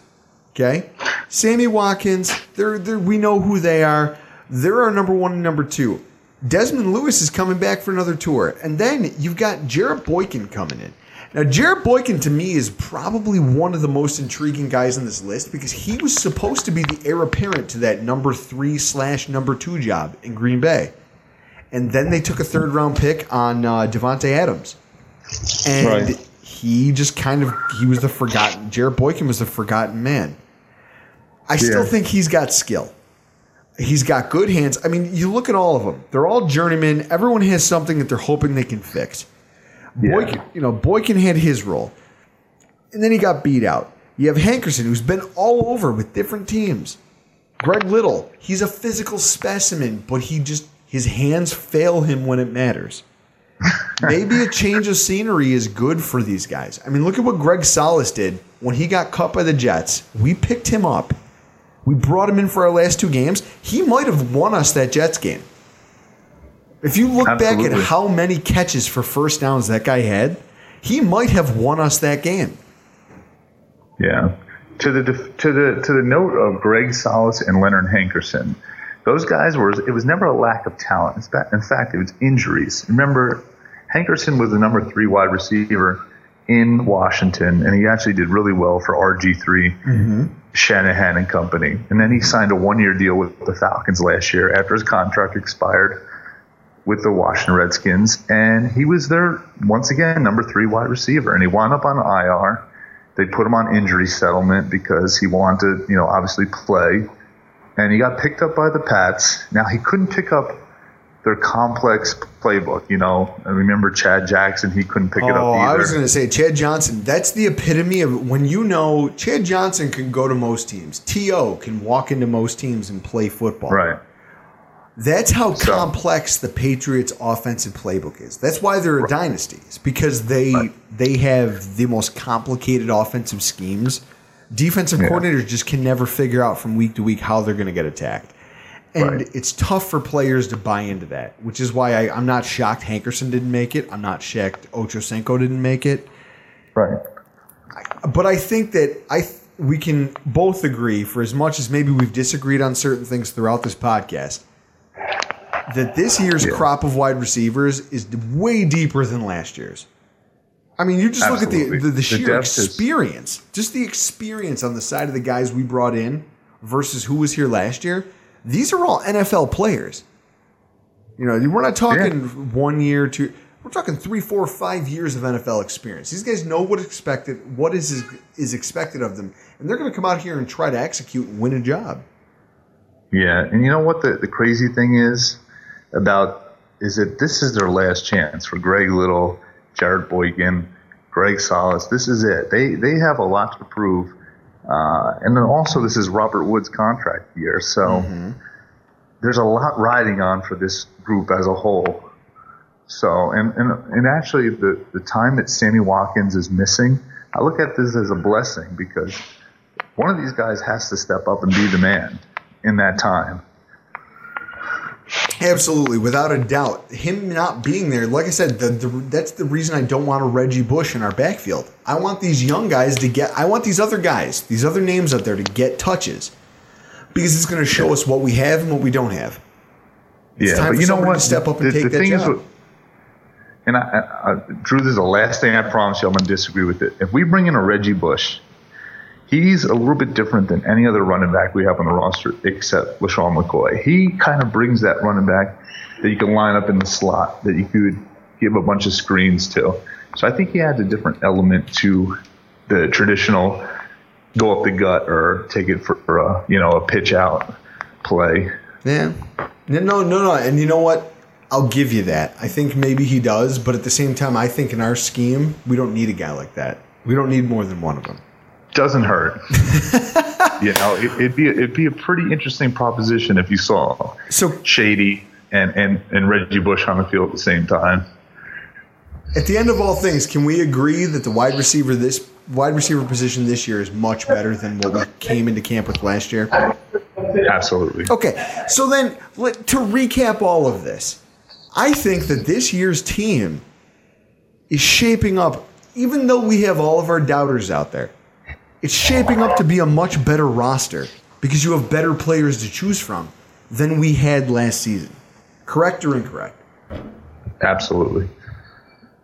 okay? Sammy Watkins, they're, they're, we know who they are. They're our number one and number two. Dezmin Lewis is coming back for another tour. And then you've got Jarrett Boykin coming in. Now, Jarrett Boykin to me is probably one of the most intriguing guys on this list because he was supposed to be the heir apparent to that number three slash number two job in Green Bay. And then they took a third round pick on uh, Davante Adams. And Right. he just kind of he was the forgotten Jarrett Boykin was the forgotten man. I still think he's got skill. He's got good hands. I mean, you look at all of them. They're all journeymen. Everyone has something that they're hoping they can fix. Boykin, you know, Boykin had his role. And then he got beat out. You have Hankerson, who's been all over with different teams. Greg Little, he's a physical specimen, but he just his hands fail him when it matters. [laughs] Maybe a change of scenery is good for these guys. I mean, look at what Greg Salas did when he got cut by the Jets. We picked him up. We brought him in for our last two games. He might have won us that Jets game. If you look back at how many catches for first downs that guy had, he might have won us that game. Yeah. To the to the to the note of Greg Salas and Leonard Hankerson, those guys were it was never a lack of talent. In fact, it was injuries. Remember, Hankerson was the number three wide receiver in Washington, and he actually did really well for RG three. Mm-hmm. Shanahan and company. And then he signed a one year deal with the Falcons last year after his contract expired with the Washington Redskins. And he was their, once again, number three wide receiver. And he wound up on IR. They put him on injury settlement because he wanted you know, obviously play. And he got picked up by the Pats. Now, he couldn't pick up their complex playbook. You know, I remember Chad Jackson, he couldn't pick it up Oh. I was going to say Chad Johnson. That's the epitome of when you know Chad Johnson can go to most teams. T.O. can walk into most teams and play football. Right. That's how complex the Patriots' offensive playbook is. That's why they're a dynasty. It's because they they have the most complicated offensive schemes. Defensive Yeah. coordinators just can never figure out from week to week how they're going to get attacked. And it's tough for players to buy into that, which is why I, I'm not shocked Hankerson didn't make it. I'm not shocked Ochocinco didn't make it. Right. But I think that I th- we can both agree, for as much as maybe we've disagreed on certain things throughout this podcast, that this year's crop of wide receivers is way deeper than last year's. I mean, you just look at the Absolutely. the, the The sheer is- experience, just the experience on the side of the guys we brought in versus who was here last year. These are all NFL players. You know, we're not talking one year, two. We're talking three, four, five years of NFL experience. These guys know what expected, what is is expected of them, and they're going to come out here and try to execute and win a job. Yeah, and you know what the, the crazy thing is about is that this is their last chance for Greg Little, Jarrett Boykin, Greg Salas. This is it. They they have a lot to prove, uh, and then also this is Robert Wood's contract year, so there's a lot riding on for this group as a whole. So, and and, and actually, the the time that Sammy Watkins is missing, I look at this as a blessing because one of these guys has to step up and be the man in that time. Absolutely, without a doubt. Him not being there, like I said, the, the, that's the reason I don't want a Reggie Bush in our backfield. I want these young guys to get. I want these other guys, these other names out there, to get touches because it's going to show us what we have and what we don't have. It's yeah, time but for you know what? to step up and take that thing is job. what- and I, I, I, Drew, this is the last thing I promise you. I'm going to disagree with it. If we bring in a Reggie Bush, he's a little bit different than any other running back we have on the roster except LeSean McCoy. He kind of brings that running back that you can line up in the slot that you could give a bunch of screens to. So I think he adds a different element to the traditional go up the gut or take it for a you know a pitch out play. Yeah. No, no, no. And you know what? I'll give you that. I think maybe he does, but at the same time, I think in our scheme, we don't need a guy like that. We don't need more than one of them. Doesn't hurt. [laughs] you know, it, it'd be it'd be a pretty interesting proposition if you saw so Shady and and and Reggie Bush on the field at the same time. At the end of all things, can we agree that the wide receiver this wide receiver position this year is much better than what we came into camp with last year? Absolutely. Okay, so then to recap all of this, I think that this year's team is shaping up, even though we have all of our doubters out there, it's shaping up to be a much better roster because you have better players to choose from than we had last season. Correct or incorrect? Absolutely.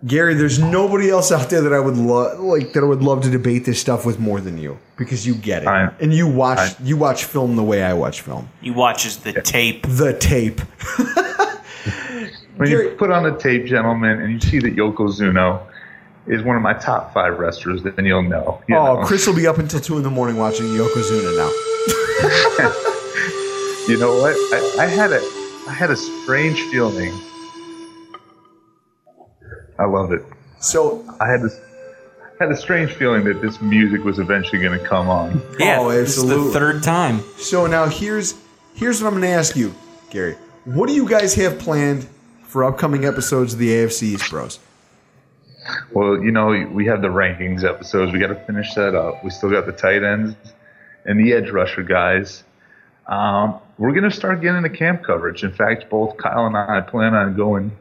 Gary, there's nobody else out there that I would love like that I would love to debate this stuff with more than you because you get it and you watch you watch film the way I watch film. He watches the tape. The tape. When you put on the tape, gentlemen, and you see that Yokozuna is one of my top five wrestlers, then you'll know. you oh, know. Chris will be up until two in the morning watching Yokozuna now. [laughs] You know what? I, I had a I had a strange feeling. I love it. So I had this had a strange feeling that this music was eventually going to come on. Yeah, oh, this is the absolutely. third time. So now here's here's what I'm going to ask you, Gary. What do you guys have planned for upcoming episodes of the AFC East Bros? Well, you know, we have the rankings episodes. We got to finish that up. We still got the tight ends and the edge rusher guys. Um, we're going to start getting the camp coverage. In fact, both Kyle and I plan on going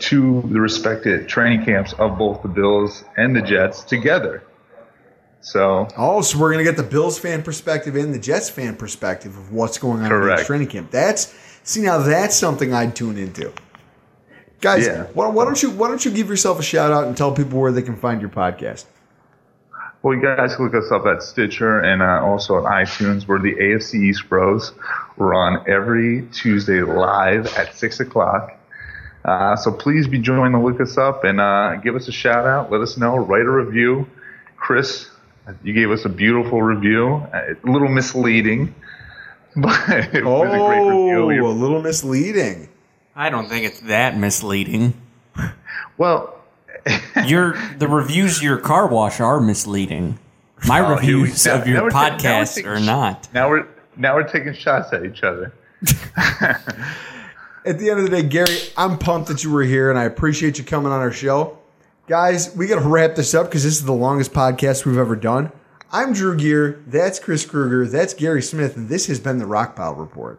to the respected training camps of both the Bills and the Jets together. So, Oh, so we're going to get the Bills fan perspective and the Jets fan perspective of what's going on in Correct. training camp. That's see now that's something I'd tune into. Guys, Yeah. why, why don't you why don't you give yourself a shout out and tell people where they can find your podcast? well, you guys look us up at Stitcher and uh, also on iTunes. We're the AFC East Bros. We're on every Tuesday live at 6 o'clock. Uh, so please be joining to look us up and uh, give us a shout out. Let us know. Write a review. Chris, you gave us a beautiful review. Uh, a little misleading, [laughs] but it was a great Oh, a little misleading. I don't think it's that misleading. Well, [laughs] your the reviews of your car wash are misleading. My Oh, here we- reviews now- of your now ta- we're podcast taking are not. Now we're now we're taking shots at each other. [laughs] At the end of the day, Gary, I'm pumped that you were here and I appreciate you coming on our show. Guys, we got to wrap this up because this is the longest podcast we've ever done. I'm Drew Gear. That's Chris Kruger. That's Gary Smith. And this has been the Rockpile Report.